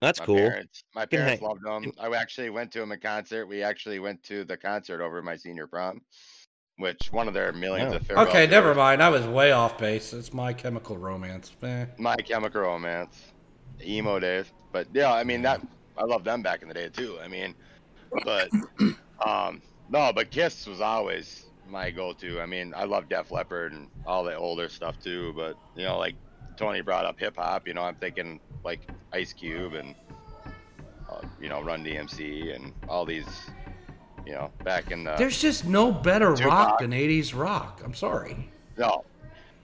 That's my cool. Parents, my parents hang- loved them. I actually went to them in concert. We actually went to the concert over my senior prom, which one of their millions Wow. of farewell Okay, never mind. I was way off base. It's my chemical romance. Eh. My Chemical Romance, emo days. But yeah, I mean that I loved them back in the day too. I mean, but um, no, but Kiss was always my go-to. I mean, I love Def Leppard and all the older stuff too. But you know, like Tony brought up hip hop. You know, I'm thinking like Ice Cube and uh, you know Run DMC and all these. You know, back in the There's just no better Tupac. rock than 80s rock. I'm sorry. no.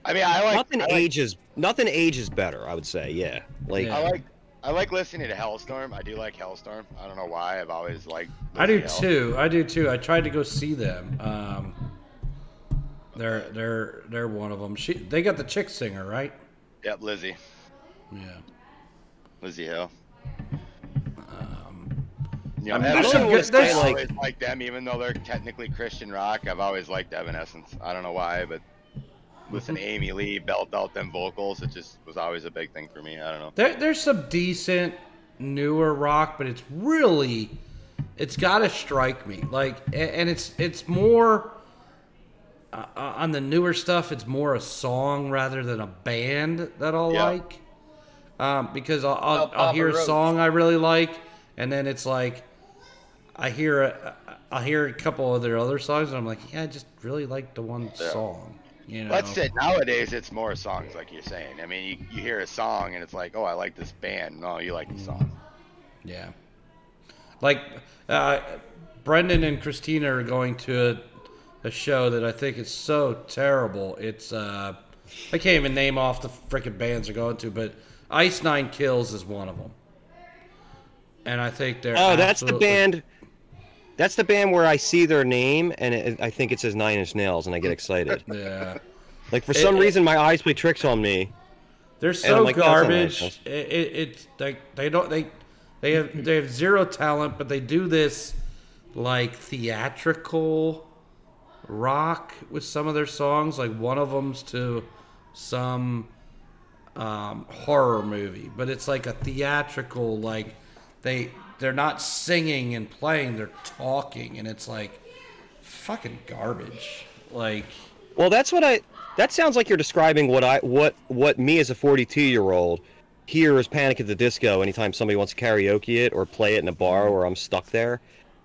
I mean, I like nothing I like, ages. Nothing ages better. I would say. Yeah. Like Yeah. I like I like listening to Halestorm. I do like Halestorm. I don't know why. I've always liked. I do too. I do too. I tried to go see them. Um, they're they're they're one of them. She they got the chick singer right. Yep, Lizzie. Yeah. Lzzy Hale. Um, You know, I mean, there's some good. what There's, style, I've like- always liked them, even though they're technically Christian rock. I've always liked Evanescence. I don't know why, but listen to. Amy Lee belt out them vocals. It just was always a big thing for me. I don't know. there, there's some decent newer rock, but it's really it's got to strike me like, and it's it's more uh, uh, on the newer stuff. It's more a song rather than a band that I'll Yeah. like. Um, because I'll, I'll, Well, I'll hear a Roach. song I really like, and then it's like I hear a, I hear a couple of their other songs, and I'm like, yeah, I just really like the one Yeah. song. You know, That's it. Nowadays, it's more songs, like you're saying. I mean, you, you hear a song and it's like, oh, I like this band. No, you like the song. Yeah. Like uh, Brendan and Christina are going to a, a show that I think is so terrible. It's uh, I can't even name off the freaking bands they're going to, but Ice Nine Kills is one of them. And I think they're Oh, that's the band. That's the band where I see their name and it, I think it says Nine Inch Nails and I get excited. Yeah, like for some it- reason, my eyes play tricks on me. they're so like, garbage. it, it's like they don't they they have they have zero talent, but they do this like theatrical rock with some of their songs. Like one of them's to some um, horror movie, but it's like a theatrical like they they're not singing and playing, they're talking, and it's like fucking garbage. Like Well, that's what I. That sounds like you're describing what I what what me as a 42 year old hear as Panic at the Disco anytime somebody wants to karaoke it or play it in a bar where I'm stuck there,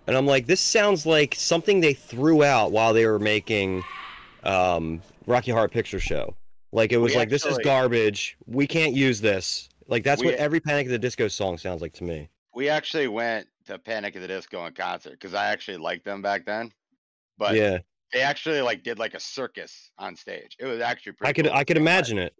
and I'm like, this sounds like something they threw out while they were making um, Rocky Horror Picture Show. Like it was We like this is garbage. We can't use this. Like that's We- what every Panic at the Disco song sounds like to me. We actually went to Panic at the Disco in concert because I actually liked them back then. But yeah, they actually like did like a circus on stage. It was actually pretty. I could cool. I could imagine it.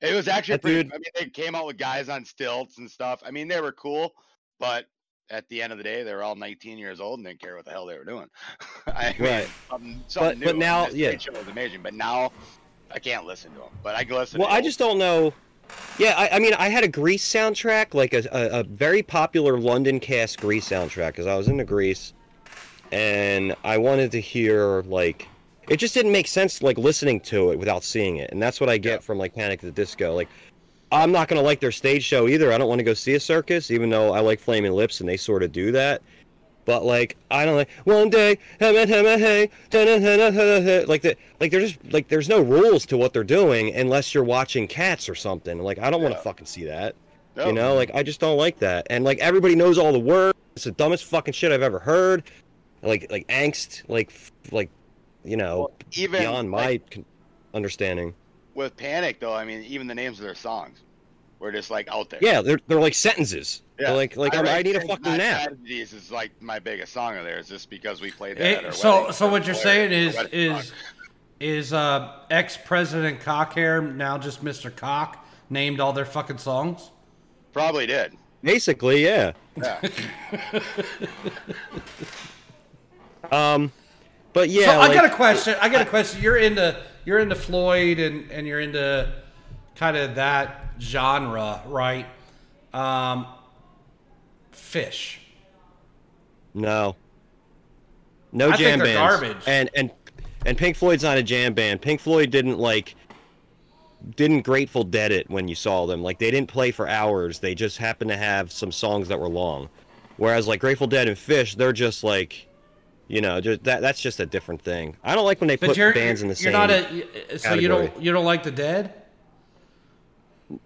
It was actually That pretty. dude- I mean, they came out with guys on stilts and stuff. I mean, they were cool, but at the end of the day, they were all 19 years old and didn't care what the hell they were doing. I mean, Right. something, something But- but now- yeah. show was amazing. But now, I can't listen to them. But I can listen. Well, I just don't know. Yeah, I, I mean, I had a Grease soundtrack, like a, a, a very popular London cast Grease soundtrack, because I was into Grease, and I wanted to hear like, it just didn't make sense like listening to it without seeing it, and that's what I get Yeah. from like Panic at the Disco. Like, I'm not gonna like their stage show either. I don't want to go see a circus, even though I like Flaming Lips, and they sort of do that. But like I don't like one day, hey, like that, like they're just like there's no rules to what they're doing unless you're watching Cats or something. Like I don't want to Yeah. fucking see that. No. You know, like I just don't like that. And like everybody knows all the words. It's the dumbest fucking shit I've ever heard. Like like angst, like like you know, Well, even beyond my like, con- understanding. with Panic though, I mean, even the names of their songs were just like out there. Yeah, they're they're like sentences. They're like like I, I Write need a fucking Not nap. Tragedies is like my biggest song of theirs, just because we played that. At our so wedding. so what you're saying is is is uh ex President Cockhair now just Mr. Cock named all their fucking songs? probably did. Basically, yeah. Yeah. Um, but yeah, so I got a question. I got a question. You're into you're into Floyd and and you're into kind of that genre, right? Um, Phish. No. No I jam bands. garbage. And and and Pink Floyd's not a jam band. Pink Floyd didn't like didn't Grateful Dead it when you saw them. Like they didn't play for hours. They just happened to have some songs that were long. Whereas like Grateful Dead and Phish, they're just like you know, just that that's just a different thing. I don't like when they But put you're bands in the you're same not a so you don't you don't like the Dead?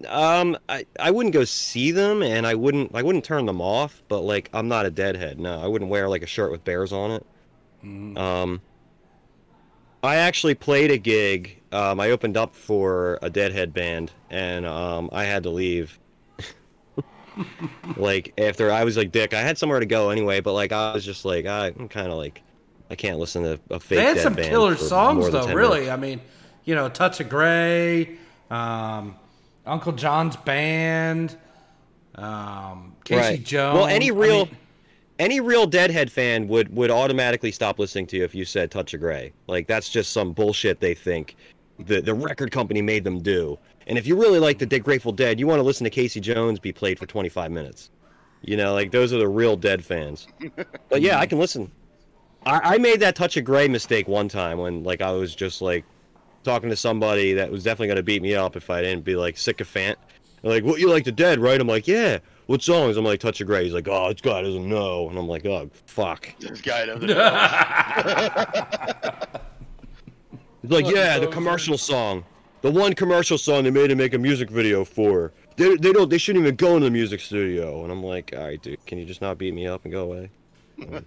Um, I, I wouldn't go see them, and I wouldn't I wouldn't turn them off. But like, I'm not a deadhead. No, I wouldn't wear like a shirt with bears on it. Um, I actually played a gig. Um, I opened up for a deadhead band, and um, I had to leave. like after I was like, Dick, I had somewhere to go anyway, but like I was just like, I'm kind of like, I can't listen to a fake. They had some killer songs though. Really, minutes. I mean, you know, Touch of Grey, um, Uncle John's band, um, Casey Right. Jones. Well, any I real mean, any real Deadhead fan would would automatically stop listening to you if you said Touch of Grey. Like that's just some bullshit they think the the record company made them do. And if you really like the Dead Grateful Dead, you want to listen to Casey Jones be played for 25 minutes. You know, like those are the real Dead fans. But yeah, I can listen. I, I made that Touch of Grey mistake one time when like I was just like talking to somebody that was definitely gonna beat me up if I didn't be like sycophant. They're like, "What you like the Dead, right?" I'm like, "Yeah." What songs? I'm like, "Touch of Grey." He's like, "Oh, this guy doesn't know," and I'm like, "Oh, fuck." This guy doesn't know. He's like, Fucking "Yeah, the commercial song, the one commercial song they made him make a music video for. They, they don't. They shouldn't even go in the music studio." And I'm like, "All right, dude, can you just not beat me up and go away?"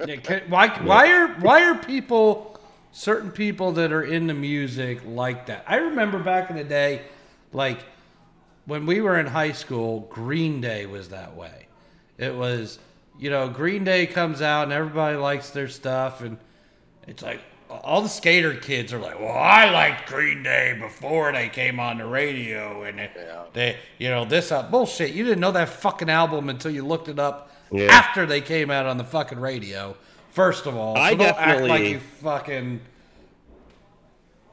yeah, can- why why are why are people certain people that are into music like that? I remember back in the day, like when we were in high school, Green Day was that way. It was, you know, Green Day comes out and everybody likes their stuff, and it's like all the skater kids are like, "Well, I liked Green Day before they came on the radio, and it, Yeah. they, you know, this uh, bullshit. You didn't know that fucking album until you looked it up Yeah. after they came out on the fucking radio. First of all, so I don't act like definitely- you fucking,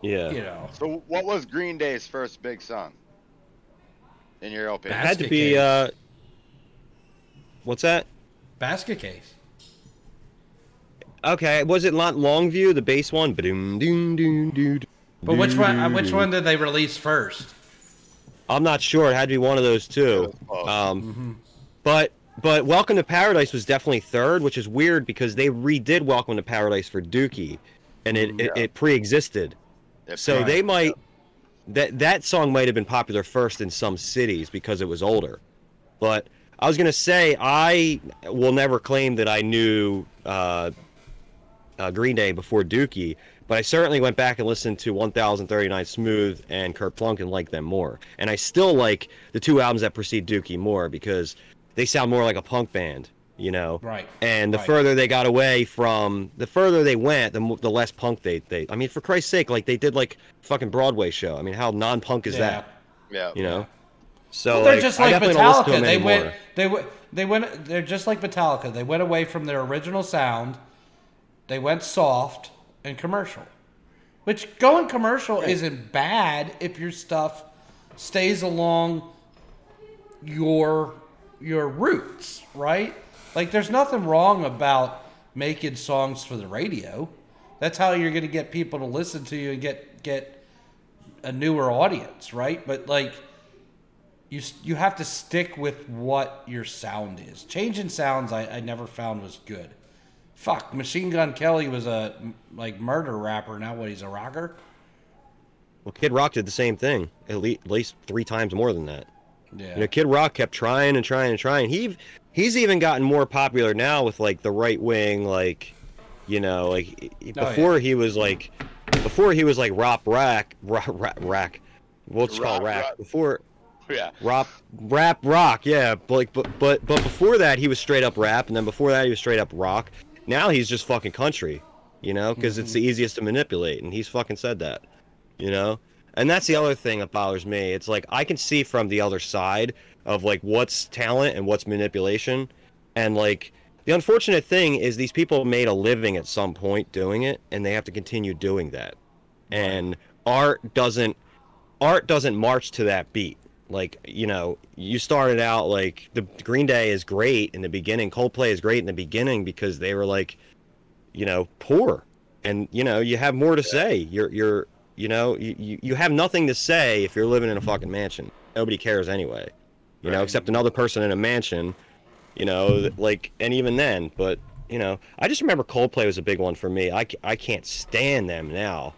Yeah. you know. So, what was Green Day's first big song? In your opinion, It had to be. case. uh What's that? Basket case. Okay, was it not Longview, the bass one? Ba-doom, doom, doom, doo, doo, But which one? uh, Which one did they release first? I'm not sure. It had to be one of those two. Um, but but Welcome to Paradise was definitely third, which is weird because they redid Welcome to Paradise for Dookie, and it it, Yeah. it pre-existed. If- So Right. they might that that song might have been popular first in some cities because it was older. But I was gonna say I will never claim that I knew uh, uh, Green Day before Dookie, but I certainly went back and listened to 1039 Smooth and Kerplunk and liked them more. And I still like the two albums that precede Dookie more because they sound more like a punk band, you know. Right. And the Right. further they got away from, the further they went, the the less punk they they. I mean, for Christ's sake, like they did like fucking Broadway show. I mean, how non-punk is Yeah. that? yeah. You know. So Well, they're like, just I like don't to Metallica. them They anymore. went. They went. They went. They're just like Metallica. They went away from their original sound. They went soft and commercial. Which going commercial isn't bad if your stuff stays along your your roots, right? Like there's nothing wrong about making songs for the radio. That's how you're going to get people to listen to you and get get a newer audience, right? But like you you have to stick with what your sound is. Changing sounds, I, I never found was good. Fuck, Machine Gun Kelly was a like murder rapper. Now what? He's a rocker. Well, Kid Rock did the same thing, at least, at least three times more than that. Yeah. You know, Kid Rock kept trying and trying and trying. He he's even gotten more popular now with like the right wing, like you know, like Oh, yeah. before he was like before he was like rap rack rap rack, rack what's it called Rap, rack rap. before Yeah. rap rap rock yeah but like but but but before that he was straight up rap and then before that he was straight up rock now he's just fucking country you know because it's the Mm-hmm. easiest to manipulate and he's fucking said that you know And that's the other thing that bothers me. It's like I can see from the other side of like what's talent and what's manipulation. And like the unfortunate thing is these people made a living at some point doing it and they have to continue doing that. And art doesn't art doesn't march to that beat. Like, you know, you started out like the Green Day is great in the beginning, Coldplay is great in the beginning because they were like, you know, poor. And you know, you have more to say. You're you're you know, you, you, have nothing to say if you're living in a fucking mansion. Nobody cares anyway. You know, except another person in a mansion, you know, like and even then, but you know, I just remember Coldplay was a big one for me. I, I can't stand them now.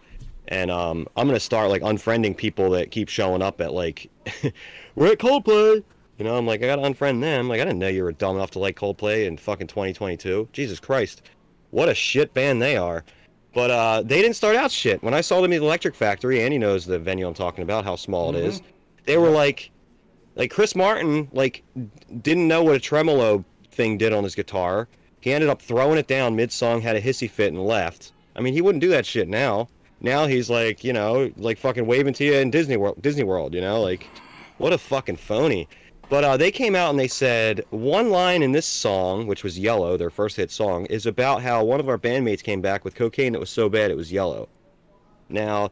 And um, I'm gonna start like unfriending people that keep showing up at like, we're at Coldplay. You know, I'm like, I gotta unfriend them. Like, I didn't know you were dumb enough to like Coldplay in fucking 2022. Jesus Christ, what a shit band they are. But uh, they didn't start out shit. When I saw them at the Electric Factory, Andy knows the venue I'm talking about, how small it is. They were like, like Chris Martin, like didn't know what a tremolo thing did on his guitar. He ended up throwing it down mid song, had a hissy fit, and left. I mean, he wouldn't do that shit now. Now he's like, you know, like fucking waving to you in Disney World. Disney World, you know, like what a fucking phony. But uh, they came out and they said one line in this song, which was Yellow, their first hit song, is about how one of our bandmates came back with cocaine that was so bad it was yellow. Now,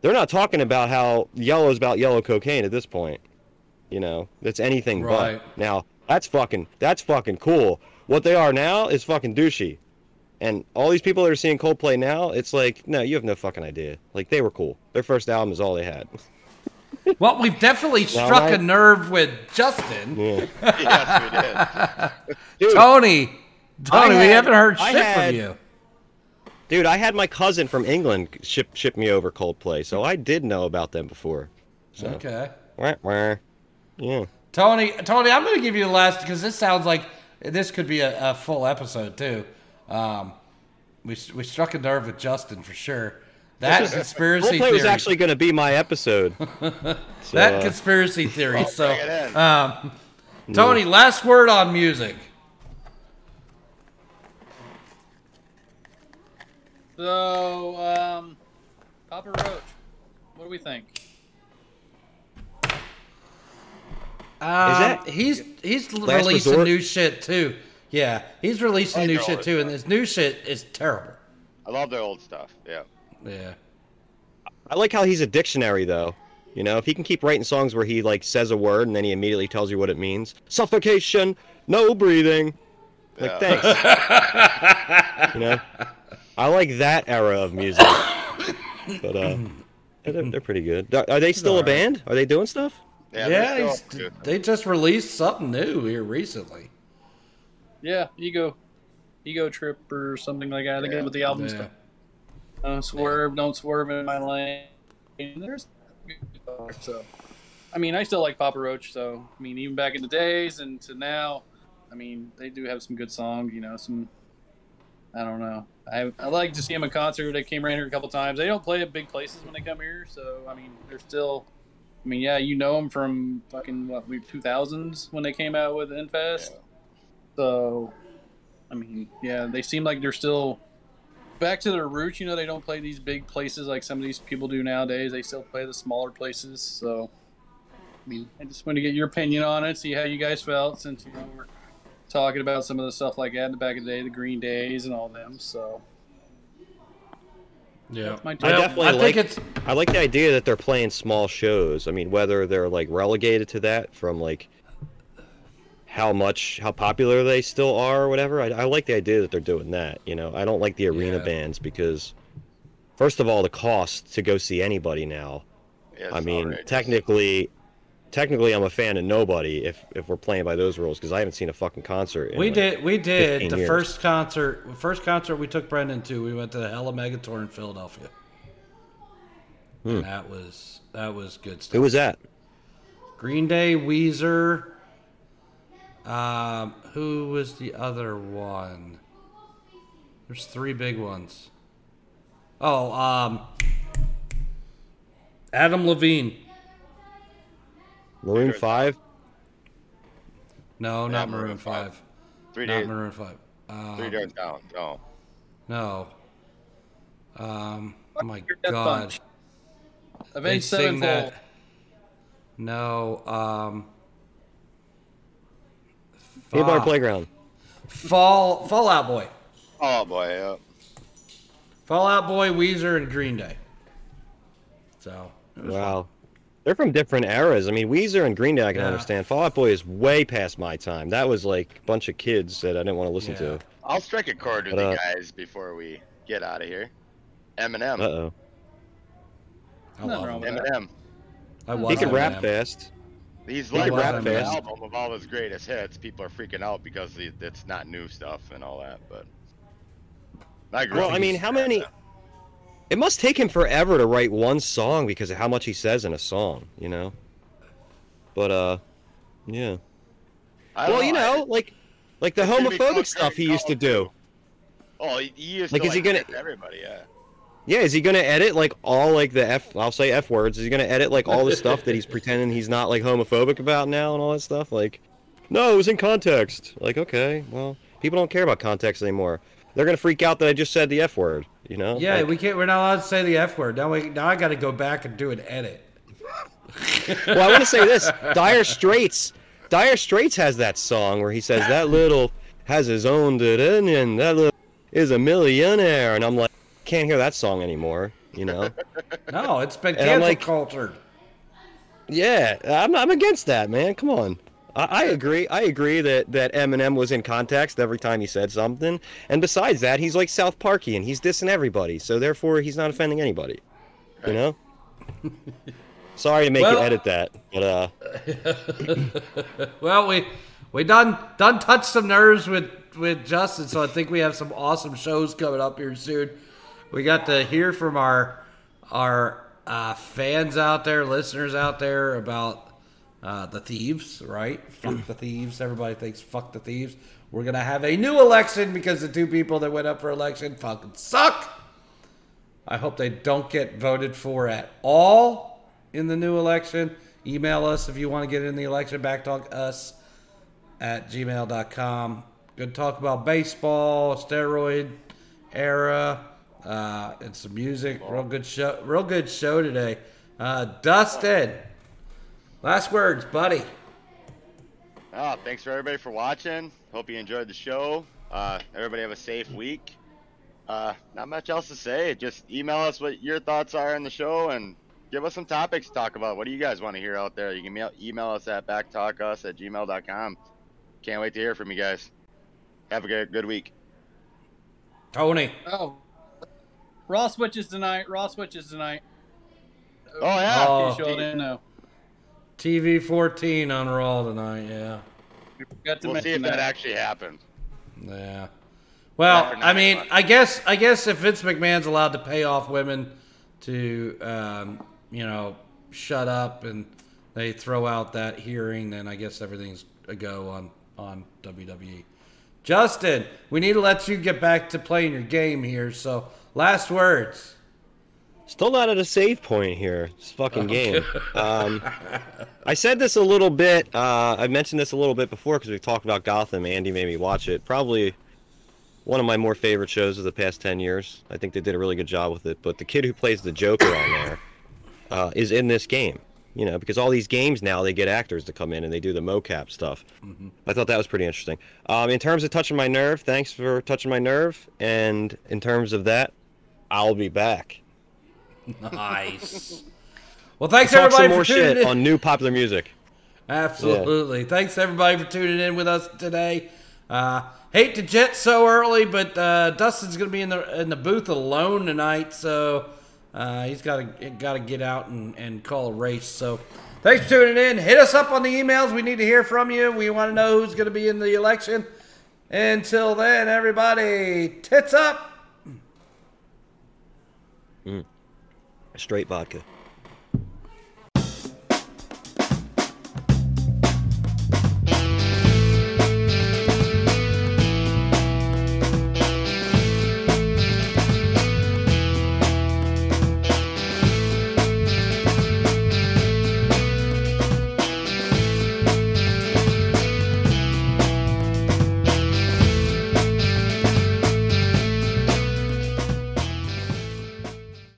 they're not talking about how yellow is about yellow cocaine at this point. You know, that's anything Right. but. Now, that's fucking that's fucking cool. What they are now is fucking douchey. And all these people that are seeing Coldplay now, it's like, no, you have no fucking idea. Like they were cool. Their first album is all they had. Well, we've definitely Now, struck I- a nerve with Justin. Yeah. yes, we did. Dude, Tony, Tony, we haven't heard I shit had- from you. Dude, I had my cousin from England ship ship me over Coldplay, so I did know about them before. So, Okay. wah, wah. yeah. Tony, Tony, I'm going to give you the last because this sounds like this could be a, a full episode too. Um, we we struck a nerve with Justin for sure. That conspiracy Coldplay theory. was actually going to be my episode. So, that uh, conspiracy theory. so, bring it in. um, Tony, last word on music. So, um, Papa Roach, what do we think? Um, that- he's he's Last releasing Resort? new shit too. Yeah, he's releasing I new shit it. too, and this new shit is terrible. I love the old stuff. Yeah. Yeah. I like how he's a dictionary, though. You know, if he can keep writing songs where he like says a word and then he immediately tells you what it means, suffocation, no breathing. Like, Yeah. thanks. you know, I like that era of music. But uh, they're, they're pretty good. Are are they still a band? Are they doing stuff? Yeah. Yeah, they're still- they just released something new here recently. Yeah, ego, ego trip or something like that. I think Yeah. that's what the album Yeah. called. Don't swerve, don't swerve in my lane. There's so. I mean, I still like Papa Roach. So I mean, even back in the days and to now, I mean, they do have some good songs. You know, some. I don't know. I I like to see them in concert. They came around here a couple times. They don't play at big places when they come here, so I mean, they're still. I mean, yeah, you know them from fucking what we two thousands when they came out with Infest. So, I mean, yeah, they seem like they're still back to their roots. You know, they don't play these big places like some of these people do nowadays. They still play the smaller places. So, I mean, I just want to get your opinion on it, see how you guys felt since you know we're talking about some of the stuff like that in the back of the day, the Green Days and all them. So, Yeah, I definitely I like. think it's I like the idea that they're playing small shows. I mean, whether they're like relegated to that from like how much how popular they still are or whatever. I, I like the idea that they're doing that. You know, I don't like the arena Yeah. bands because first of all, the cost to go see anybody now. Yeah, I mean, outrageous. technically, technically, I'm a fan of nobody if if we're playing by those rules because I haven't seen a fucking concert. In we like- did we did the years. first concert first concert we took Brendan to. We went to the Hella Mega Tour in Philadelphia. And that was that was good stuff. Who was that? Green Day, Weezer. Um, who was the other one? There's three big ones. Oh, um, Adam Levine. Maroon Five. No, not Maroon Maroon five. Five. Three Not days. Maroon Five. Um, Three days down. No. No. Um, oh my Death God. Punch. they Avenged sing Sevenfold. that. No, um, Haybar fuck. Playground. Fall Fallout Boy, Oh boy, yeah. Fallout Boy, Weezer, and Green Day. So Wow. They're from different eras. I mean, Weezer and Green Day I can Yeah. understand. Fall Out Boy is way past my time. That was like a bunch of kids that I didn't want to listen Yeah. to. I'll strike a chord with But, you uh, guys before we get out of here. Eminem. Uh oh. I Nothing love wrong him. with Eminem. I He love can rap fast. He's like can rap the album of all his greatest hits. People are freaking out because it's not new stuff and all that. But I agree. Well, I mean, how many? It must take him forever to write one song because of how much he says in a song, you know. But uh, yeah. I don't Well, you know, like, like the It's gonna be called homophobic stuff he used to do. Oh, he, he used Like, to is he like, gonna- everybody? Yeah. Yeah, is he gonna edit like all like the f? I'll say f words. Is he gonna edit like all the stuff that he's pretending he's not like homophobic about now and all that stuff? Like, no, it was in context. Like, okay, well, people don't care about context anymore. They're gonna freak out that I just said the f word. You know? Yeah, Like- we can't. We're not allowed to say the f word. Now we. Now I got to go back and do an edit. well, I want to say this: Dire Straits. Dire Straits has that song where he says that little has his own and that little is a millionaire, and I'm like, can't hear that song anymore. You know? No, it's been cancel like- cultured. yeah, I'm I'm against that, man. Come on. I, agree. I agree that that Eminem was in context every time he said something, and besides that, he's like South Parky and he's dissing everybody, so therefore he's not offending anybody. You know? Sorry to make Well- you edit that, but uh. Well, we we done done touched some nerves with with Justin, so I think we have some awesome shows coming up here soon. We got to hear from our our uh, fans out there, listeners out there about uh, the thieves, right? fuck the thieves. Everybody thinks fuck the thieves. We're gonna have a new election because the two people that went up for election fucking suck. I hope they don't get voted for at all in the new election. Email us if you want to get in the election. BACCtalk us at gmail.com. Good talk about baseball, steroid era, uh, and some music. Real good show. Real good show today. Uh, Dustin, last words, buddy. Oh, thanks for everybody for watching. Hope you enjoyed the show. Uh, everybody have a safe week. Uh, not much else to say. Just email us what your thoughts are on the show and give us some topics to talk about. What do you guys want to hear out there? You can mail, email us at bacctalkus at gmail.com. Can't wait to hear from you guys. Have a good, good week. Tony. Oh, Raw switches tonight. Raw switches tonight. Oh, yeah. Oh. In case y'all didn't know. TV 14 on Raw tonight. Yeah. We forgot to We'll see if mention that actually happens. Yeah. Well, I mean, o'clock. I guess I guess if Vince McMahon's allowed to pay off women to, um, you know, shut up and they throw out that hearing, then I guess everything's a go on on WWE. Justin, we need to let you get back to playing your game here. So, last words. Still not at a save point here. This fucking game. Um, I said this a little bit. Uh, I mentioned this a little bit before because we talked about Gotham. Andy made me watch it. Probably one of my more favorite shows of the past ten years. I think they did a really good job with it. But the kid who plays the Joker on there uh, is in this game. You know, because all these games now they get actors to come in and they do the mocap stuff. I thought that was pretty interesting. Um, in terms of touching my nerve, thanks for touching my nerve. And in terms of that, I'll be back. Nice. well, thanks Talk everybody some more for tuning shit in. on new popular music. Absolutely. Thanks everybody for tuning in with us today. Uh, hate to jet so early, but uh, Dustin's going to be in the in the booth alone tonight, so uh, he's got to got to get out and, and call a race. So thanks for tuning in. Hit us up on the emails. We need to hear from you. We want to know who's going to be in the election. Until then, everybody, tits up. Straight vodka.